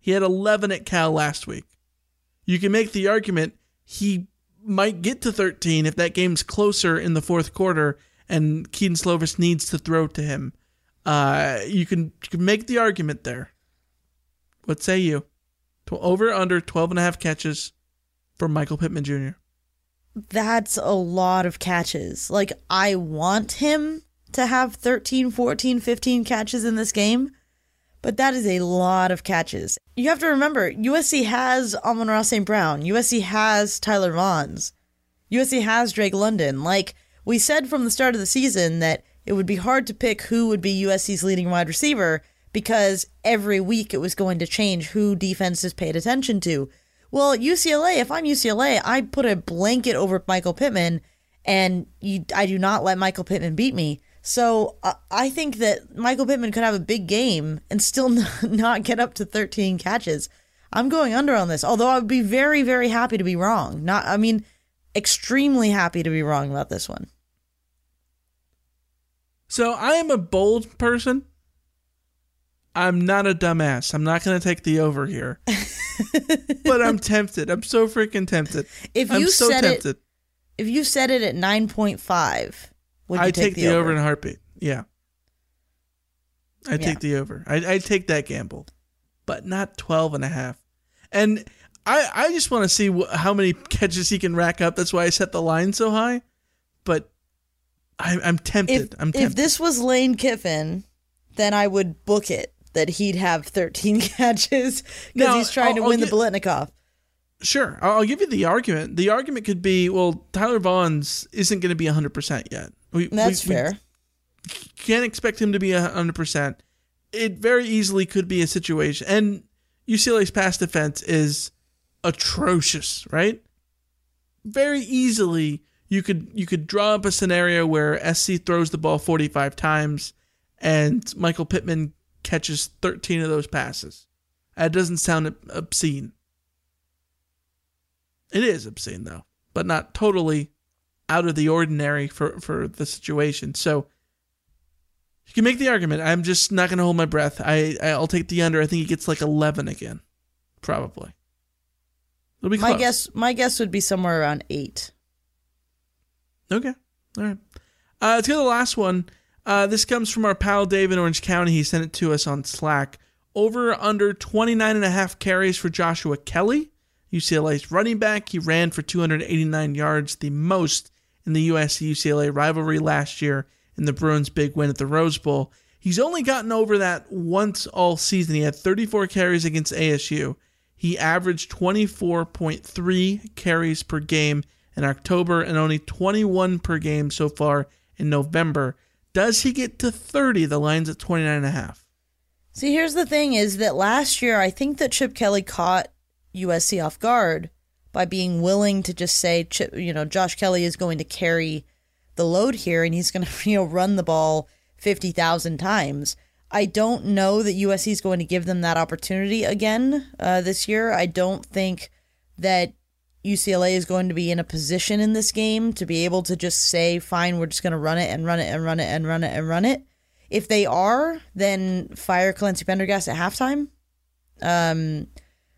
He had 11 at Cal last week. You can make the argument he might get to 13 if that game's closer in the fourth quarter and Kedon Slovis needs to throw to him. Uh, you can you can make the argument there. What say you? Over under 12 and a half catches for Michael Pittman Jr. That's a lot of catches. Like I want him to have 13, 14, 15 catches in this game, but that is a lot of catches. You have to remember, USC has Amon-Ra St. Brown. USC has Tyler Vaughns. USC has Drake London. Like we said from the start of the season that it would be hard to pick who would be USC's leading wide receiver because every week it was going to change who defenses paid attention to. Well, UCLA, if I'm UCLA, I put a blanket over Michael Pittman and you, I do not let Michael Pittman beat me. So uh, I think that Michael Pittman could have a big game and still not, not get up to 13 catches. I'm going under on this, although I would be very, very happy to be wrong. Not, I mean, extremely happy to be wrong about this one. So I am a bold person. I'm not a dumbass. I'm not going to take the over here. but I'm tempted. I'm so freaking tempted. If I'm you so set tempted. it, if you set it at 9.5, would you I take, take the, over? in a heartbeat. Yeah. I Yeah. take the over. I I take that gamble. But not 12 and a half. And I I just want to see wh- how many catches he can rack up. That's why I set the line so high. But I, I'm tempted. if, I'm if this was Lane Kiffin, then I would book it that he'd have 13 catches because he's trying to I'll- I'll win get- the Biletnikoff. Sure, I'll I'll give you the argument. The argument could be, well, Tyler Vaughns isn't going to be 100% yet. We, That's we- we fair. can't expect him to be 100%. It very easily could be a situation. And UCLA's pass defense is atrocious, right? Very easily you could you could draw up a scenario where SC throws the ball 45 times and Michael Pittman catches 13 of those passes. That doesn't sound obscene. It is obscene though, but not totally out of the ordinary for for the situation. So you can make the argument. I'm just not going to hold my breath. I I'll take the under. I think he gets like 11 again, probably. It'll be My guess, my guess would be somewhere around eight. Okay. All right. Uh, let's go to the last one. Uh, this comes from our pal Dave in Orange County. He sent it to us on Slack. Over under 29 and a half carries for Joshua Kelley, UCLA's running back. He ran for 289 yards, the most in the USC UCLA rivalry last year in the Bruins' big win at the Rose Bowl. He's only gotten over that once all season. He had 34 carries against ASU. He averaged 24.3 carries per game in October and only 21 per game so far in November. Does he get to 30? The line's at 29 and a half. See, here's the thing is that last year I think that Chip Kelly caught USC off guard by being willing to just say Chip, you know, Josh Kelley is going to carry the load here and he's going to, you know, run the ball 50,000 times. I don't know that USC is going to give them that opportunity again uh, this year. I don't think that UCLA is going to be in a position in this game to be able to just say, fine, we're just going to run it and run it and run it and run it and run it. If they are, then fire Clancy Pendergast at halftime. Um,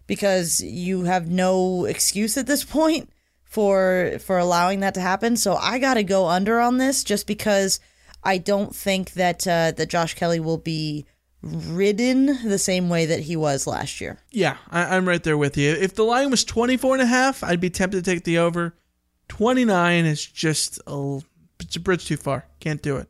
because you have no excuse at this point for for allowing that to happen. So I got to go under on this just because I don't think that uh, that Josh Kelley will be ridden the same way that he was last year. Yeah, I, I'm right there with you. If the line was 24 and a half, I'd be tempted to take the over. 29 is just a, it's a bridge too far. Can't do it.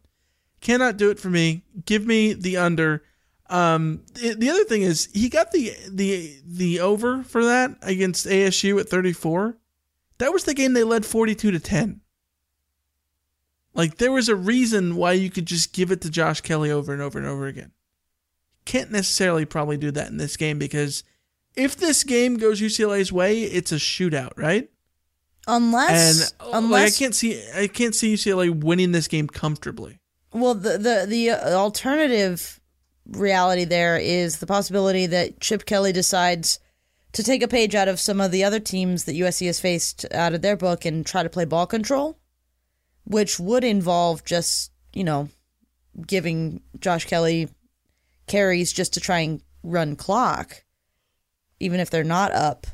Cannot do it for me. Give me the under. Um, the, the other thing is he got the the the over for that against ASU at 34. That was the game they led 42 to 10. Like there was a reason why you could just give it to Josh Kelley over and over and over again. Can't necessarily probably do that in this game because if this game goes UCLA's way, it's a shootout, right? Unless and unless like, I can't see I can't see UCLA winning this game comfortably. Well, the the the uh, alternative reality there is the possibility that Chip Kelly decides to take a page out of some of the other teams that USC has faced out of their book and try to play ball control, which would involve just, you know, giving Josh Kelley carries just to try and run clock, even if they're not up.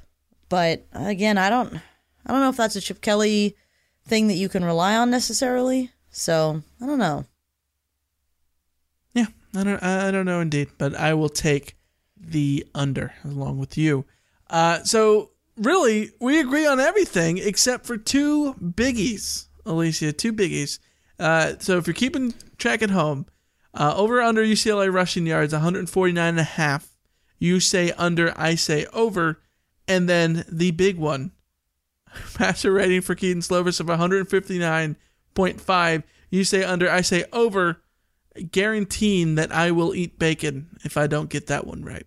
But again, I don't I don't know if that's a Chip Kelly thing that you can rely on necessarily. So I don't know. Yeah, I don't I don't know indeed, but I will take the under along with you. Uh, so really, we agree on everything except for two biggies, Alicia. Two biggies. Uh, so if you're keeping track at home, uh, over under UCLA rushing yards, 149 and a half. You say under, I say over, and then the big one, passer rating for Kedon Slovis of 159.5. You say under, I say over, guaranteeing that I will eat bacon if I don't get that one right.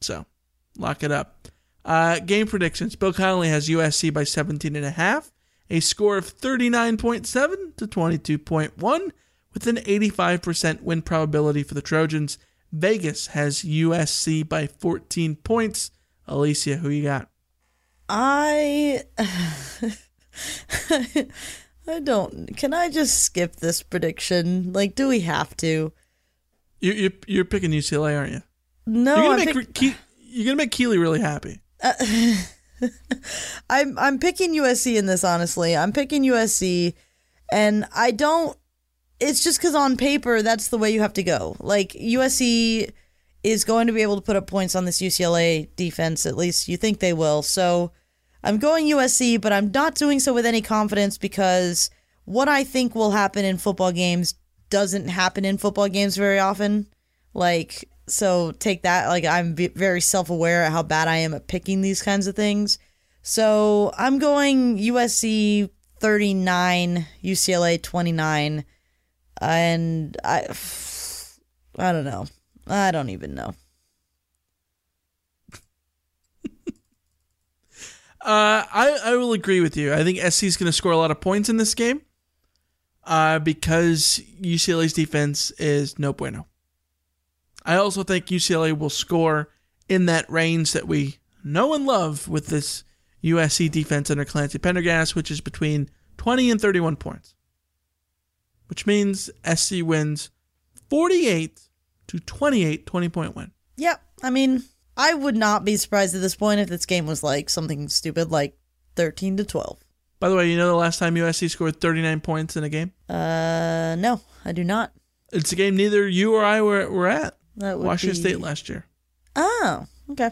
So, lock it up. Uh, game predictions. Bill Connolly has USC by 17 and a half, a score of 39.7 to 22.1 with an 85% win probability for the Trojans. Vegas has USC by 14 points. Alicia, who you got? I I don't. Can I just skip this prediction? Like, do we have to? You you you're picking UCLA, aren't you? No, you're gonna I'm make pick- Ke- you're gonna make Keeley really happy. Uh, I'm I'm picking USC in this. Honestly, I'm picking USC, and I don't. It's just because on paper that's the way you have to go. Like USC is going to be able to put up points on this UCLA defense. At least you think they will. So I'm going USC, but I'm not doing so with any confidence because what I think will happen in football games doesn't happen in football games very often. Like, so take that. Like, I'm very self aware at how bad I am at picking these kinds of things. So I'm going USC 39, UCLA 29. And I, I don't know. I don't even know. Uh, I, I will agree with you. I think SC is going to score a lot of points in this game uh, because UCLA's defense is no bueno. I also think UCLA will score in that range that we know and love with this USC defense under Clancy Pendergast, which is between 20 and 31 points, which means SC wins 48 to 28, 20 point win. Yep. I mean, I would not be surprised at this point if this game was like something stupid like 13 to 12. By the way, you know the last time USC scored 39 points in a game? Uh, no, I do not. It's a game neither you or I were, were at. That would Washington be- State last year. Oh, okay.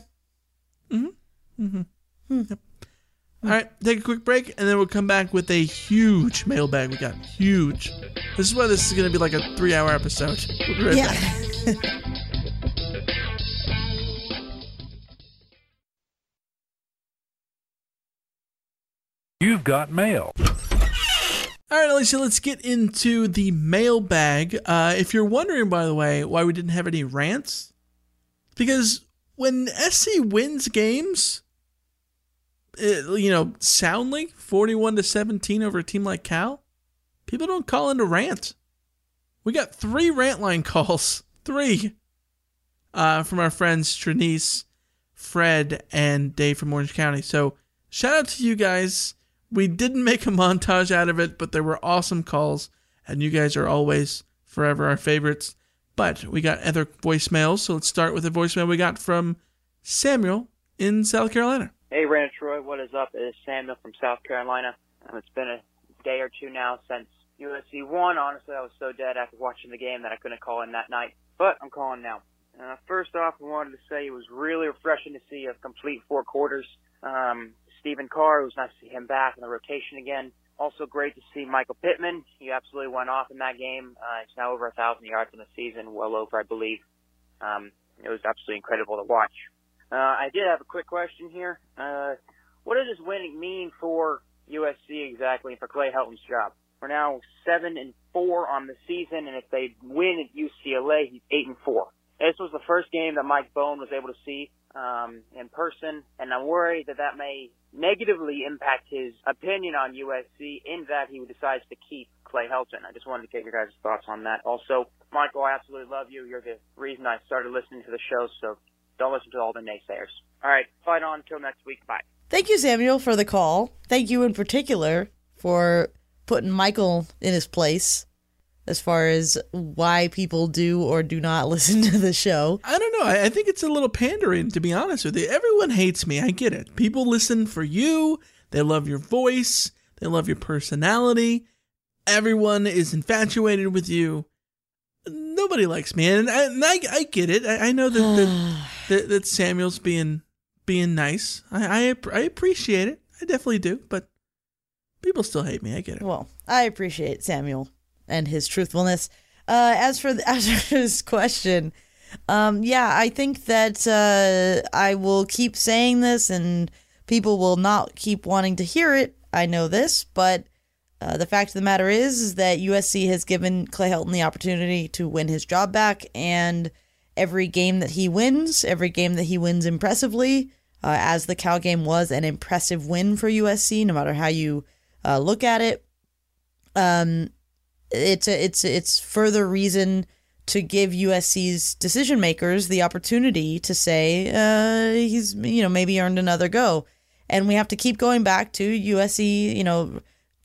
Mm-hmm. Mm-hmm. Hmm. Yep. All right, take a quick break, and then we'll come back with a huge mailbag. We got huge. This is why this is going to be like a three-hour episode. We'll be right Yeah. back. You've got mail. All right, Alicia, let's get into the mailbag. Uh, if you're wondering, by the way, why we didn't have any rants, because when SC wins games, it, you know, soundly 41 to 17 over a team like Cal, people don't call into rant. We got three rant line calls, three, uh, from our friends Trinice, Fred, and Dave from Orange County. So shout out to you guys. We didn't make a montage out of it, but there were awesome calls, and you guys are always forever our favorites. But we got other voicemails, so let's start with the voicemail we got from Samuel in South Carolina. Hey, Reign of Troy, what is up? It's Samuel from South Carolina. Um, it's been a day or two now since USC won. Honestly, I was so dead after watching the game that I couldn't call in that night, but I'm calling now. Uh, first off, I wanted to say it was really refreshing to see a complete four quarters. Um, Stephen Carr, it was nice to see him back in the rotation again. Also great to see Michael Pittman. He absolutely went off in that game. Uh, it's now over a thousand yards in the season, well over, I believe. Um, it was absolutely incredible to watch. Uh, I did have a quick question here. Uh, what does this win mean for USC exactly for Clay Helton's job? We're now seven and four on the season, and if they win at UCLA, he's eight and four. This was the first game that Mike Bohn was able to see um, in person, and I'm worried that that may negatively impact his opinion on USC in that he decides to keep Clay Helton. I just wanted to get your guys' thoughts on that. Also, Michael, I absolutely love you. You're the reason I started listening to the show, so don't listen to all the naysayers. All right, fight on until next week. Bye. Thank you, Samuel, for the call. Thank you in particular for putting Michael in his place as far as why people do or do not listen to the show. I don't know. I, I think it's a little pandering, to be honest with you. Everyone hates me. I get it. People listen for you, they love your voice, they love your personality. Everyone is infatuated with you. Nobody likes me, and I, and I, I get it. I, I know that, that, that that Samuel's being being nice. I, I I appreciate it. I definitely do, but people still hate me. I get it. Well, I appreciate Samuel and his truthfulness. Uh, as for the, as for this question, um, yeah, I think that uh, I will keep saying this, and people will not keep wanting to hear it. I know this, but uh, the fact of the matter is, is that USC has given Clay Helton the opportunity to win his job back, and every game that he wins, every game that he wins impressively, uh, as the Cal game was an impressive win for USC, no matter how you uh, look at it. Um, it's a, it's it's further reason to give USC's decision makers the opportunity to say uh, he's you know maybe earned another go, and we have to keep going back to USC. You know,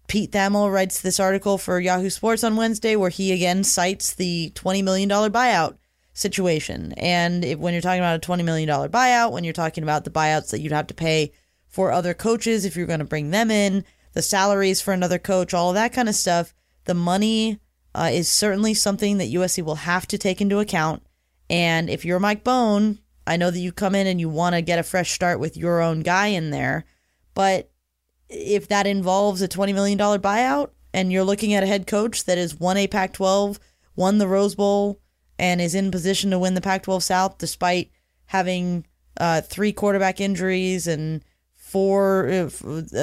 Pete Thamel writes this article for Yahoo Sports on Wednesday where he again cites the twenty million dollar buyout situation, and if, when you're talking about a twenty million dollar buyout, when you're talking about the buyouts that you'd have to pay for other coaches if you're going to bring them in, the salaries for another coach, all that kind of stuff the money uh, is certainly something that USC will have to take into account. And if you're Mike Bohn, I know that you come in and you want to get a fresh start with your own guy in there. But if that involves a $20 million buyout and you're looking at a head coach that has won a Pac 12, won the Rose Bowl, and is in position to win the Pac 12 South despite having uh, three quarterback injuries and four, uh,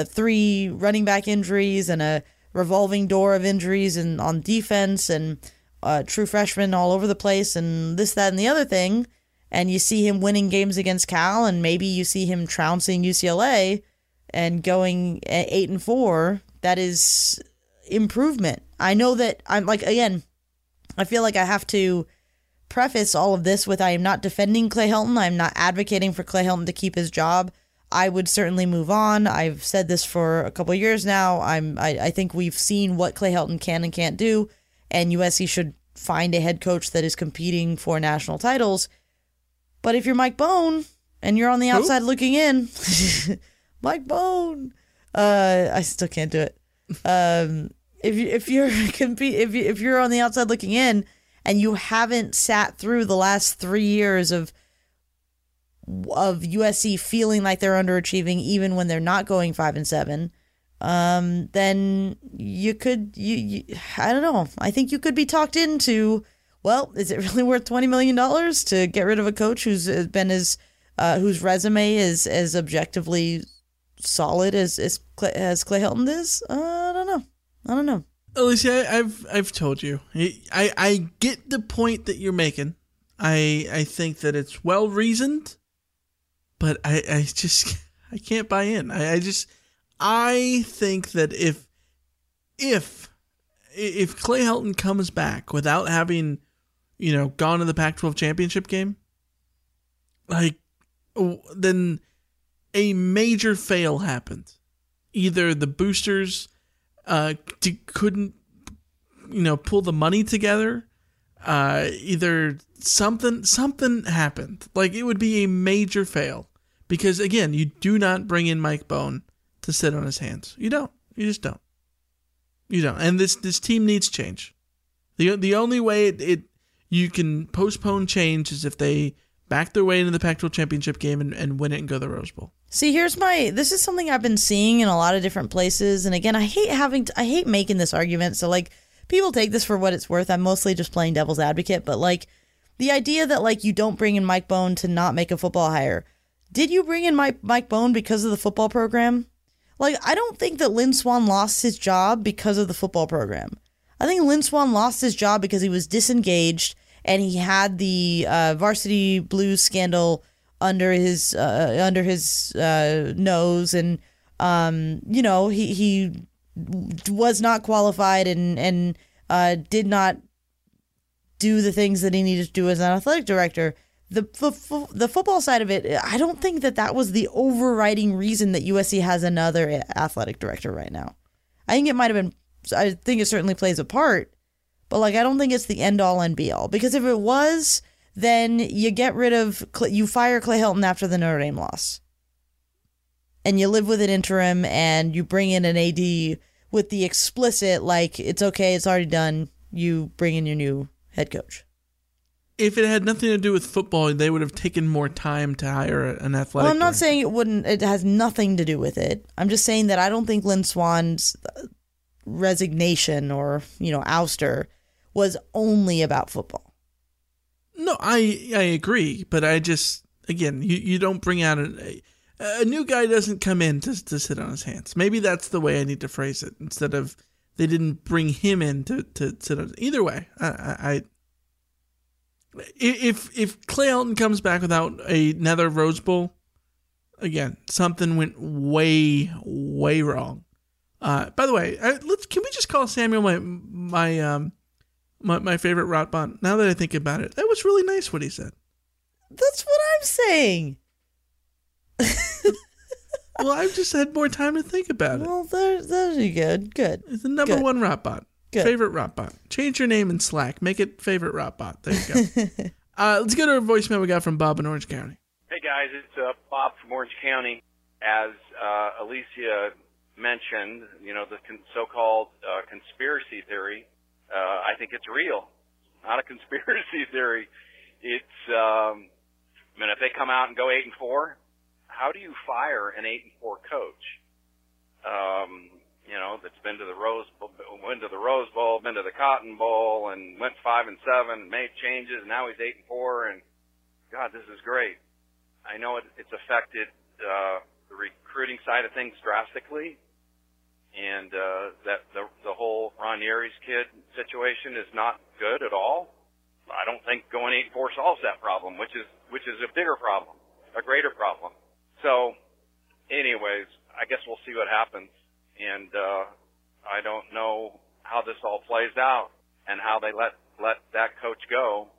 three running back injuries and a revolving door of injuries and on defense and uh, true freshmen all over the place and this, that, and the other thing. And you see him winning games against Cal, and maybe you see him trouncing UCLA and going eight and four. That is improvement. I know that I'm like again. I feel like I have to preface all of this with I am not defending Clay Helton. I'm not advocating for Clay Helton to keep his job. I would certainly move on. I've said this for a couple years now. I'm I, I think we've seen what Clay Helton can and can't do, and USC should find a head coach that is competing for national titles. But if you're Mike Bohn and you're on the outside looking in, Mike Bohn, uh, I still can't do it. Um, if you if you're compete if you, if you're on the outside looking in and you haven't sat through the last three years of of USC feeling like they're underachieving even when they're not going five and seven, um, then you could you, you I don't know. I think you could be talked into. Well, is it really worth twenty million dollars to get rid of a coach who's been as uh, whose resume is as objectively solid as as Clay, as Clay Helton is, uh, I don't know. I don't know. Alicia, I've I've told you. I I get the point that you're making. I I think that it's well reasoned, but I I just I can't buy in. I, I just I think that if if if Clay Helton comes back without having you know gone to the Pac-12 championship game, like then a major fail happened. Either the boosters uh, couldn't, you know, pull the money together. Uh, either something something happened. Like it would be a major fail because again, you do not bring in Mike Bohn to sit on his hands. You don't. You just don't. You don't. And this this team needs change. the The only way it, it you can postpone change is if they back their way into the Pac-12 championship game and, and win it and go to the Rose Bowl. See, here's my. This is something I've been seeing in a lot of different places, and again, I hate having. To, I hate making this argument. So like, people take this for what it's worth. I'm mostly just playing devil's advocate, but like, the idea that like you don't bring in Mike Bohn to not make a football hire. Did you bring in Mike Mike Bohn because of the football program? Like, I don't think that Lynn Swann lost his job because of the football program. I think Lynn Swann lost his job because he was disengaged and he had the uh, varsity blues scandal under his uh, under his uh, nose, and um, you know he he was not qualified and and uh, did not do the things that he needed to do as an athletic director. The, the the football side of it, I don't think that that was the overriding reason that USC has another athletic director right now. I think it might have been. I think it certainly plays a part, but like I don't think it's the end all and be all because if it was, then you get rid of you fire Clay Helton after the Notre Dame loss, and you live with an interim and you bring in an AD with the explicit like it's okay, it's already done. You bring in your new head coach. If it had nothing to do with football, they would have taken more time to hire an athletic. Well, I'm not director. saying it wouldn't. It has nothing to do with it. I'm just saying that I don't think Lynn Swann's uh, resignation or you know ouster was only about football. No, I I agree, but I just again, you, you don't bring out a, a new guy doesn't come in to to sit on his hands. Maybe that's the way I need to phrase it instead of they didn't bring him in to to sit on. Either way, I, I, I if if Clay Helton comes back without another Rose Bowl, again, something went way way wrong. Uh, by the way, uh, let's can we just call Samuel my my um my, my favorite Rotbot? Now that I think about it, that was really nice what he said. That's what I'm saying. well, I've just had more time to think about it. Well, there, there you go. Good. It's the number Good. one Rotbot. Good. Favorite Rotbot. Change your name in Slack. Make it favorite Rotbot. There you go. uh, let's go to a voicemail we got from Bob in Orange County. Hey guys, it's uh, Bob from Orange County. As uh, Alicia mentioned, you know the con- so-called uh, conspiracy theory. Uh, I think it's real, not a conspiracy theory. It's, um, I mean, if they come out and go eight and four, how do you fire an eight and four coach? Um, you know, that's been to the Rose went to the Rose Bowl, been to the Cotton Bowl, and went five and seven, made changes. And now he's eight and four, and God, this is great. I know it, it's affected uh, the recruiting side of things drastically, and uh, that the the whole Ron Yary's kid situation is not good at all. I don't think going eight four solves that problem, which is which is a bigger problem, a greater problem. So, anyways, I guess we'll see what happens, and uh, I don't know how this all plays out and how they let let that coach go,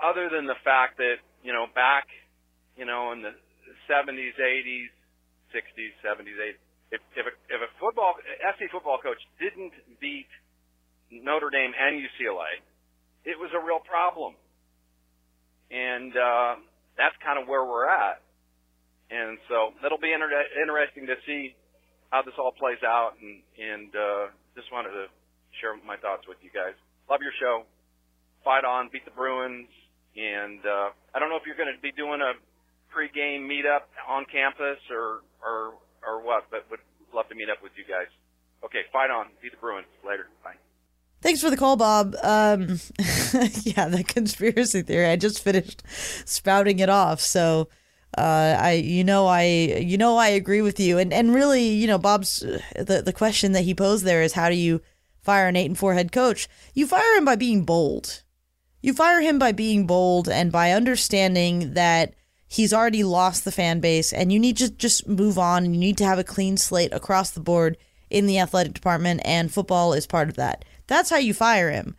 other than the fact that you know back you know, in the 70s, 80s, 60s, 70s, 80s. If if a, if a football SC football coach didn't beat Notre Dame and UCLA, it was a real problem. And uh, that's kind of where we're at. And so it'll be inter- interesting to see how this all plays out. And and uh, just wanted to share my thoughts with you guys. Love your show. Fight on, beat the Bruins. And uh, I don't know if you're going to be doing a pre-game meetup on campus or or or what, but would love to meet up with you guys. Okay, fight on. Beat the Bruins. Later. Bye. Thanks for the call, Bob. Um, yeah, the conspiracy theory. I just finished spouting it off. So, Uh, I you know I you know I agree with you, and and really you know Bob's the the question that he posed there is how do you fire an eight and four head coach? You fire him by being bold. You fire him by being bold and by understanding that he's already lost the fan base, and you need to just move on. And you need to have a clean slate across the board in the athletic department, and football is part of that. That's how you fire him.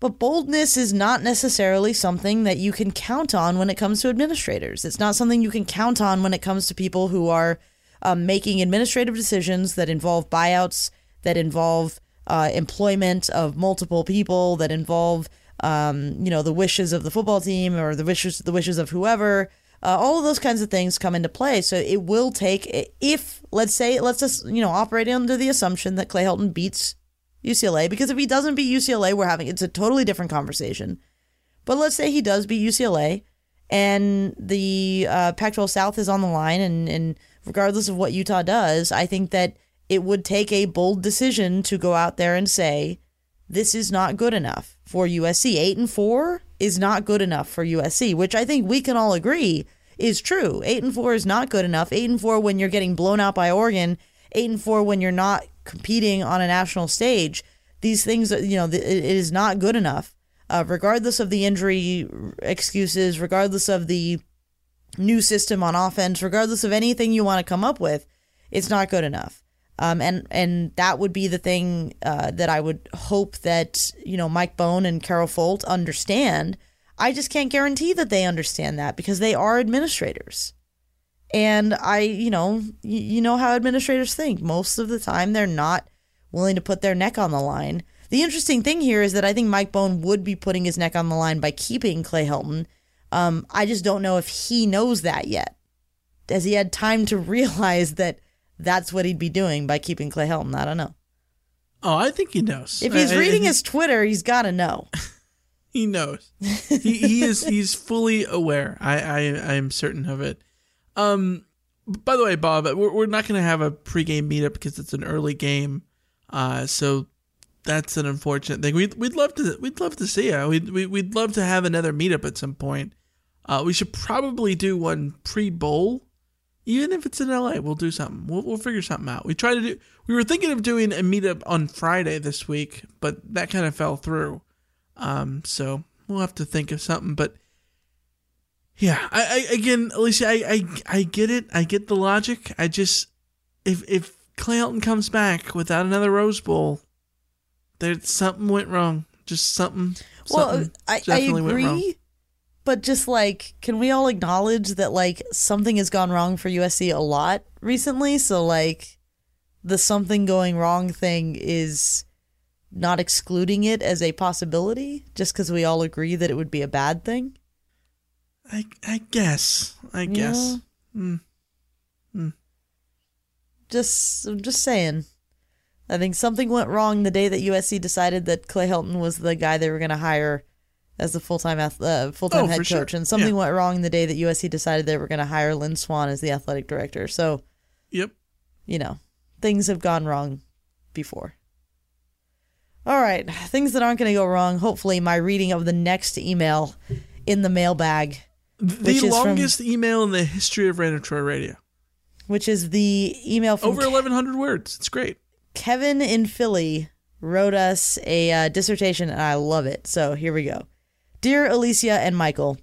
But boldness is not necessarily something that you can count on when it comes to administrators. It's not something you can count on when it comes to people who are um, making administrative decisions that involve buyouts, that involve uh, employment of multiple people, that involve um, you know the wishes of the football team or the wishes the wishes of whoever. Uh, all of those kinds of things come into play. So it will take if let's say let's just you know operate under the assumption that Clay Helton beats UCLA because if he doesn't beat UCLA, we're having it's a totally different conversation. But let's say he does beat UCLA, and the uh, Pac-12 South is on the line, and and regardless of what Utah does, I think that it would take a bold decision to go out there and say this is not good enough for USC. Eight and four is not good enough for USC, which I think we can all agree is true. Eight and four is not good enough. Eight and four when you're getting blown out by Oregon. Eight and four when you're not competing on a national stage. These things, you know, it is not good enough. Uh, regardless of the injury excuses, regardless of the new system on offense, regardless of anything you want to come up with, it's not good enough. Um, and and that would be the thing uh, that I would hope that you know Mike Bohn and Carol Folt understand. I just can't guarantee that they understand that because they are administrators, and I you know you, you know how administrators think. Most of the time, they're not willing to put their neck on the line. The interesting thing here is that I think Mike Bohn would be putting his neck on the line by keeping Clay Helton. Um, I just don't know if he knows that yet. Has he had time to realize that? that's what he'd be doing by keeping Clay Helton. I don't know. Oh, I think he knows. If he's I, reading I, his Twitter, he's got to know. he knows. he, he is he's fully aware. I, I I am certain of it. Um, by the way, Bob, we're, we're not going to have a pregame meetup because it's an early game. Uh, so that's an unfortunate thing. We'd we'd love to we'd love to see you. We'd we, we'd love to have another meetup at some point. Uh, we should probably do one pre bowl even if it's in LA, we'll do something. We'll, we'll figure something out. We try to do. We were thinking of doing a meetup on Friday this week, but that kind of fell through. Um, so we'll have to think of something. But yeah, I, I again, Alicia, I, I I get it. I get the logic. I just if if Clay Helton comes back without another Rose Bowl, there's something went wrong. Just something. Well, something I, I agree but just like can we all acknowledge that like something has gone wrong for USC a lot recently so like the something going wrong thing is not excluding it as a possibility just cuz we all agree that it would be a bad thing I I guess I guess mm. Mm. just I'm just saying I think something went wrong the day that USC decided that Clay Helton was the guy they were going to hire as the full time uh, full time Oh, head coach, sure. and something Yeah. went wrong the day that USC decided they were going to hire Lynn Swann as the athletic director. So, Yep. you know, things have gone wrong before. All right, things that aren't going to go wrong. Hopefully, my reading of the next email in the mailbag, the is from- longest email in the history of Reign of Troy Radio. which is the email from Over 1,100 words. It's great. Kevin in Philly wrote us a uh, dissertation, and I love it. So here we go. Dear Alicia and Michael,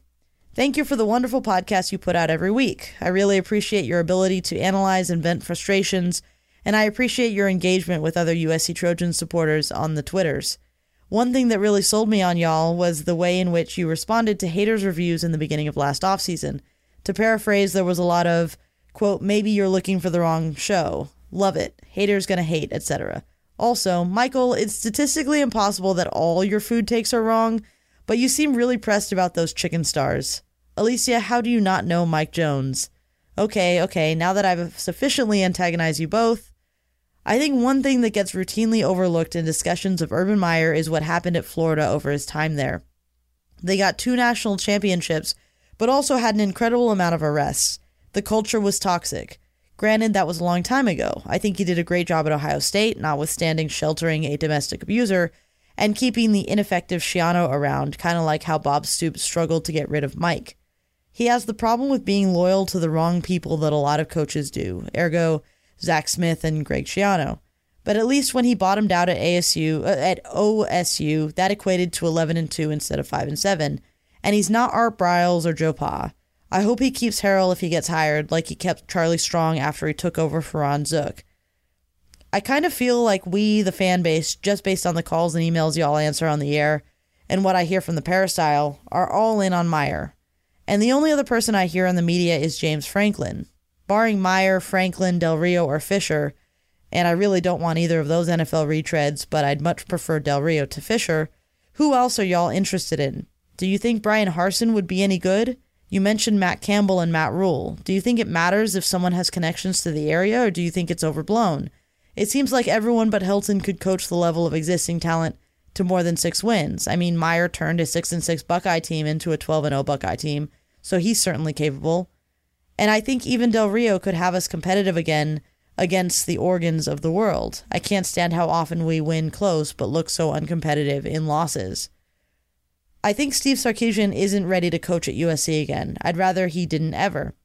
thank you for the wonderful podcast you put out every week. I really appreciate your ability to analyze and vent frustrations, and I appreciate your engagement with other USC Trojan supporters on the Twitters. One thing that really sold me on y'all was the way in which you responded to haters' reviews in the beginning of last offseason. To paraphrase, there was a lot of, quote, maybe you're looking for the wrong show. Love it. Haters gonna hate, etc. Also, Michael, it's statistically impossible that all your food takes are wrong, but you seem really pressed about those chicken stars. Alicia, how do you not know Mike Jones? Okay, okay, now that I've sufficiently antagonized you both, I think one thing that gets routinely overlooked in discussions of Urban Meyer is what happened at Florida over his time there. They got two national championships, but also had an incredible amount of arrests. The culture was toxic. Granted, that was a long time ago. I think he did a great job at Ohio State, notwithstanding sheltering a domestic abuser and keeping the ineffective Schiano around, kind of like how Bob Stoops struggled to get rid of Mike. He has the problem with being loyal to the wrong people that a lot of coaches do, ergo Zach Smith and Greg Schiano. But at least when he bottomed out at ASU, uh, at OSU, that equated to 11 and 2 instead of 5 and 7. And he's not Art Briles or Joe Pa. I hope he keeps Harrell if he gets hired, like he kept Charlie Strong after he took over for Ron Zook. I kind of feel like we, the fan base, just based on the calls and emails y'all answer on the air and what I hear from the peristyle, are all in on Meyer. And the only other person I hear in the media is James Franklin. Barring Meyer, Franklin, Del Rio, or Fisher, and I really don't want either of those NFL retreads, but I'd much prefer Del Rio to Fisher. Who else are y'all interested in? Do you think Bryan Harsin would be any good? You mentioned Matt Campbell and Matt Rhule. Do you think it matters if someone has connections to the area, or do you think it's overblown? It seems like everyone but Helton could coach the level of existing talent to more than six wins. I mean, Meyer turned a six and six Buckeye team into a twelve and zero Buckeye team, so he's certainly capable. And I think even Del Rio could have us competitive again against the Oregons of the world. I can't stand how often we win close but look so uncompetitive in losses. I think Steve Sarkisian isn't ready to coach at USC again. I'd rather he didn't ever.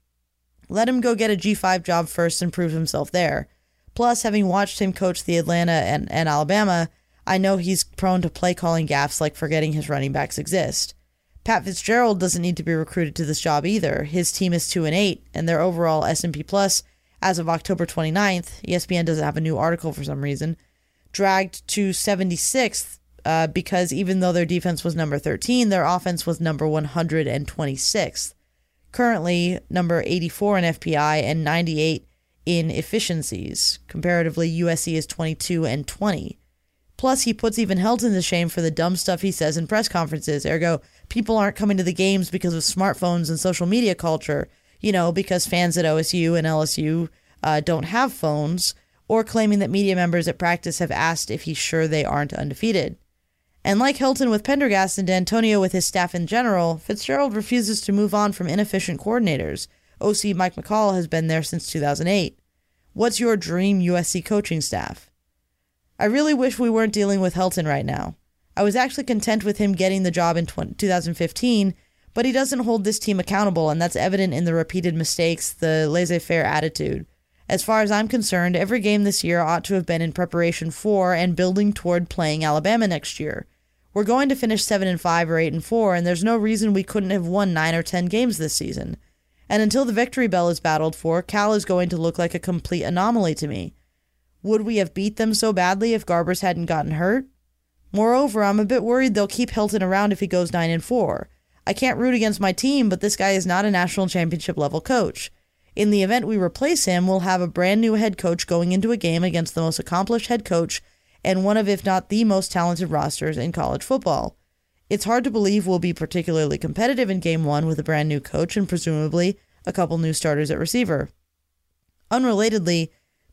Let him go get a G5 job first and prove himself there. Plus, having watched him coach the Atlanta and, and Alabama, I know he's prone to play calling gaffes like forgetting his running backs exist. Pat Fitzgerald doesn't need to be recruited to this job either. His team is 2 and 8 and their overall S&P Plus as of October 29th, ESPN doesn't have a new article for some reason, dragged to 76th uh, because even though their defense was number 13, their offense was number 126th. Currently, number 84 in FPI and 98 in efficiencies. Comparatively, USC is 22 and 20. Plus, he puts even Helton to shame for the dumb stuff he says in press conferences. Ergo, people aren't coming to the games because of smartphones and social media culture you know, because fans at OSU and LSU uh, don't have phones, or claiming that media members at practice have asked if he's sure they aren't undefeated. And like Helton with Pendergast and D'Antonio with his staff in general, Fitzgerald refuses to move on from inefficient coordinators. OC Mick McCall has been there since 2008. What's your dream USC coaching staff? I really wish we weren't dealing with Helton right now. I was actually content with him getting the job in 2015 but he doesn't hold this team accountable, and that's evident in the repeated mistakes, the laissez faire attitude. As far as I'm concerned, every game this year ought to have been in preparation for and building toward playing Alabama next year. We're going to finish 7 and 5 or 8 and 4, and there's no reason we couldn't have won 9 or 10 games this season. And until the victory bell is battled for, Cal is going to look like a complete anomaly to me. Would we have beat them so badly if Garbers hadn't gotten hurt? Moreover, I'm a bit worried they'll keep Helton around if he goes 9 and 4. I can't root against my team, but this guy is not a national championship level coach. In the event we replace him, we'll have a brand new head coach going into a game against the most accomplished head coach and one of, if not the most talented rosters in college football. It's hard to believe we'll be particularly competitive in game one with a brand new coach and presumably a couple new starters at receiver. Unrelatedly,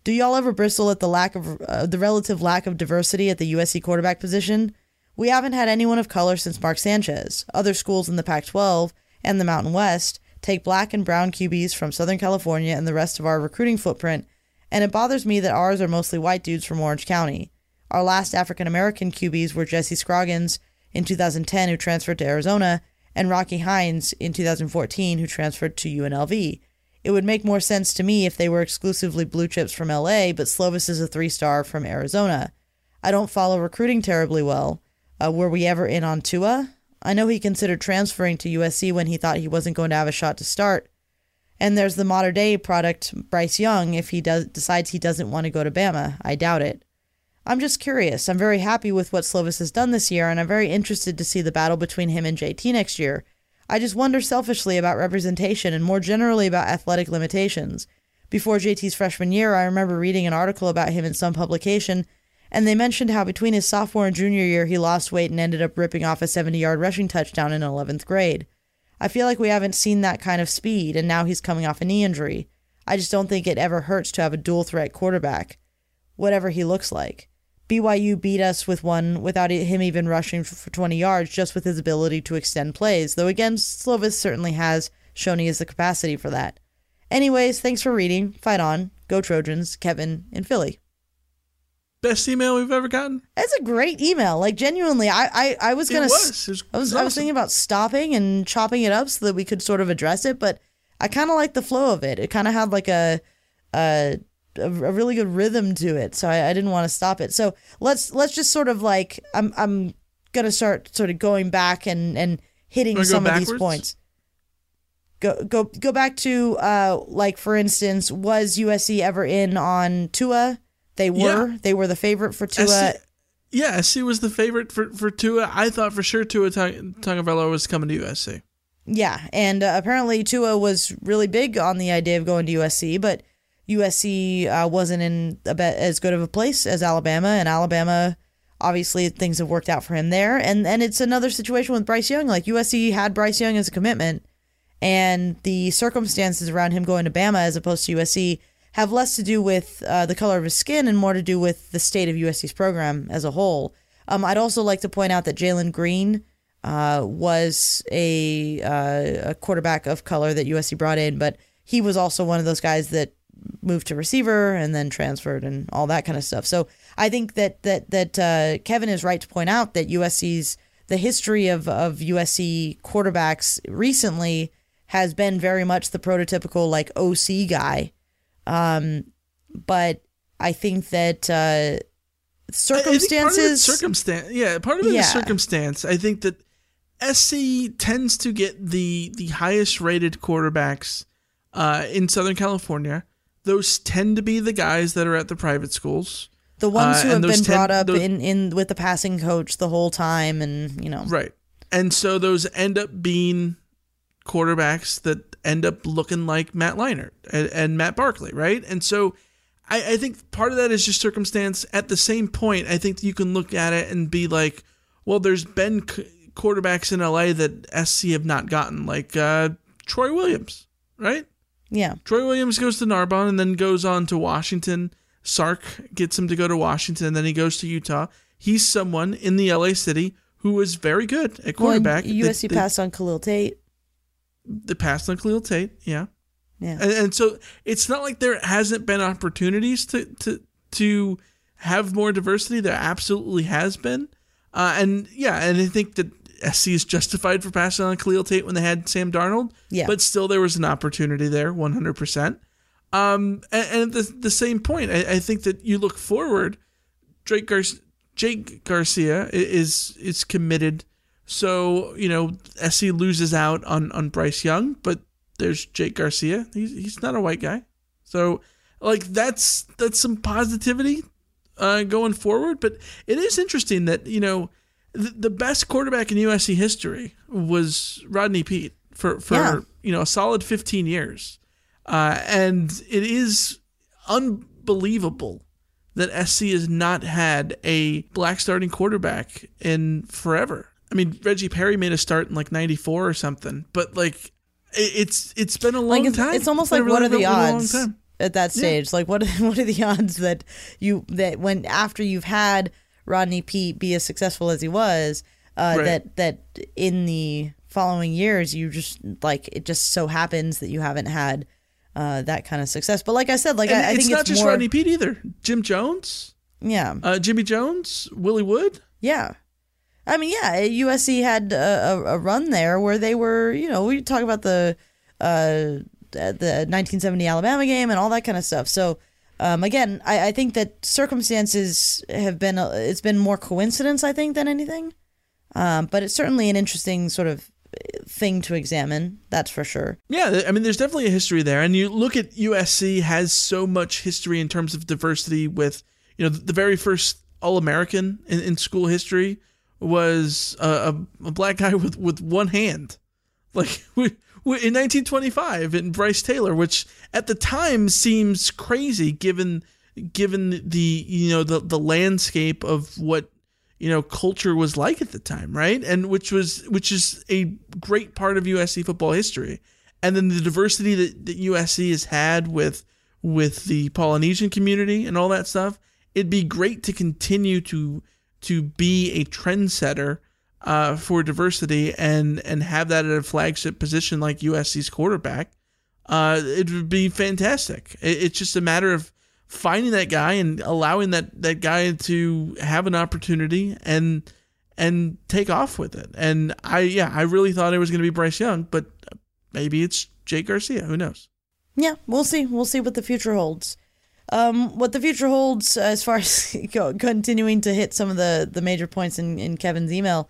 do y'all ever bristle at the lack of uh, the relative lack of diversity at the USC quarterback position? We haven't had anyone of color since Mark Sanchez. Other schools in the Pac 12 and the Mountain West take black and brown QBs from Southern California and the rest of our recruiting footprint, and it bothers me that ours are mostly white dudes from Orange County. Our last African American QBs were Jesse Scroggins in 2010, who transferred to Arizona, and Rocky Hines in 2014, who transferred to UNLV. It would make more sense to me if they were exclusively blue chips from LA, but Slovis is a three star from Arizona. I don't follow recruiting terribly well, uh, were we ever in on Tua? I know he considered transferring to USC when he thought he wasn't going to have a shot to start. And there's the modern day product, Bryce Young, if he does decides he doesn't want to go to Bama. I doubt it. I'm just curious. I'm very happy with what Slovis has done this year, and I'm very interested to see the battle between him and JT next year. I just wonder selfishly about representation and more generally about athletic limitations. Before JT's freshman year, I remember reading an article about him in some publication and they mentioned how between his sophomore and junior year, he lost weight and ended up ripping off a 70 yard rushing touchdown in 11th grade. I feel like we haven't seen that kind of speed, and now he's coming off a knee injury. I just don't think it ever hurts to have a dual threat quarterback, whatever he looks like. BYU beat us with one without him even rushing for 20 yards, just with his ability to extend plays, though again, Slovis certainly has shown he has the capacity for that. Anyways, thanks for reading. Fight on. Go Trojans, Kevin in Philly. best email we've ever gotten. It's a great email. Like genuinely, I I, I was gonna. was. It was- I was it was I was thinking about stopping and chopping it up so that we could sort of address it, but I kind of like the flow of it. It kind of had like a, a a a really good rhythm to it, so I, I didn't want to stop it. So let's let's just sort of like I'm I'm gonna start sort of going back and and hitting some of these points. Go go go back to uh like for instance, was USC ever in on Tua? They were. They were the favorite for Tua. SC yeah, SC was the favorite for, for Tua. I thought for sure Tua Tagovailoa was coming to USC. Yeah, and uh, apparently Tua was really big on the idea of going to USC, but USC uh, wasn't in a as good of a place as Alabama, and Alabama obviously things have worked out for him there, and and it's another situation with Bryce Young. Like USC had Bryce Young as a commitment, and the circumstances around him going to Bama as opposed to USC have less to do with uh, the color of his skin and more to do with the state of USC's program as a whole. Um, I'd also like to point out that Jalen Green uh, was a, uh, a quarterback of color that USC brought in, but he was also one of those guys that moved to receiver and then transferred and all that kind of stuff. So I think that that that uh, Kevin is right to point out that USC's the history of of USC quarterbacks recently has been very much the prototypical like OC guy. Um, but I think that uh, circumstances. circumstance, yeah, part of it is Yeah. circumstance. I think that SC tends to get the the highest rated quarterbacks uh, in Southern California. Those tend to be the guys that are at the private schools. the ones Uh, who and have been tend- brought up those- in, in with the passing coach the whole time, and you know, Right. And so those end up being quarterbacks that end up looking like Matt Leinart and, and Matt Barkley, right? And so I, I think part of that is just circumstance. At the same point, I think you can look at it and be like, well, there's been c- quarterbacks in LA that SC have not gotten, like uh, Troy Williams, right? Yeah. Troy Williams goes to Narbonne and then goes on to Washington. Sark gets him to go to Washington, and then he goes to Utah. He's someone in the LA city who was very good at Well, quarterback. USC They- they- passed on Khalil Tate. the passed on Khalil Tate, yeah. Yeah. And, and so it's not like there hasn't been opportunities to to to have more diversity. There absolutely has been, uh, and yeah, and I think that SC is justified for passing on Khalil Tate when they had Sam Darnold. Yeah. but still there was an opportunity there, one hundred percent. Um, and, and at the the same point, I, I think that you look forward. Drake Gar- Jake Garcia is is committed. So you know, SC loses out on on Bryce Young, but there's Jake Garcia. He's he's not a white guy, so like that's that's some positivity uh, going forward. But it is interesting that you know the, the best quarterback in USC history was Rodney Peete for for Yeah. you know a solid 15 years, uh, and it is unbelievable that SC has not had a black starting quarterback in forever. I mean, Reggie Perry made a start in like '94 or something, but like it, it's it's been a long Like it's, time. it's almost like what are the odds at that Yeah. stage? Like what what are the odds that you that when after you've had Rodney Peete be as successful as he was, uh, Right. that that in the following years you just like it just so happens that you haven't had uh, that kind of success. But like I said, like I, I it's think not it's just more, Rodney Peete either. Jim Jones, yeah, uh, Jimmy Jones, Willie Wood. Yeah. I mean, yeah, USC had a, a, a run there where they were, you know, we talk about the uh, the 1970 Alabama game and all that kind of stuff. So, um, again, I, I think that circumstances have been, it's been more coincidence, I think, than anything. Um, but it's certainly an interesting sort of thing to examine, that's for sure. Yeah, I mean, there's definitely a history there, and you look at USC has so much history in terms of diversity. With you know, the very first All American in, in school history was a, a, black guy with with one hand, like we, in 1925 in Brice Taylor, which at the time seems crazy given given the you know the the landscape of what you know culture was like at the time right? And which was which is a great part of USC football history. And then the diversity that, that USC has had with with the Polynesian community and all that stuff it'd be great to continue to to be a trendsetter uh, for diversity and and have that at a flagship position like USC's quarterback uh, it would be fantastic it, it's just a matter of finding that guy and allowing that that guy to have an opportunity and and take off with it. And I yeah, I really thought it was going to be Bryce Young, but maybe it's Jake Garcia. Who knows? Yeah, we'll see. We'll see what the future holds. Um, what the future holds as far as continuing to hit some of the, the major points in, in Kevin's email.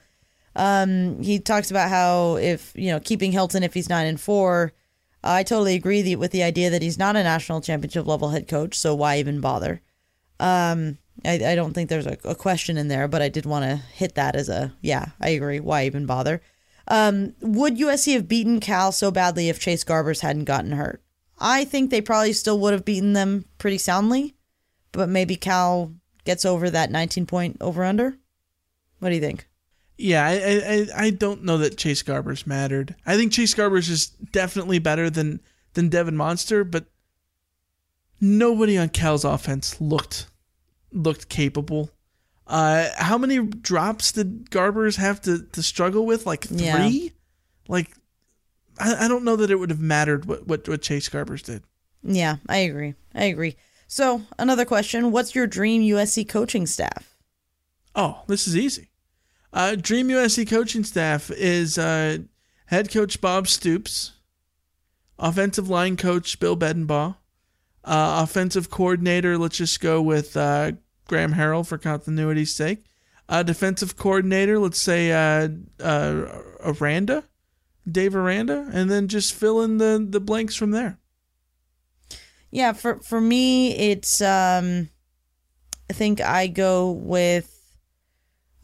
Um, he talks about how if you know keeping Helton if he's nine and four. I totally agree the, with the idea that he's not a national championship level head coach, so why even bother? Um, I, I don't think there's a, a question in there, but I did want to hit that as a yeah, I agree. Why even bother? Um, would USC have beaten Cal so badly if Chase Garbers hadn't gotten hurt? I think they probably still would have beaten them pretty soundly, but maybe Cal gets over that 19 point over under. What do you think? Yeah, I, I I don't know that Chase Garbers mattered. I think Chase Garbers is definitely better than than Devon Modster, but nobody on Cal's offense looked looked capable. Uh, how many drops did Garbers have to, to struggle with? Like three? Yeah. Like I, I don't know that it would have mattered what, what, what Chase Garbers did. Yeah, I agree. I agree. So, another question What's your dream USC coaching staff? Oh, this is easy. Uh, Dream USC coaching staff is uh, head coach Bob Stoops, offensive line coach Bill Bedenbaugh, uh, offensive coordinator, let's just go with uh, Graham Harrell for continuity's sake. Uh, defensive coordinator, let's say uh, Aranda, Dave Aranda, and then just fill in the, the blanks from there. Yeah, for for me, it's um, I think I go with.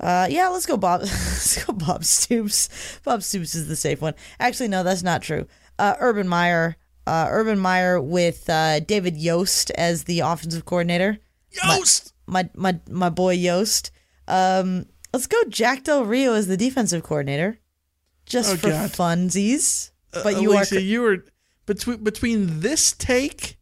Uh, yeah, let's go Bob. let's go Bob Stoops. Bob Stoops is the safe one. Actually, no, that's not true. Uh, Urban Meyer. Uh, Urban Meyer with uh, David Yost as the offensive coordinator. Yost, my my my, my boy Yost. Um, let's go Jack Del Rio as the defensive coordinator, just Oh, for God. funsies. Uh, But you Alicia, are you were between between this take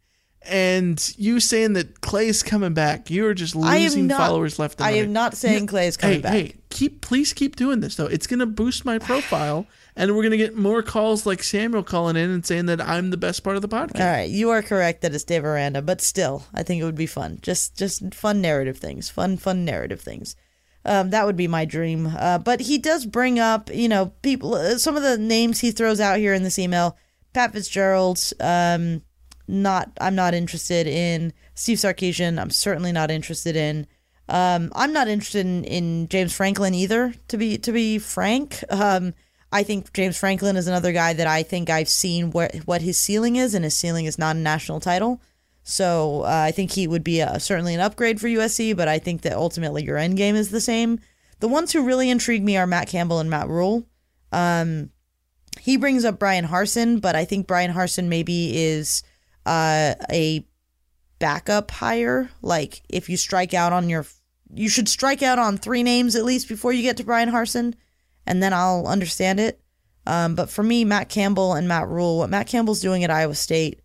and you saying that Clay's coming back. You are just losing not- followers left and I right. am not saying Clay is coming hey, back. Hey, keep please keep doing this though. It's gonna boost my profile, and we're gonna get more calls like Samuel calling in and saying that I'm the best part of the podcast. All right, you are correct that it's Dave Aranda, but still, I think it would be fun. Just just fun narrative things, fun fun narrative things. Um, that would be my dream. Uh, but he does bring up, you know, people. Uh, some of the names he throws out here in this email: Pat Fitzgerald. Um, not, I'm not interested in Steve Sarkisian. I'm certainly not interested in. Um, I'm not interested in, in James Franklin either. To be to be frank, um, I think James Franklin is another guy that I think I've seen where what his ceiling is, and his ceiling is not a national title. So uh, I think he would be a, certainly an upgrade for USC, but I think that ultimately your end game is the same. The ones who really intrigue me are Matt Campbell and Matt Rhule. Um, he brings up Bryan Harsin, but I think Bryan Harsin maybe is uh, a backup hire. Like if you strike out on your, you should strike out on three names at least before you get to Bryan Harsin, and then I'll understand it. Um, but for me, Matt Campbell and Matt Rhule, what Matt Campbell's doing at Iowa State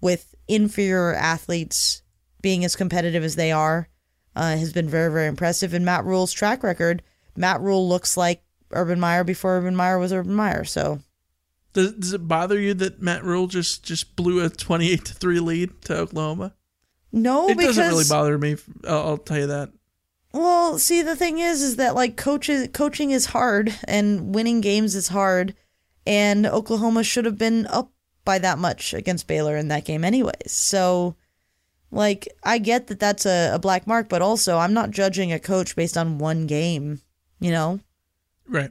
with inferior athletes being as competitive as they are uh, has been very, very impressive. And Matt Rhule's track record, Matt Rhule looks like Urban Meyer before Urban Meyer was Urban Meyer. So Does, does it bother you that Matt Rhule just just blew a 28 to three lead to Oklahoma? no, it because doesn't really bother me. I'll, I'll tell you that. Well, see, the thing is, is that like coaches, coaching is hard, and winning games is hard, and Oklahoma should have been up by that much against Baylor in that game, anyways. So, like, I get that that's a, a black mark, but also I'm not judging a coach based on one game. You know, Right.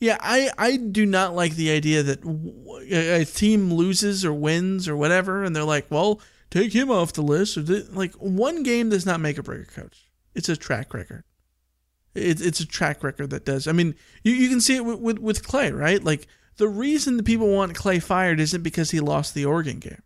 Yeah, I, I do not like the idea that a team loses or wins or whatever, and they're like, well, take him off the list. Or like one game does not make a break a coach. It's a track record. It's it's a track record that does. I mean, you, you can see it with, with with Clay, right? Like the reason the people want Clay fired isn't because he lost the Oregon game.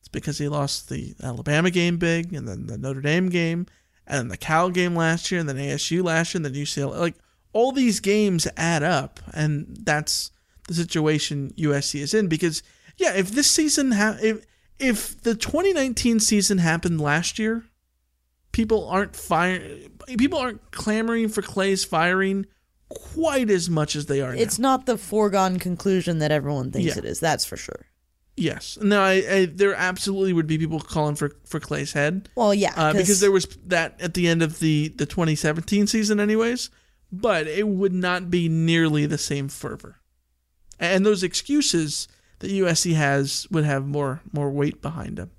It's because he lost the Alabama game big, and then the Notre Dame game, and then the Cal game last year, and then ASU last year, and then UCLA. Like all these games add up, and that's the situation USC is in. Because yeah, if this season ha- if if the 2019 season happened last year, people aren't fire people aren't clamoring for Clay's firing quite as much as they are now. it's not the foregone conclusion that everyone thinks Yeah. it is. That's for sure. Yes. No, I, I there absolutely would be people calling for for Clay's head. Well, yeah, uh, 'cause- because there was that at the end of the the 2017 season, anyways. But it would not be nearly the same fervor, and those excuses that USC has would have more more weight behind them.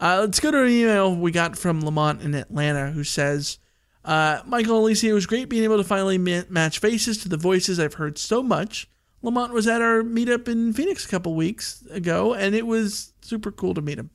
Uh, let's go to an email we got from Lamont in Atlanta, who says, uh, "Michael and Alicia, it was great being able to finally ma- match faces to the voices I've heard so much." Lamont was at our meetup in Phoenix a couple weeks ago, and it was super cool to meet him.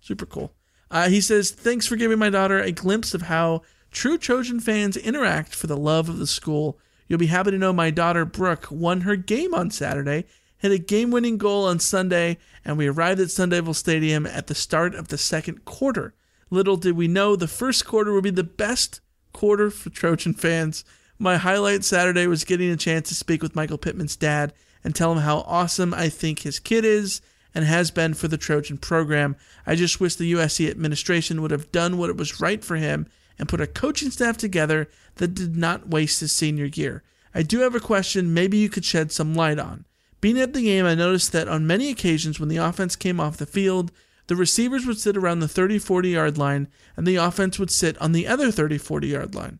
Super cool. Uh, he says, Thanks for giving my daughter a glimpse of how true Trojan fans interact for the love of the school. You'll be happy to know my daughter, Brooke, won her game on Saturday, hit a game winning goal on Sunday, and we arrived at Sun Devil Stadium at the start of the second quarter. Little did we know the first quarter would be the best quarter for Trojan fans. My highlight Saturday was getting a chance to speak with Michael Pittman's dad and tell him how awesome I think his kid is and has been for the Trojan program. I just wish the USC administration would have done what it was right for him and put a coaching staff together that did not waste his senior year. I do have a question maybe you could shed some light on. Being at the game, I noticed that on many occasions when the offense came off the field, the receivers would sit around the 30 40 yard line and the offense would sit on the other 30 40 yard line.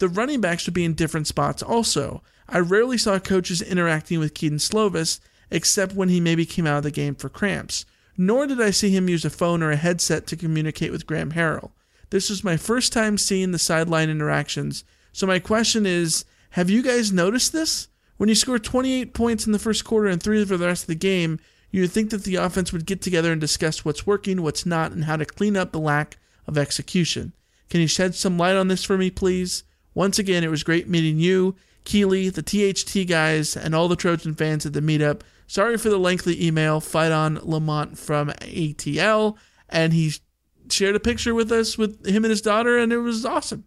The running backs would be in different spots also. I rarely saw coaches interacting with Kedon Slovis, except when he maybe came out of the game for cramps. Nor did I see him use a phone or a headset to communicate with Graham Harrell. This was my first time seeing the sideline interactions, so my question is have you guys noticed this? When you score 28 points in the first quarter and three for the rest of the game, you would think that the offense would get together and discuss what's working, what's not, and how to clean up the lack of execution. Can you shed some light on this for me, please? Once again, it was great meeting you, Keeley, the THT guys, and all the Trojan fans at the meetup. Sorry for the lengthy email. Fight on Lamont from ATL, and he shared a picture with us with him and his daughter, and it was awesome.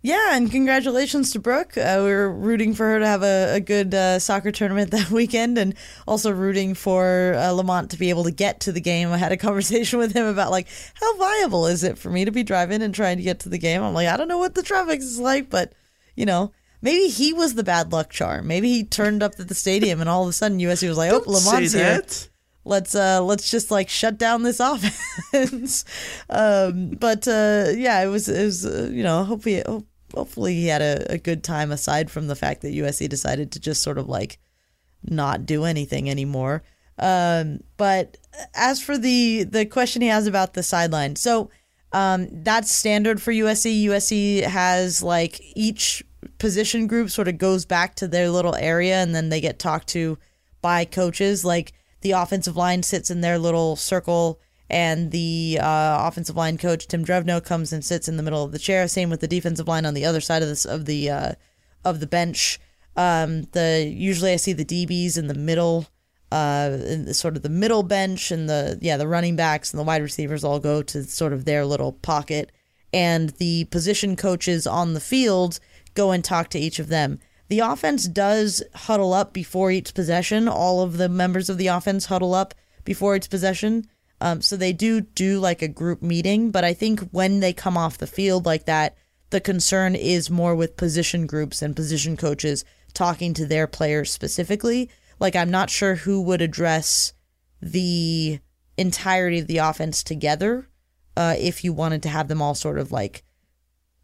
Yeah, and congratulations to Brooke. Uh, we were rooting for her to have a, a good uh, soccer tournament that weekend, and also rooting for uh, Lamont to be able to get to the game. I had a conversation with him about like how viable is it for me to be driving and trying to get to the game. I'm like, I don't know what the traffic is like, but you know, maybe he was the bad luck charm. Maybe he turned up at the stadium, and all of a sudden USC was like, "Oh, Lamont's here." Let's uh let's just like shut down this offense. um, but uh, yeah, it was it was uh, you know hopefully hopefully he had a, a good time aside from the fact that USC decided to just sort of like not do anything anymore. Um, but as for the the question he has about the sideline, so um, that's standard for USC. USC has like each position group sort of goes back to their little area, and then they get talked to by coaches. Like the offensive line sits in their little circle, and the uh, offensive line coach Tim Drevno comes and sits in the middle of the chair. Same with the defensive line on the other side of this of the uh, of the bench. Um, the usually I see the DBs in the middle, uh, the, sort of the middle bench, and the yeah the running backs and the wide receivers all go to sort of their little pocket, and the position coaches on the field go and talk to each of them. The offense does huddle up before each possession. All of the members of the offense huddle up before each possession. Um, so they do do like a group meeting, but I think when they come off the field like that, the concern is more with position groups and position coaches talking to their players specifically. Like I'm not sure who would address the entirety of the offense together uh, if you wanted to have them all sort of like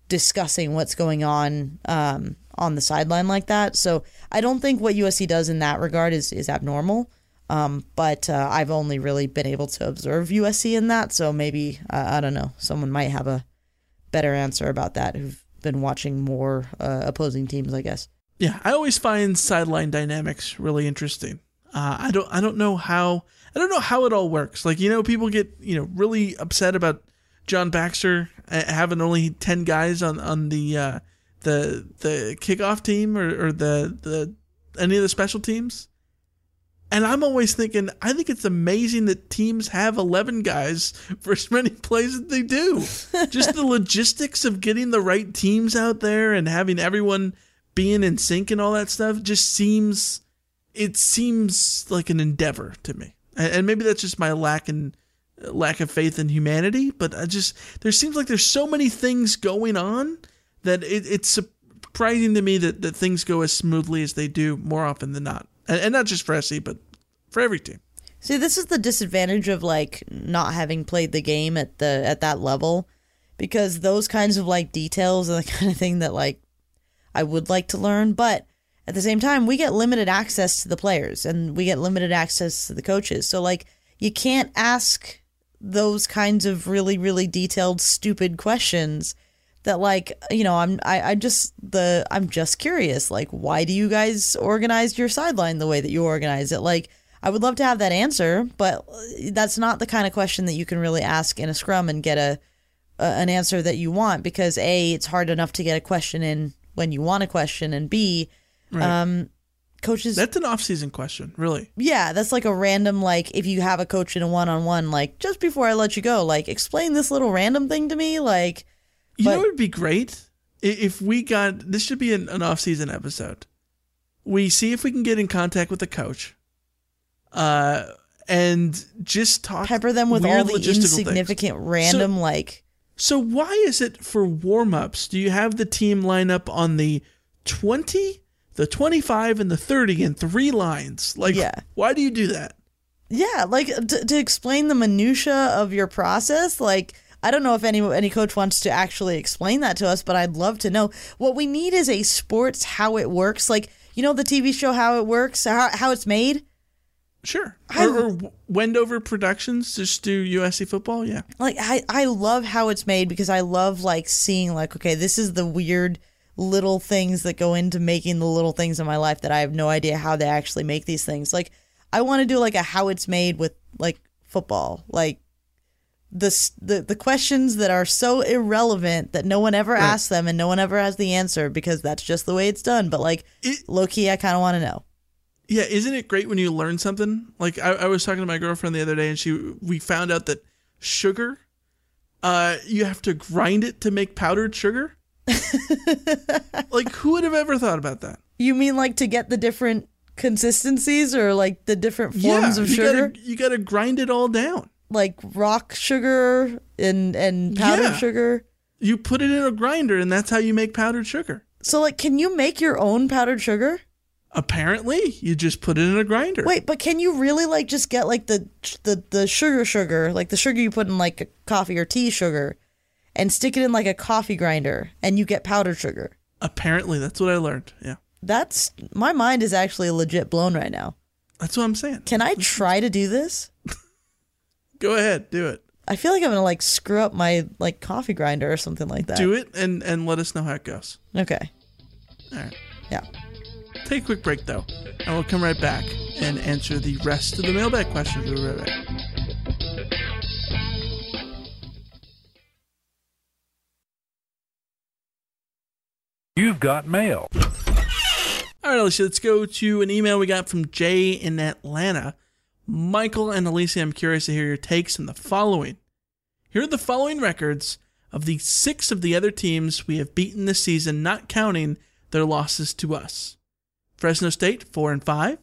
discussing what's going on um, on the sideline like that. So I don't think what USC does in that regard is is abnormal. Um, but uh, I've only really been able to observe USC in that, so maybe uh, I don't know. Someone might have a better answer about that who've been watching more uh, opposing teams, I guess. Yeah, I always find sideline dynamics really interesting. Uh, I don't I don't know how I don't know how it all works. Like you know, people get you know really upset about John Baxter uh, having only ten guys on on the uh, the the kickoff team or, or the the any of the special teams. And I'm always thinking, I think it's amazing that teams have 11 guys for as many plays that they do. Just the logistics of getting the right teams out there and having everyone being in sync and all that stuff just seems, it seems like an endeavor to me. And maybe that's just my lack in lack of faith in humanity, but I just, there seems like there's so many things going on that it, it's surprising to me that, that things go as smoothly as they do more often than not and, and not just for SC, but for every team. See, this is the disadvantage of like not having played the game at the at that level because those kinds of like details are the kind of thing that like I would like to learn, but at the same time, we get limited access to the players and we get limited access to the coaches. So like you can't ask those kinds of really really detailed stupid questions that like you know i'm I, i'm just the i'm just curious like why do you guys organize your sideline the way that you organize it like i would love to have that answer but that's not the kind of question that you can really ask in a scrum and get a, a an answer that you want because a it's hard enough to get a question in when you want a question and b Right. um coaches That's an off-season question, really. yeah, that's like a random like if you have a coach in a one on one, like just before I let you go, like explain this little random thing to me, like You know it'd be great if we got this should be an, an off-season episode. We see if we can get in contact with the coach, uh, and just talk pepper them with all the logistical things. insignificant random like So why is it for warm-ups? Do you have the team line up on the twenty, the twenty-five, and the thirty in three lines? Like, Yeah. why do you do that? yeah, like to, to explain the minutia of your process, like I don't know if any any coach wants to actually explain that to us, but I'd love to know. What we need is a sports how it works, like you know the TV show how it works, how how it's made. Sure. Or, or Wendover Productions just do USC football. Yeah. like I, I love how it's made because I love like seeing like okay this is the weird little things that go into making the little things in my life that I have no idea how they actually make these things like I want to do like a how it's made with like football like the the the questions that are so irrelevant that no one ever Right. asks them and no one ever has the answer because that's just the way it's done but like low key I kind of want to know Yeah, isn't it great when you learn something? Like I, I was talking to my girlfriend the other day, and she we found out that sugar, uh, you have to grind it to make powdered sugar. like who would have ever thought about that? you mean like to get the different consistencies or like the different forms yeah, of you sugar Gotta, you got to grind it all down. Like rock sugar and and powdered Yeah. sugar. You put it in a grinder, and that's how you make powdered sugar. So like can you make your own powdered sugar? Apparently, you just put it in a grinder. Wait, but can you really like just get like the the the sugar sugar, like the sugar you put in like coffee or tea sugar and stick it in like a coffee grinder and you get powdered sugar? Apparently, that's what I learned. Yeah, That's my mind is actually legit blown right now. that's what I'm saying. Can I try to do this? Go ahead, do it. I feel like I'm gonna like screw up my like coffee grinder or something like that. Do it, and and let us know how it goes. Okay. All right. Yeah. Take a quick break though, and we'll come right back and answer the rest of the mailbag questions. We'll be right back. You've got mail. All right, Alicia, let's go to an email we got from Jay in Atlanta. Michael and Alicia, I'm curious to hear your takes on the following. Here are the following records of the six of the other teams we have beaten this season, not counting their losses to us. Fresno State, 4 and 5.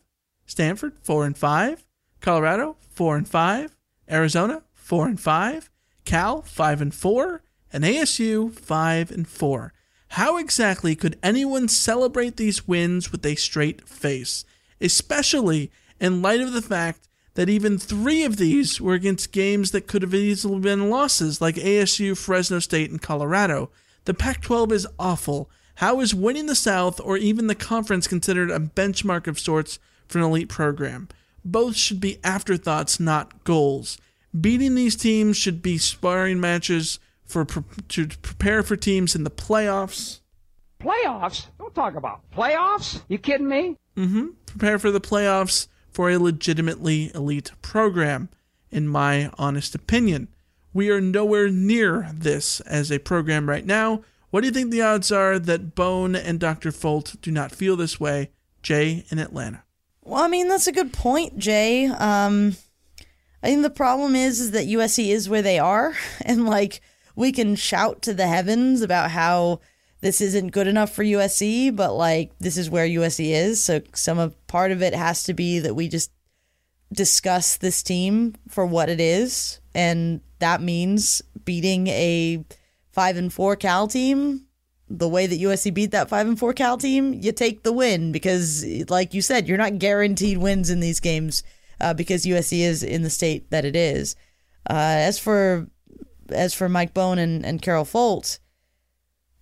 Stanford, 4 and 5. Colorado, 4 and 5. Arizona, 4 and 5. Cal, 5 and 4. And ASU, 5 and 4. How exactly could anyone celebrate these wins with a straight face, especially in light of the fact that even three of these were against games that could have easily been losses, like ASU, Fresno State, and Colorado? The Pac 12 is awful. How is winning the South or even the conference considered a benchmark of sorts for an elite program? Both should be afterthoughts, not goals. Beating these teams should be sparring matches for to prepare for teams in the playoffs. Playoffs? Don't talk about playoffs. You kidding me? Mm-hmm. Prepare for the playoffs for a legitimately elite program, in my honest opinion. We are nowhere near this as a program right now. What do you think the odds are that Bohn and Dr. Folt do not feel this way? Jay in Atlanta. Well, I mean that's a good point, Jay. Um, I think the problem is is that USC is where they are, and like we can shout to the heavens about how this isn't good enough for USC, but like this is where USC is. So some of part of it has to be that we just discuss this team for what it is, and that means beating a five and four Cal team the way that USC beat that five and four Cal team, you take the win because, like you said, you're not guaranteed wins in these games uh, because USC is in the state that it is. Uh, as for as for Mike Bohn and, and Carol Folt,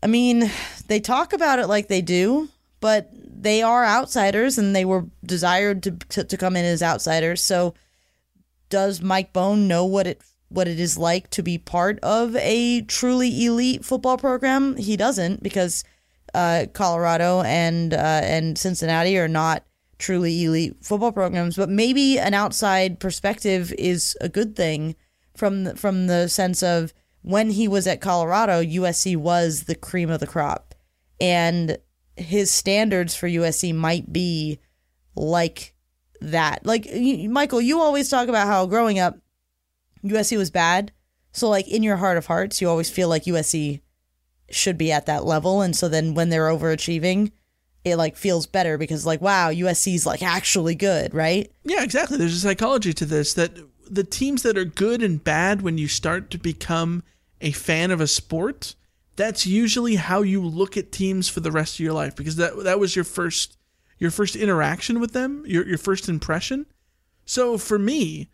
I mean, they talk about it like they do, but they are outsiders and they were desired to, to, to come in as outsiders. So does Mike Bohn know what it what it is like to be part of a truly elite football program? He doesn't because uh, Colorado and uh, and Cincinnati are not truly elite football programs. But maybe an outside perspective is a good thing from the, from the sense of when he was at Colorado, USC was the cream of the crop, and his standards for USC might be like that. Like Michael, you always talk about how growing up USC was bad. So like in your heart of hearts, you always feel like USC should be at that level and so then when they're overachieving, it like feels better because like wow, USC's like actually good, right? Yeah, exactly. There's a psychology to this that the teams that are good and bad when you start to become a fan of a sport, that's usually how you look at teams for the rest of your life because that that was your first your first interaction with them, your your first impression. So for me,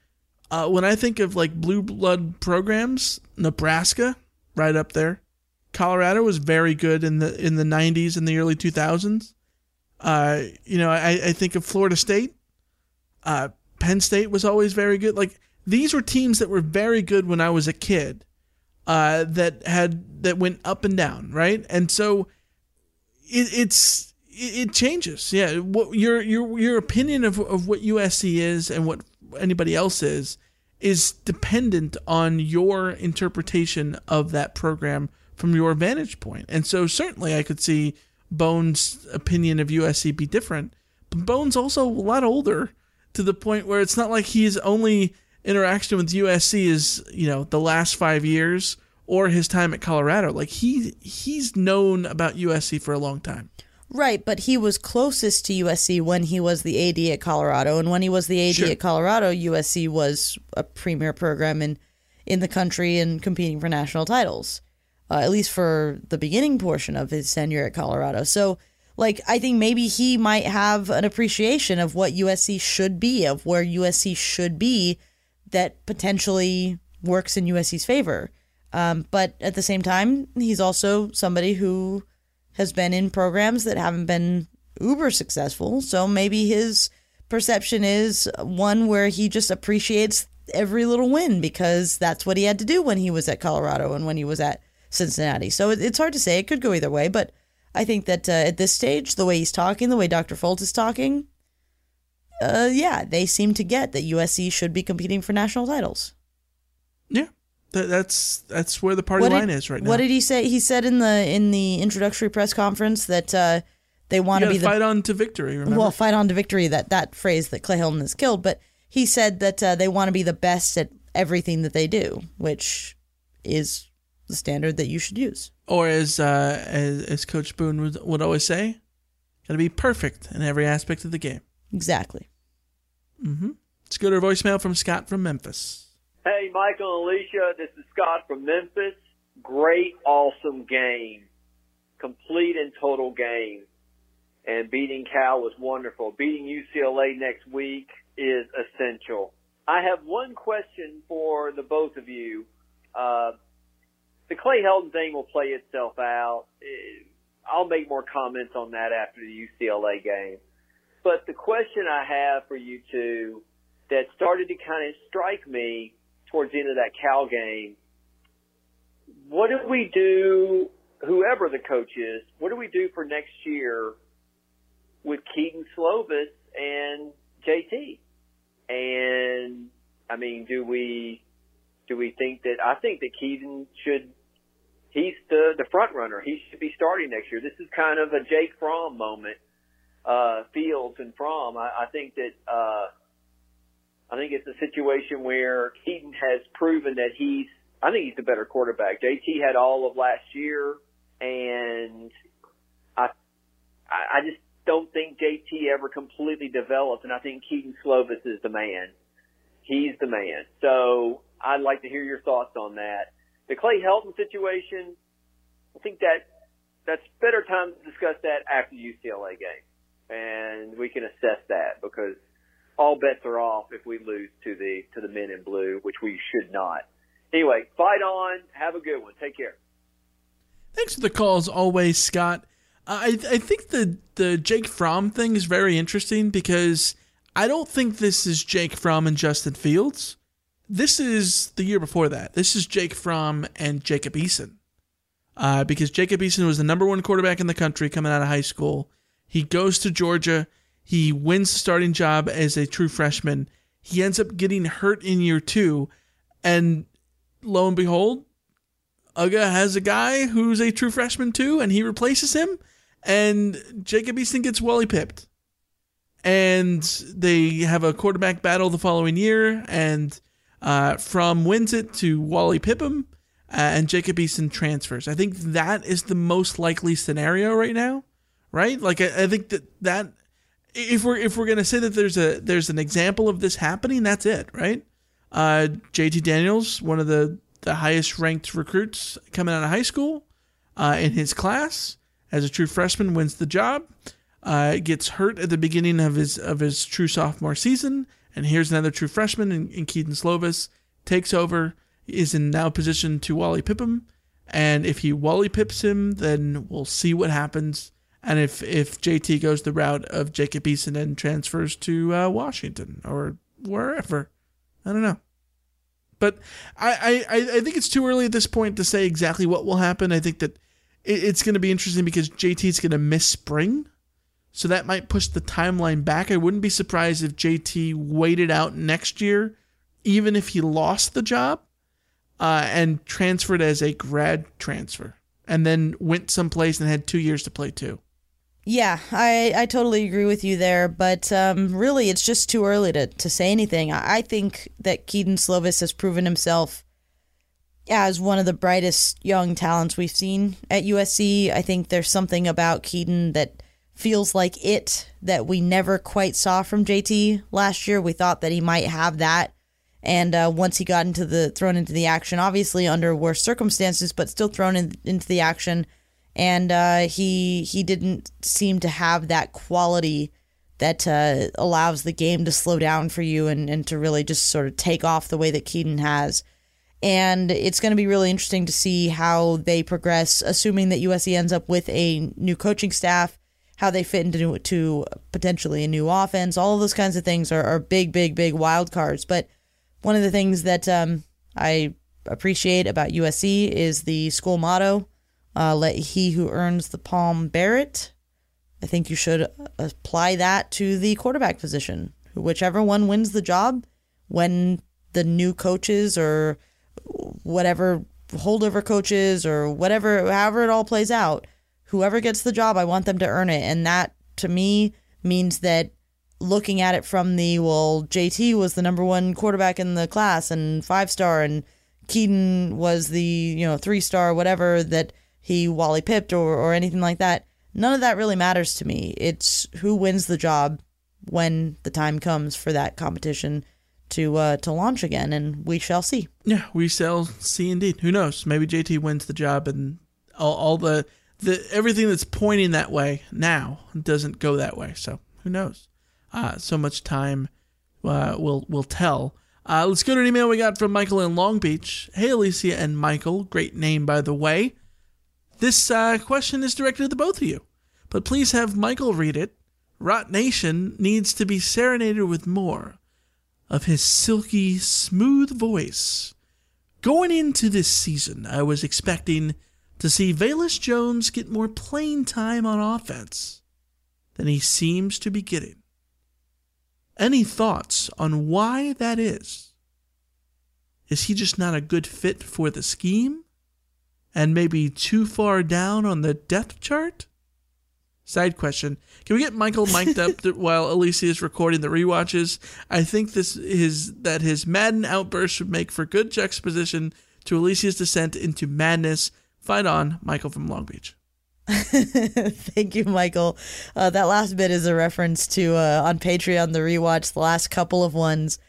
uh, when I think of like blue blood programs, Nebraska, right up there. Colorado was very good in the in the 90s and the early 2000s. Uh, you know, I, I think of Florida State. Uh, Penn State was always very good. Like these were teams that were very good when I was a kid. Uh, that had that went up and down, right? And so it, it's it, it changes. Yeah, what your your your opinion of of what USC is and what anybody else is is dependent on your interpretation of that program from your vantage point. And so certainly I could see Bohn's opinion of USC be different. But Bohn's also a lot older to the point where it's not like he's only interaction with USC is, you know, the last 5 years or his time at Colorado. Like he he's known about USC for a long time. Right, but he was closest to USC when he was the AD at Colorado, and when he was the AD Sure. at Colorado, USC was a premier program in in the country and competing for national titles, uh, at least for the beginning portion of his tenure at Colorado. So, like, I think maybe he might have an appreciation of what USC should be, of where USC should be, that potentially works in USC's favor. Um, but at the same time, he's also somebody who has been in programs that haven't been uber successful. So maybe his perception is one where he just appreciates every little win because that's what he had to do when he was at Colorado and when he was at Cincinnati. So it, it's hard to say. It could go either way. But I think that uh, at this stage, the way he's talking, the way Dr. Folt is talking, uh, yeah, they seem to get that USC should be competing for national titles. Yeah. That, that's that's where the party What line did- is right now. What did he say? He said in the in the introductory press conference that uh, they want to be the fight on to victory, remember? well, fight on to victory. That that phrase that Clay Helton has killed, but he said that uh, they want to be the best at everything that they do, which is the standard that you should use. Or as uh, as, as Coach Boone would, would always say, got to be perfect in every aspect of the game. Exactly. Mm-hmm. Let's go to a voicemail from Scott from Memphis. Hey, Michael and Alicia, this is Scott from Memphis. Great, awesome game. Complete and total game. And beating Cal was wonderful. Beating UCLA next week is essential. I have one question for the both of you. Uh, the Clay Helton thing will play itself out. Eh, I'll make more comments on that after the UCLA game. But the question I have for you two that started to kind of strike me towards the end of that Cal game, what do we do, whoever the coach is, what do we do for next year with Kedon Slovis and JT? And I mean, do we do we think that I think that Kedon should he's the the front runner. He should be starting next year. This is kind of a Jake Fromm moment. Uh, Fields and Fromm. I, I think that uh, I think it's a situation where Kedon has proven that he's. I think he's the better quarterback. JT had all of last year, and I I just don't think JT ever completely developed, and I think Kedon Slovis is the man. He's the man. So I'd like to hear your thoughts on that. The Clay Helton situation, I think that that's better time to discuss that after UCLA game, and we can assess that because all bets are off if we lose to the to the men in blue, which we should not. Anyway, fight on. Have a good one. Take care. Thanks for the call as always, Scott. I I think the the Jake Fromm thing is very interesting because I don't think this is Jake Fromm and Justin Fields. This is the year before that. This is Jake Fromm and Jacob Eason. Uh, because Jacob Eason was the number one quarterback in the country coming out of high school. He goes to Georgia. He wins the starting job as a true freshman. He ends up getting hurt in year two. And lo and behold, Uga has a guy who's a true freshman too, and he replaces him. And Jacob Eason gets Wally Pipped. And they have a quarterback battle the following year, and uh, Fromm wins it to Wally Pipp him, uh, and Jacob Eason transfers. I think that is the most likely scenario right now, right? Like I, I think that that if we're if we're gonna say that there's a there's an example of this happening, that's it, right? Uh, JT Daniels, one of the the highest ranked recruits coming out of high school, uh, in his class as a true freshman, wins the job. Uh, gets hurt at the beginning of his of his true sophomore season, and here's another true freshman in, in Kedon Slovis takes over, is in now position to Wally Pipp him, and if he Wally Pipps him, then we'll see what happens. And if if JT goes the route of Jacob Eason and transfers to uh, Washington or wherever, I don't know. But I, I, I think it's too early at this point to say exactly what will happen. I think that it, it's going to be interesting because JT is going to miss spring. So that might push the timeline back. I wouldn't be surprised if JT waited out next year, even if he lost the job, uh, and transferred as a grad transfer, and then went someplace and had two years to play too. Yeah, I, I totally agree with you there, but um, really, it's just too early to, to say anything. I, I think that Kedon Slovis has proven himself as one of the brightest young talents we've seen at USC. I think there's something about Kedon that feels like it that we never quite saw from JT last year. We thought that he might have that. And uh, once he got into the thrown into the action, obviously under worse circumstances, but still thrown in, into the action, and uh, he he didn't seem to have that quality that uh, allows the game to slow down for you and, and to really just sort of take off the way that Kedon has. And it's going to be really interesting to see how they progress, assuming that USC ends up with a new coaching staff how they fit into to potentially a new offense. All of those kinds of things are, are big, big, big wild cards. But one of the things that um, I appreciate about USC is the school motto uh, let he who earns the palm bear it. I think you should apply that to the quarterback position. Whichever one wins the job, when the new coaches or whatever holdover coaches or whatever, however it all plays out, whoever gets the job, I want them to earn it. And that to me means that looking at it from the well, JT was the number one quarterback in the class and five star, and Kedon was the you know three star, whatever that he Wally Pipped or or anything like that. None of that really matters to me. It's who wins the job when the time comes for that competition to uh, to launch again, and we shall see. Yeah, we shall see indeed. Who knows? Maybe JT wins the job, and all, all the the everything that's pointing that way now doesn't go that way. So who knows? Uh, so much time uh, will will tell. Uh, let's go to an email we got from Michael in Long Beach. Hey, Alicia and Michael, great name by the way. This uh, question is directed to the both of you, but please have Michael read it. Rot Nation needs to be serenaded with more of his silky, smooth voice. Going into this season, I was expecting to see Velus Jones get more playing time on offense than he seems to be getting. Any thoughts on why that is? Is he just not a good fit for the scheme? And maybe too far down on the depth chart? Side question: Can we get Michael mic'd up while Alicia is recording the rewatches? I think this is that his Madden outburst would make for good juxtaposition to Alicia's descent into madness Fight on, Michael from Long Beach. Thank you, Michael. Uh, that last bit is a reference to uh, on Patreon the rewatch. The last couple of ones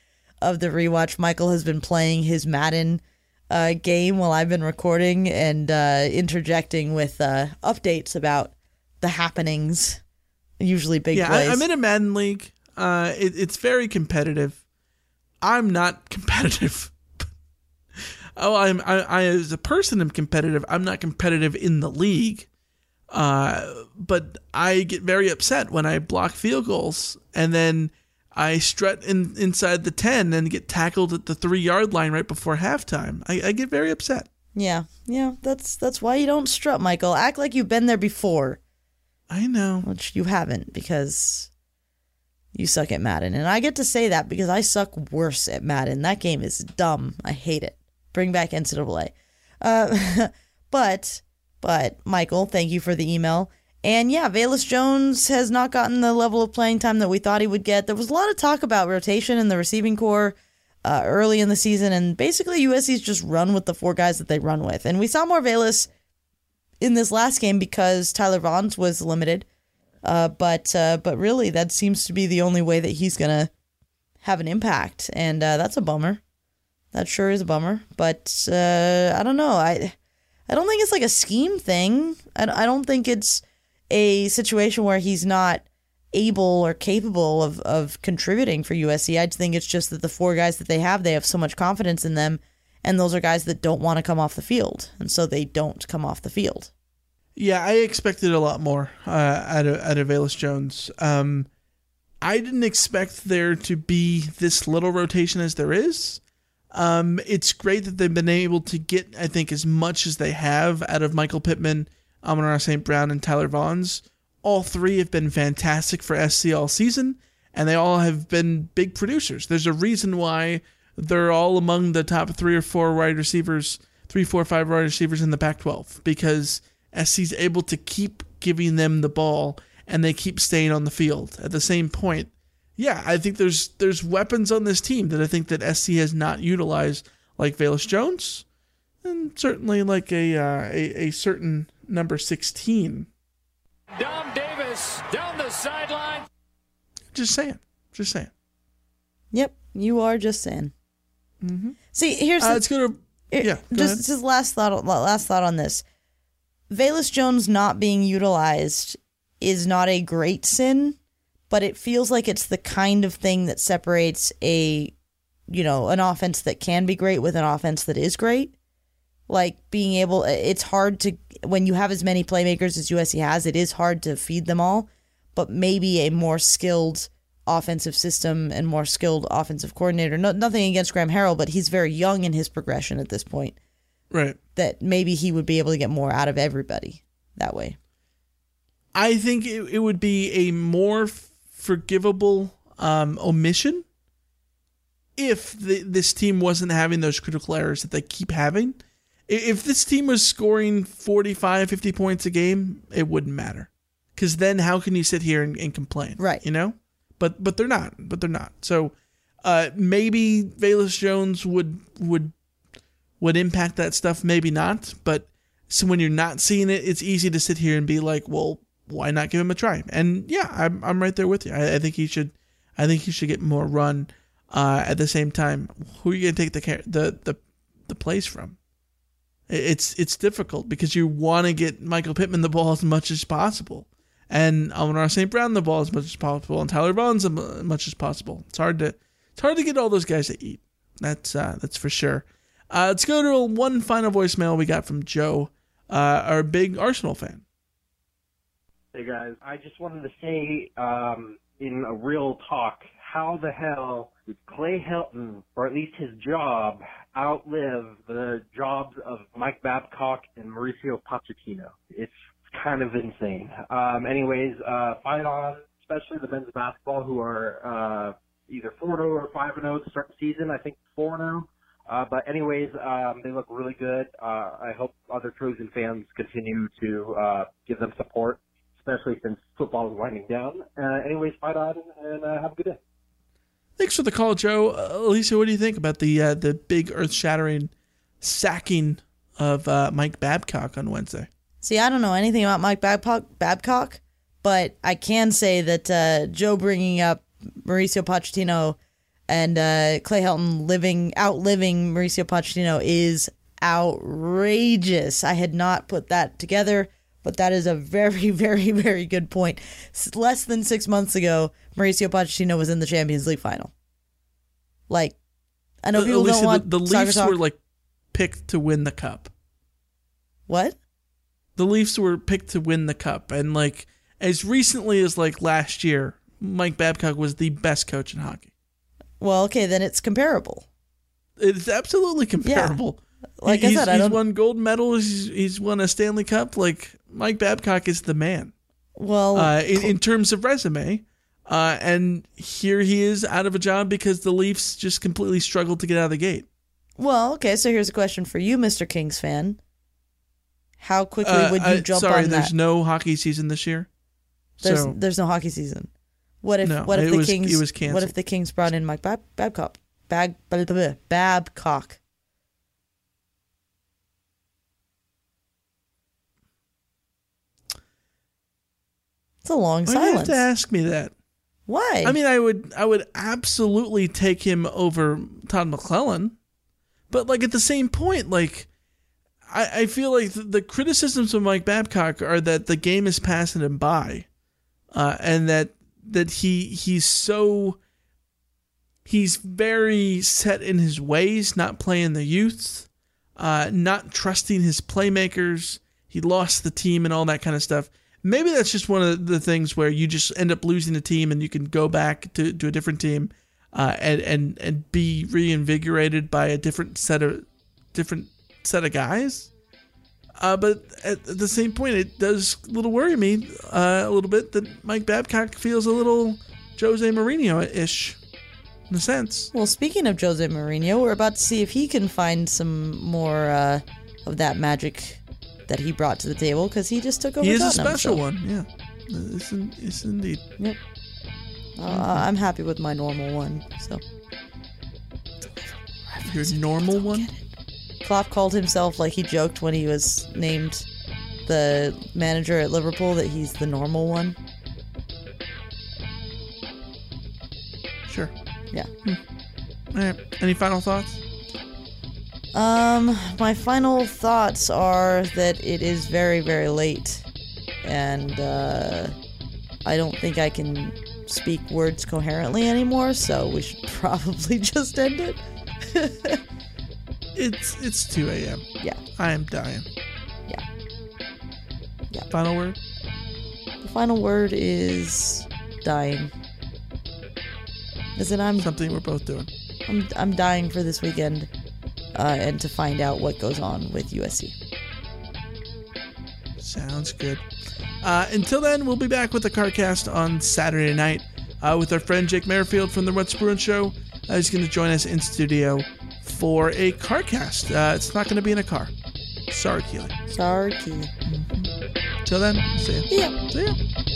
of the rewatch, Michael has been playing his Madden uh, game while I've been recording and uh, interjecting with uh, updates about the happenings. Usually big yeah, plays. I, I'm in a Madden league. Uh, it, it's very competitive. I'm not competitive. oh, I'm I, I as a person I'm competitive. I'm not competitive in the league. Uh, but I get very upset when I block field goals and then I strut in inside the ten and get tackled at the three yard line right before halftime. I, I get very upset. Yeah, yeah, that's that's why you don't strut, Michael. Act like you've been there before. I know, which you haven't because you suck at Madden, and I get to say that because I suck worse at Madden. That game is dumb. I hate it. Bring back NCAA. Uh, but but Michael, thank you for the email. And yeah, Velus Jones has not gotten the level of playing time that we thought he would get. There was a lot of talk about rotation in the receiving corps uh, early in the season, and basically USC's just run with the four guys that they run with. And we saw more Velus in this last game because Tyler Vaughns was limited. Uh, but uh, but really, that seems to be the only way that he's gonna have an impact, and uh, that's a bummer. That sure is a bummer. But uh, I don't know. I I don't think it's like a scheme thing. I, I don't think it's a situation where he's not able or capable of, of contributing for USC. I think it's just that the four guys that they have, they have so much confidence in them, and those are guys that don't want to come off the field, and so they don't come off the field. Yeah, I expected a lot more uh, out of out of Velus Jones. Um, I didn't expect there to be this little rotation as there is. Um, it's great that they've been able to get, I think, as much as they have out of Michael Pittman, Amon St. Brown, and Tyler Vaughns. All three have been fantastic for SC all season, and they all have been big producers. There's a reason why they're all among the top three or four wide receivers, three, four, five wide receivers in the Pac 12, because SC's able to keep giving them the ball and they keep staying on the field. At the same point, yeah, I think there's there's weapons on this team that I think that SC has not utilized, like Velus Jones, and certainly like a uh, a, a certain number sixteen. Dom Davis down the sideline. Just saying, just saying. Yep, you are just saying. Mm-hmm. See, here's uh, the, let's go to yeah. Go just ahead. just last thought. Last thought on this. Velus Jones not being utilized is not a great sin but it feels like it's the kind of thing that separates a you know an offense that can be great with an offense that is great like being able it's hard to when you have as many playmakers as USC has it is hard to feed them all but maybe a more skilled offensive system and more skilled offensive coordinator. No, nothing against Graham Harrell but he's very young in his progression at this point. Right. That maybe he would be able to get more out of everybody that way. I think it, it would be a more forgivable um, omission if the, this team wasn't having those critical errors that they keep having. If this team was scoring 45, 50 points a game, it wouldn't matter. Because then how can you sit here and, and, complain? Right. You know? But but they're not. But they're not. So uh, maybe Velus Jones would would would impact that stuff, maybe not. But so when you're not seeing it, it's easy to sit here and be like, well, why not give him a try? And yeah, I'm I'm right there with you. I, I think he should, I think he should get more run. Uh, at the same time, who are you gonna take the the the the plays from? It's it's difficult because you want to get Michael Pittman the ball as much as possible, and Amon St. Brown the ball as much as possible, and Tyler Vaughns as much as possible. It's hard to it's hard to get all those guys to eat. That's uh, that's for sure. Uh, let's go to one final voicemail we got from Joe, uh, our big Arsenal fan. Hey guys, I just wanted to say, um, in a real talk, how the hell did Clay Helton, or at least his job, outlive the jobs of Mike Babcock and Mauricio Pochettino? It's kind of insane. Um, anyways, uh, fight on, especially the men's basketball who are, uh, either 4-0 or 5-0 to start the season. I think 4-0. Uh, but anyways, um, they look really good. Uh, I hope other Trojan fans continue to, uh, give them support especially since football is winding down. Uh, anyways, fight on and uh, have a good day. Thanks for the call, Joe. Uh, Alicia, what do you think about the uh, the big earth shattering sacking of uh, Mike Babcock on Wednesday? See, I don't know anything about Mike Babcock, Babcock but I can say that uh, Joe bringing up Mauricio Pochettino and Clay Helton living outliving Mauricio Pochettino is outrageous. I had not put that together But that is a very, very, very good point. Less than six months ago, Mauricio Pochettino was in the Champions League final. Like, I know Uh, people Alicia, don't want the, the Leafs talk. were like picked to win the cup. what? The Leafs were picked to win the cup, and like as recently as like last year, Mike Babcock was the best coach in hockey. Well, okay, then it's comparable. It's absolutely comparable. Like I he's, said, I he's won gold medals. He's, he's won a Stanley Cup. Like Mike Babcock is the man. Well, uh, in, in terms of resume, uh, and here he is out of a job because the Leafs just completely struggled to get out of the gate. Well, okay, so here's a question for you, Mr. Kings fan. How quickly Uh, would you uh, jump sorry, on that? Sorry, there's no hockey season this year. There's so there's no hockey season. What if No, what if the was- Kings it was what if the Kings brought in Mike Bab- Babcock? Bag blah, blah, blah, Babcock. It's a long Why do you have to ask me that? Why? I mean, I would I would absolutely take him over Todd McLellan, but like at the same point, like I, I feel like the, the criticisms of Mike Babcock are that the game is passing him by, uh, and that that he he's so he's very set in his ways, not playing the youth, uh, not trusting his playmakers. He lost the team and all that kind of stuff. Maybe that's just one of the things where you just end up losing a team and you can go back to, to a different team uh, and, and and be reinvigorated by a different set of different set of guys. Uh, but at, the same point, it does a little worry me uh, a little bit that Mike Babcock feels a little Jose Mourinho ish in a sense. Well, speaking of Jose Mourinho, we're about to see if he can find some more uh, of that magic that he brought to the table because he just took over. He is a special so- one, yeah. it's, in- yes, indeed. Yep. Uh, I'm happy with my normal one. So Your normal one? Klopp called himself like he joked when he was named the manager at Liverpool that he's the normal one. Sure. Yeah. All right. Any final thoughts? Um, my final thoughts are that it is very, very late, and uh, I don't think I can speak words coherently anymore. So we should probably just end it. It's it's 2 a.m. Yeah. I am dying. Yeah. Yeah. Final word? The final word is dying. Is it I'm something we're both doing. I'm I'm dying for this weekend, uh, and to find out what goes on with USC. Sounds good. Uh, until then, we'll be back with the CarCast on Saturday night uh, with our friend Jake Merrifield from the What's Bruin Show. Uh, he's going to join us in studio for a CarCast. Uh, it's not going to be in a car. Sorry, Keely. Sorry, Keely. Till then, see ya. Yeah. See ya.